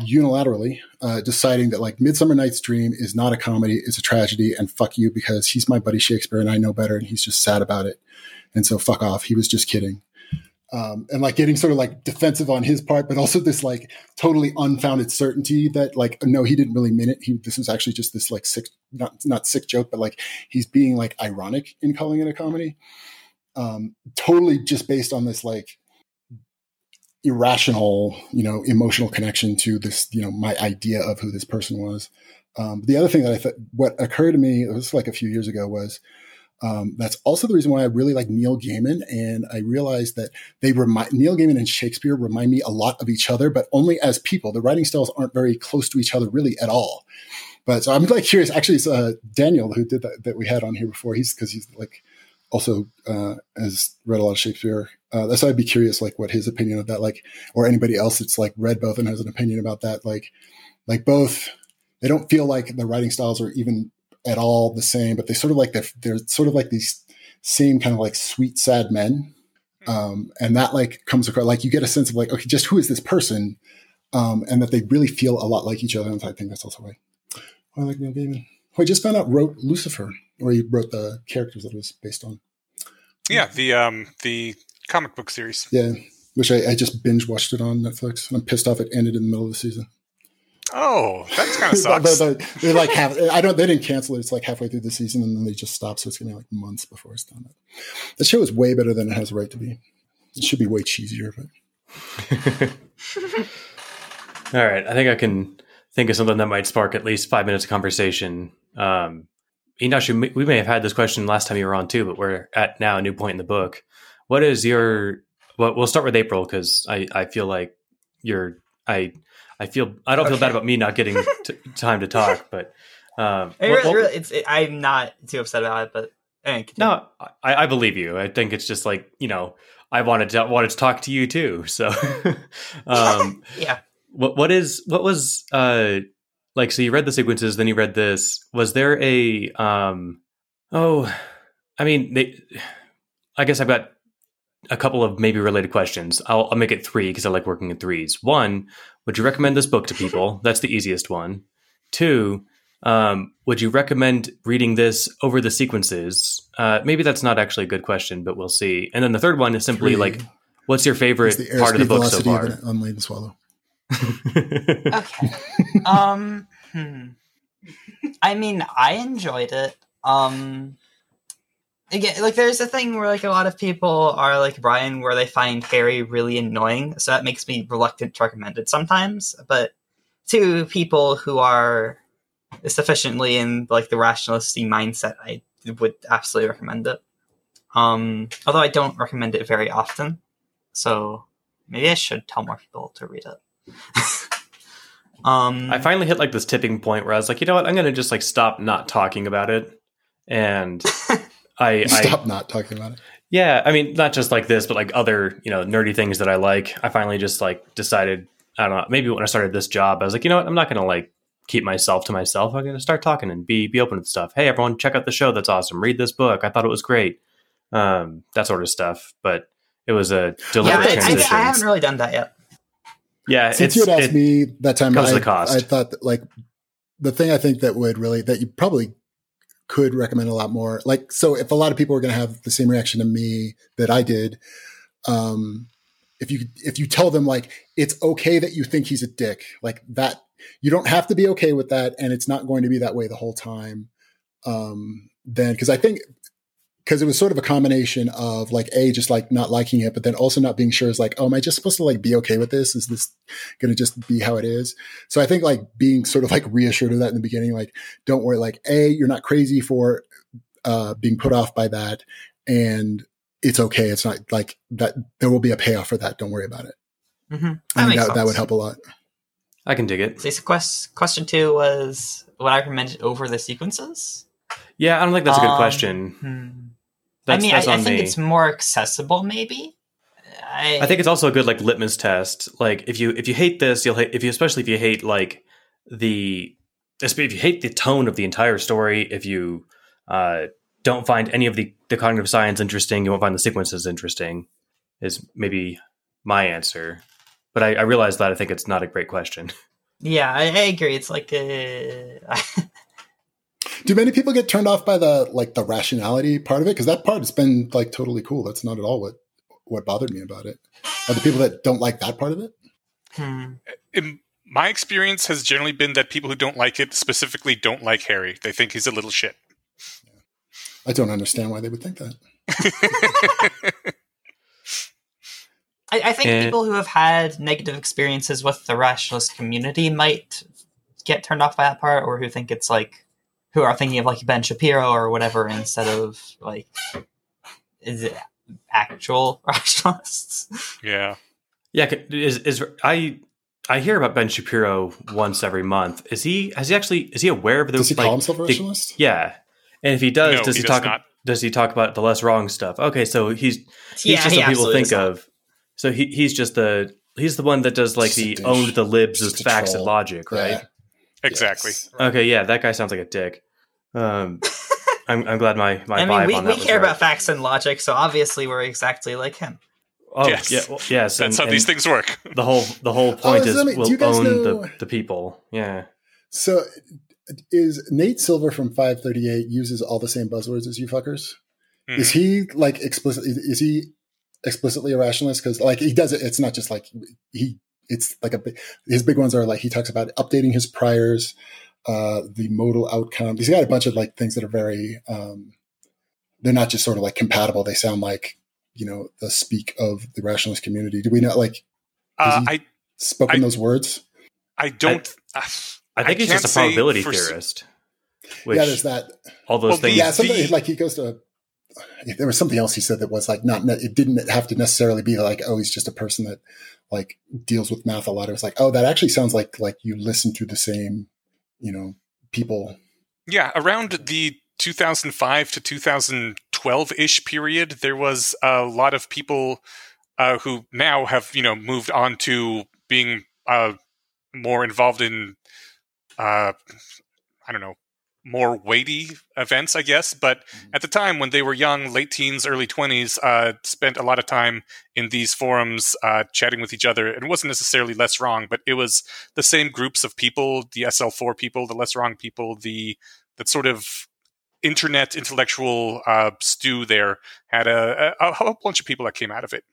unilaterally uh, deciding that like Midsummer Night's Dream is not a comedy, it's a tragedy, and fuck you because he's my buddy Shakespeare and I know better, and he's just sad about it, and so fuck off. He was just kidding. Um, and like getting sort of like defensive on his part, but also this like totally unfounded certainty that like no, he didn't really mean it. He this was actually just this like sick, not not sick joke, but like he's being like ironic in calling it a comedy. Um, totally just based on this like irrational, you know, emotional connection to this, you know, my idea of who this person was. Um, the other thing that I thought, what occurred to me, it was like a few years ago, was um, that's also the reason why I really like Neil Gaiman. And I realized that they remind Neil Gaiman and Shakespeare remind me a lot of each other, but only as people. The writing styles aren't very close to each other really at all. But so I'm like curious. Actually, it's uh, Daniel who did that that we had on here before. He's because he's like also uh, has read a lot of Shakespeare. Uh, that's why I'd be curious, like what his opinion of that, like, or anybody else that's like read both and has an opinion about that. Like, like both, they don't feel like the writing styles are even at all the same, but they sort of like they're, they're sort of like these same kind of like sweet, sad men. Um, and that like comes across like you get a sense of like, okay, just who is this person? Um, and that they really feel a lot like each other. And I think that's also why I like Neil Gaiman. Who I just found out wrote Lucifer, or he wrote the characters that it was based on. Yeah, the um the comic book series. Yeah, which I, I just binge watched it on Netflix. And I'm pissed off it ended in the middle of the season. Oh, that kind of But- sucks. but- but they're like half. I don't. They didn't cancel it. It's like halfway through the season, and then they just stop. So it's gonna be like months before it's done. The show is way better than it has a right to be. It should be way cheesier, but All right, I think I can think of something that might spark at least five minutes of conversation. Um, Eneasz, we may- we may have had this question last time you were on too, but we're at now a new point in the book. What is your? Well, we'll start with April because I I feel like you're I I feel I don't feel bad about me not getting t- time to talk, but um, It what- really, what- it's, it, I'm not too upset about it, but continue. no, I, I believe you. I think it's just like you know I wanted to wanted to talk to you too. So, um, yeah. what what is what was uh like so you read the sequences then you read this was there a um oh i mean they i guess i've got a couple of maybe related questions i'll, I'll make it three because i like working in threes one would you recommend this book to people that's the easiest one two um, would you recommend reading this over the sequences uh, maybe that's not actually a good question but we'll see and then the third one is simply Three like what's your favorite the part of the book so far of an unladen swallow. Okay. um. Hmm. I mean, I enjoyed it. Um. Again, like there's a thing where like a lot of people are like Brian, where they find Harry really annoying, so that makes me reluctant to recommend it sometimes. But to people who are sufficiently in like the rationalistic mindset, I would absolutely recommend it. Um, although I don't recommend it very often, so maybe I should tell more people to read it. um, I finally hit like this tipping point where I was like, you know what, I'm gonna just like stop not talking about it, and I, I Stop not talking about it. yeah, I mean, not just like this, but like other you know nerdy things that I like. I finally just like decided, I don't know, maybe when I started this job, I was like, you know what, I'm not gonna like keep myself to myself. I'm gonna start talking and be be open to stuff. Hey, everyone, check out the show. That's awesome. Read this book. I thought it was great. Um, that sort of stuff. But it was a yeah, deliberate I, I, transition. I haven't really done that yet. yeah, Since it's you had asked it- me that time, comes I, with cost. I thought that, like the thing I think that would really that you probably could recommend a lot more. Like, so if a lot of people are going to have the same reaction to me that I did, um, if you if you tell them like it's okay that you think he's a dick, like that, you don't have to be okay with that, and it's not going to be that way the whole time. Um, then because I think because it was sort of a combination of like a just like not liking it, but then also not being sure is like, oh, am I just supposed to like be okay with this? Is this going to just be how it is? So I think like being sort of like reassured of that in the beginning, like don't worry, like a you're not crazy for uh, being put off by that, and it's okay. It's not like that. There will be a payoff for that. Don't worry about it. Mm-hmm. I think that, that would help a lot. I can dig it. So, so quest, question two was would I recommend it over the sequences? Yeah, I don't think that's a good Um, question. hmm. That's, I mean, I, I think me. it's more accessible, maybe. I, I think it's also a good like litmus test. Like if you if you hate this, you'll hate if you especially if you hate like the if you hate the tone of the entire story. If you uh, don't find any of the the cognitive science interesting, you won't find the sequences interesting. Is maybe my answer. But I, I realize that I think it's not a great question. yeah, I, I agree. It's like uh, Do many people get turned off by the like the rationality part of it? Because that part has been like totally cool. That's not at all what what bothered me about it. Are the people that don't like that part of it? hmm. In my experience has generally been that people who don't like it specifically don't like Harry. They think he's a little shit. I don't understand why they would think that. I, I think And- people who have had negative experiences with the rationalist community might get turned off by that part, or who think it's like who are thinking of like Ben Shapiro or whatever instead of like is it actual rationalists? yeah. Yeah, is is I I hear about Ben Shapiro once every month. Is he has he actually is he aware of the Does he like, call himself a the- rationalist? Yeah, and if he does, No, does he he, does talk? not. Does he talk about the less wrong stuff? Okay, so he's he's yeah, just he what people think does not. of. So he he's just the he's the one that does like Just the douche. owned the libs Just with facts troll. and logic, right? Yeah. Exactly. Yes. Okay, yeah, that guy sounds like a dick. Um, I'm I'm glad my my I vibe mean, we, on we that was care right. about facts and logic, so obviously we're exactly like him. Oh Yes. yeah, well, yes. That's and- how these things work. The whole the whole point Oh, is me- we'll own know- the the people. Yeah. So is Nate Silver from 538 uses all the same buzzwords as you fuckers? Mhm. Is he like explicit? Is he explicitly a rationalist? Because like he does it. It's not just like he. It's like a big. His big ones are like he talks about updating his priors, uh, the modal outcome. He's got a bunch of like things that are very. Um, they're not just sort of like compatible. They sound like you know the speak of the rationalist community. Do we not like Uh, Is I spoken I- those words? I don't. I think he's just a probability theorist. Which yeah, there's that. all those Well, things. yeah, something like he goes to. There was something else he said that was like not. It didn't have to necessarily be like, oh, he's just a person that like deals with math a lot. It was like, oh, that actually sounds like like you listen to the same, you know, people. Yeah, around the 2005 to 2012 ish period, there was a lot of people uh, who now have you know moved on to being uh, more involved in uh, I don't know more weighty events, I guess. But at the time when they were young, late teens, early 20s, uh, spent a lot of time in these forums uh, chatting with each other. And it wasn't necessarily less wrong, but it was the same groups of people: the SL4 people, the less wrong people, the that sort of internet intellectual uh, stew there had a, a, a whole bunch of people that came out of it.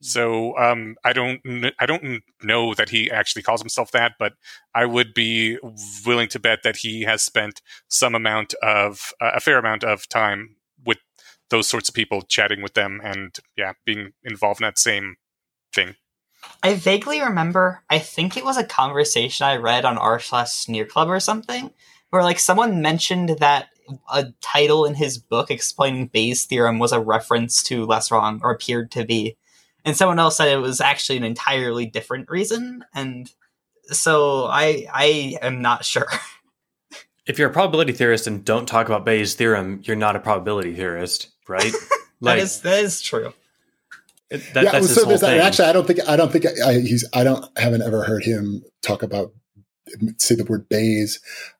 So um, I don't I don't know that he actually calls himself that, but I would be willing to bet that he has spent some amount of uh, a fair amount of time with those sorts of people, chatting with them, and yeah, being involved in that same thing. I vaguely remember. I think it was a conversation I read on r slash sneer club or something, where like someone mentioned that a title in his book explaining Bayes' theorem was a reference to Less Wrong or appeared to be, and someone else said it was actually an entirely different reason. And so I I am not sure. If you're a probability theorist and don't talk about Bayes' theorem, you're not a probability theorist, right? that is that is true. It, that, yeah, that's his so whole thing. actually I don't think I don't think I, he's I don't haven't ever heard him talk about say the word Bayes.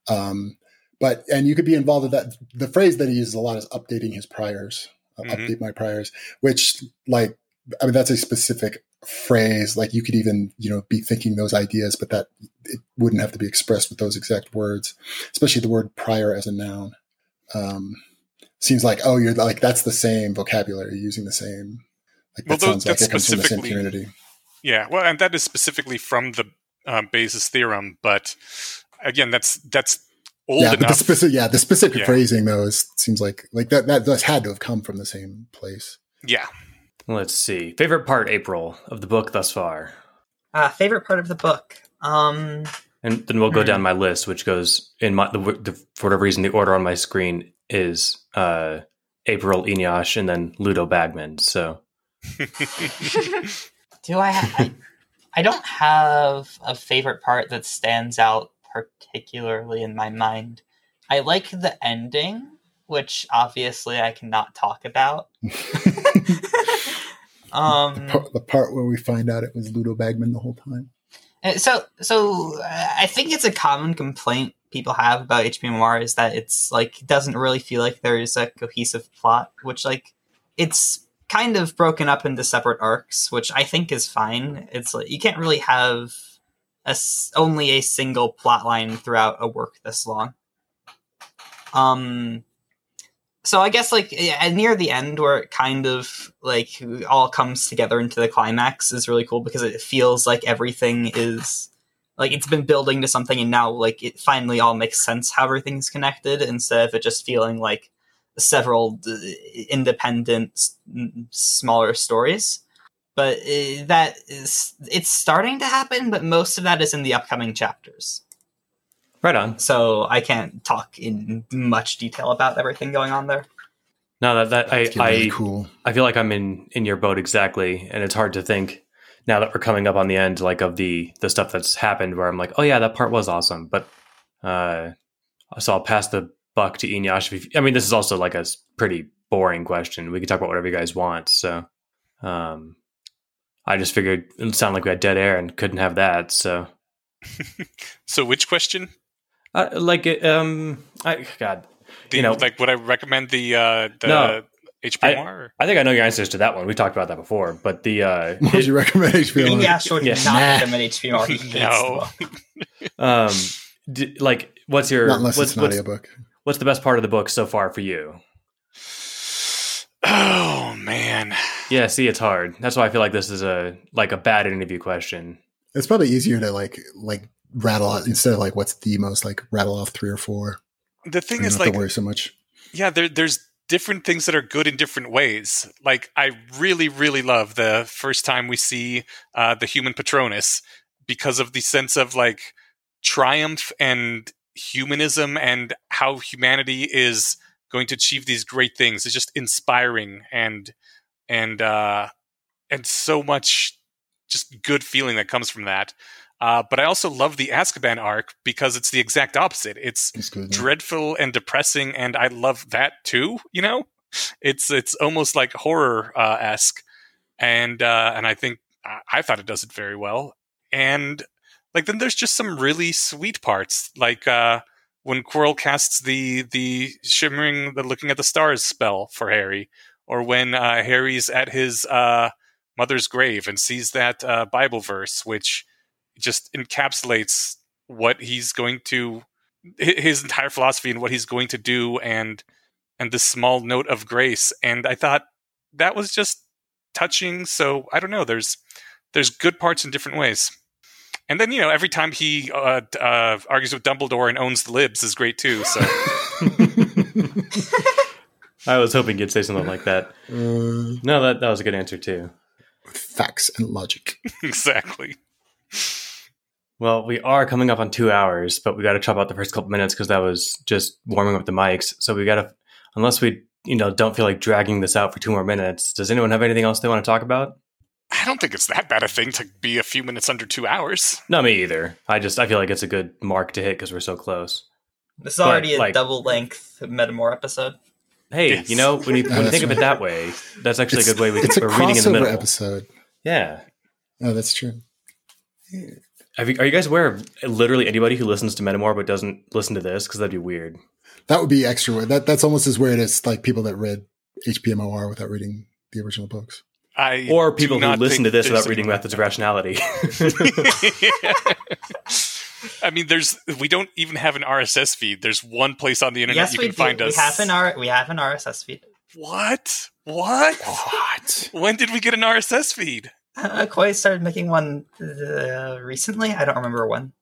Um, but and you could be involved with that. The phrase that he uses a lot is updating his priors, uh, Mhm. update my priors, which like I mean that's a specific phrase. Like you could even you know be thinking those ideas, but that it wouldn't have to be expressed with those exact words. Especially the word prior as a noun um, seems like oh you're like that's the same vocabulary you're using the same. Like Well, that those- sounds like that's it comes from the same community. Yeah, well, and that is specifically from the um, Bayes' theorem, but again, that's that's old yeah, but the enough. specific yeah the specific Yeah. phrasing though is, seems like like that that does had to have come from the same place. yeah, Let's see. Favorite part, April, of the book thus far? Uh, favorite part of the book. Um, And then we'll go Hmm. down my list, which goes in my the, the for whatever reason the order on my screen is uh, April Eneasz and then Ludo Bagman. So do I, ha- I? I don't have a favorite part that stands out particularly in my mind. I like the ending, which obviously I cannot talk about. um, Part- the part where we find out it was Ludo Bagman the whole time. Uh, So, so uh, I think it's a common complaint people have about HPMOR is that it's like it doesn't really feel like there's a cohesive plot, which like it's kind of broken up into separate arcs, which I think is fine. It's like you can't really have a only a single plot line throughout a work this long. Um, so I guess like near the end where it kind of like all comes together into the climax is really cool because it feels like everything is like it's been building to something and now like it finally all makes sense how everything's connected instead of it just feeling like several d- independent s- n- smaller stories. But uh, that is it's starting to happen but most of that is in the upcoming chapters right on. so i can't talk in much detail about everything going on there No, that that I It's really I, cool. I feel like I'm in in your boat exactly, and it's hard to think now that we're coming up on the end, like of the the stuff that's happened, where I'm like, oh yeah, that part was awesome, but uh, so I'll pass the buck to Eneasz. If you, I mean, this is also like a pretty boring question. We can talk about whatever you guys want. So, um, I just figured it sounded like we had dead air and couldn't have that. So, so which question? Uh, like, um, I God, The, You know- like, would I recommend the uh, the No. HP I- Noir? or- I think I know your answers to that one. We talked about that before, but the uh, What would you recommend HBO? on? yeah sure Yeah. not Nah. recommend HPMOR. He hates the No. um, d- like, what's your Not unless what's, it's an what's, audiobook. what's the best part of the book so far for you? Oh man, Yeah, see, it's hard. That's why I feel like this is a like a bad interview question. It's probably easier to like like rattle out instead of like what's the most like rattle off three or four. the thing is like worry so much. yeah there, there's different things that are good in different ways like i really really love the first time we see uh, the human patronus because of the sense of like triumph and humanism and how humanity is going to achieve these great things it's just inspiring and and uh and so much just good feeling that comes from that uh, but I also love the Azkaban arc because it's the exact opposite. It's It's good. dreadful and depressing and i love that too you know it's it's almost like horror uh esque and uh and i think I, I thought it does it very well and like then there's just some really sweet parts like uh when Quirrell casts the the shimmering the looking at the stars spell for harry or when uh harry's at his uh mother's grave and sees that uh bible verse which just encapsulates what he's going to his entire philosophy and what he's going to do and and this small note of grace and i thought that was just touching. So I don't know. There's there's good parts in different ways. And then you know every time he uh, uh, argues with Dumbledore and owns the libs is great too. So I was hoping you'd say something like that. Uh, No, that, that was a good answer too. facts and logic. exactly. Well, we are coming up on two hours, but we got to chop out the first couple minutes because that was just warming up the mics. So we got to, unless we, you know, don't feel like dragging this out for two more minutes. Does anyone have anything else they want to talk about? I don't think it's that bad a thing to be a few minutes under two hours. Not me either. I just I feel like it's a good mark to hit because we're so close. This is already a like- double length Meta MoR episode. Hey, Yes. you know when you, when you that's think of it that way, that's actually a good way we it's can. a We're reading in the middle. episode. Yeah. Oh, that's true. Have you, are you guys aware of literally anybody who listens to Meta MoR but doesn't listen to this? Because that'd be weird. That would be extra weird. That that's almost as weird as like people that read HPMOR without reading the original books. I Or people who not listen to this without reading Methods of Rationality. I mean, there's we don't even have an RSS feed. There's one place on the internet yes, you we can do. find We us. have an R. We have an RSS feed. what? What? What? When did we get an RSS feed? Uh, Koi started making one uh, recently. I don't remember when.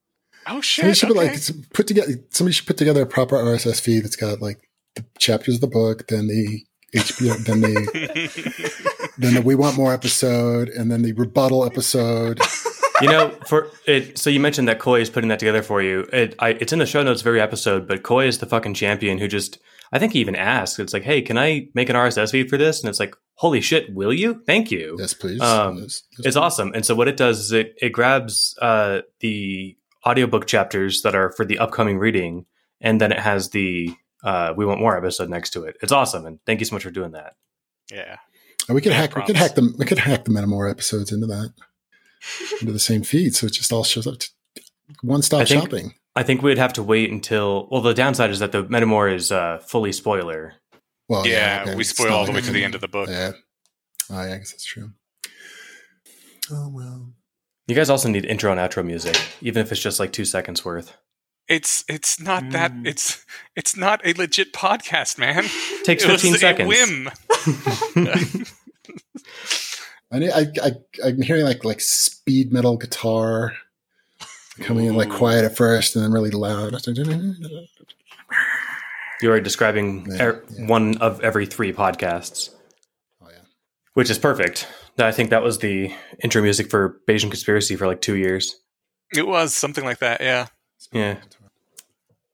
Oh Somebody shit! should okay. like put together. Somebody should put together a proper RSS feed that's got like the chapters of the book, then the HBO, then the then the We Want MoR episode, and then the rebuttal episode. you know, for it. So you mentioned that Koi is putting that together for you. It, I, it's in the show notes of every episode, but Koi is the fucking champion who just. I think he even asked. It's like, hey, can I make an RSS feed for this? And it's like, holy shit, will you? Thank you. Yes, please. Um, Yes, yes, It's awesome. And so what it does is it it grabs uh, the audiobook chapters that are for the upcoming reading, and then it has the uh, We Want MoR episode next to it. It's awesome, and thank you so much for doing that. yeah. And we could Yeah, hack. We could hack them. We could hack the Meta MoR episodes into that, into the same feed, so it just all shows up. One stop shopping. I think we'd have to wait until. Well, the downside is that the Meta MoR is uh, fully spoiler. Well, yeah, okay, we spoil all the way to the end of the book. Yeah. Oh, yeah, I guess that's true. Oh well. You guys also need intro and outro music, even if it's just like two seconds worth. It's it's not that Mm. it's it's not a legit podcast, man. Takes It was 15 a seconds. whim. I, I, I, I'm hearing like like speed metal guitar coming in like quiet at first and then really loud. You are describing Yeah, er- yeah. one of every three podcasts, Oh yeah. which is perfect. I think that was the intro music for Bayesian Conspiracy for like two years. It was something like that, yeah. Yeah.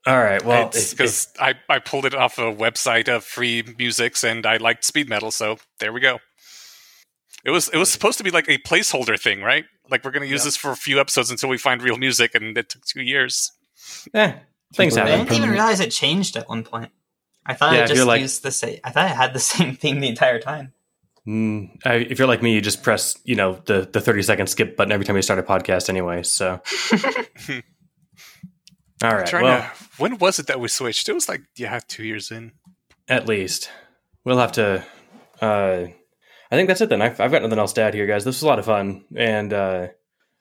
All right. Well, it's if- if- because I, I pulled it off a website of free musics and I liked speed metal, so there we go. It was it was supposed to be like a placeholder thing, right? Like we're gonna use Yeah. this for a few episodes until we find real music, and it took two years. eh, things People I didn't even realize it changed at one point. I thought Yeah, it if just like- used the same. I thought I had the same theme the entire time. Mm, I, if you're like me, you just press, you know, the the 30 second skip button every time you start a podcast, anyway. So, all right. Well, to, when was it that we switched? It was like yeah, two years in. at least we'll have to. Uh, I think that's it then. I've, I've got nothing else to add here, guys. This was a lot of fun. And uh,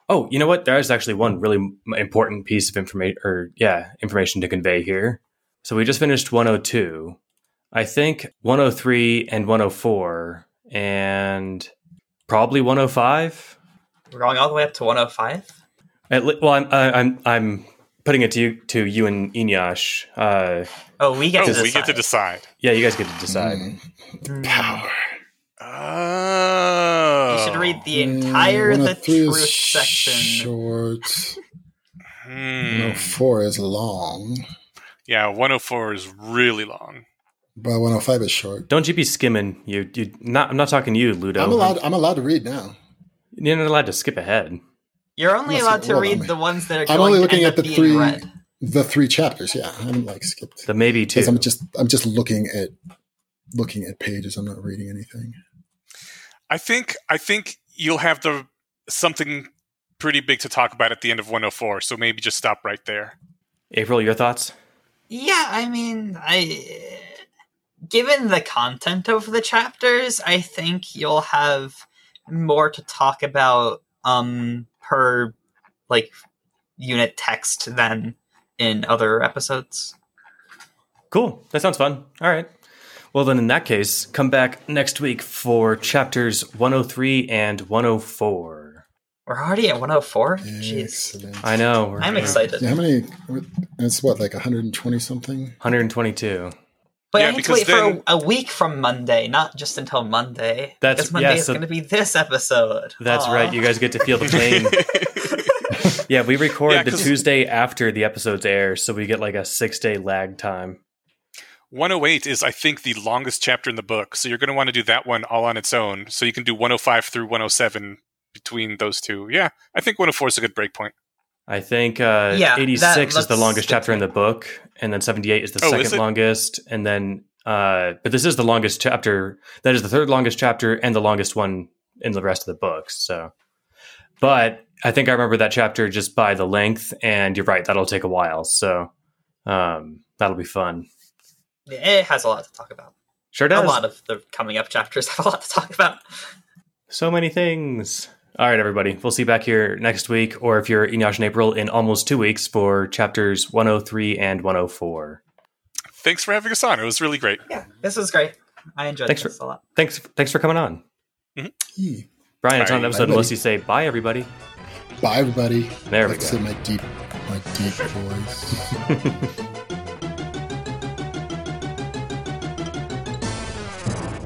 oh, you know what? There is actually one really important piece of information, or yeah, information to convey here. So we just finished 102. I think 103 and 104 and probably 105. We're going all the way up to 105. At li- well, I'm I, I'm I'm putting it to you to you and Eneasz. Uh, Oh, we get oh, to we get to decide. yeah, you guys get to decide. Mm, power. Oh, You should read the entire Mm, the 103 is truth section. Short. Hmm. No, four is long, Yeah, 104 is really long. but 105 is short. Don't you be skimming. You you not. I'm not talking to you, Ludo. I'm allowed. I'm allowed to read now. You're not allowed to skip ahead. You're only Unless allowed to roll on read the ones that are I'm going only to looking end at the three- read. The three chapters. Yeah, I haven't like skipped. The maybe two. Because I'm just. I'm just looking at looking at pages. I'm not reading anything. I think I think you'll have the something pretty big to talk about at the end of 104. So maybe just stop right there. April, your thoughts? Yeah, I mean, I given the content of the chapters, I think you'll have more to talk about um per like unit text than in other episodes. Cool. That sounds fun. All right. Well, then in that case, come back next week for chapters 103 and 104. We're already at 104? Jeez. I know. We're I'm excited. Yeah, how many? It's what, like 120 something? 122. But Yeah, I need to because wait then- for a, a week from Monday, not just until Monday. That's- because Monday yeah, is going to be this episode. That's Aw. right. You guys get to feel the pain. yeah, we record Yeah, the 'cause- Tuesday after the episodes air, so we get like a six day lag time. 108 is, I think, the longest chapter in the book. So you're going to want to do that one all on its own. So you can do 105 through 107 between those two. Yeah, I think 104 is a good break point. I think uh, Yeah, 86 that- is the longest good chapter in the book, and then 78 is the Oh, second it? longest, and then uh, but this is the longest chapter. That is the third longest chapter and the longest one in the rest of the books. So, but I think I remember that chapter just by the length, and you're right, that'll take a while. So, um, that'll be fun. It has a lot to talk about. Sure does. A lot of the coming up chapters have a lot to talk about. So many things. All right, everybody. We'll see you back here next week, or if you're Eneasz in April, in almost two weeks for chapters 103 and 104. Thanks for having us on. It was really great. Yeah, this was great. I enjoyed Thanks this a lot. Thanks, thanks for coming on, Yee. Brian. It's on an episode Bye, unless you say bye, everybody. Bye, everybody. There we Like I said, go. my deep, my deep voice.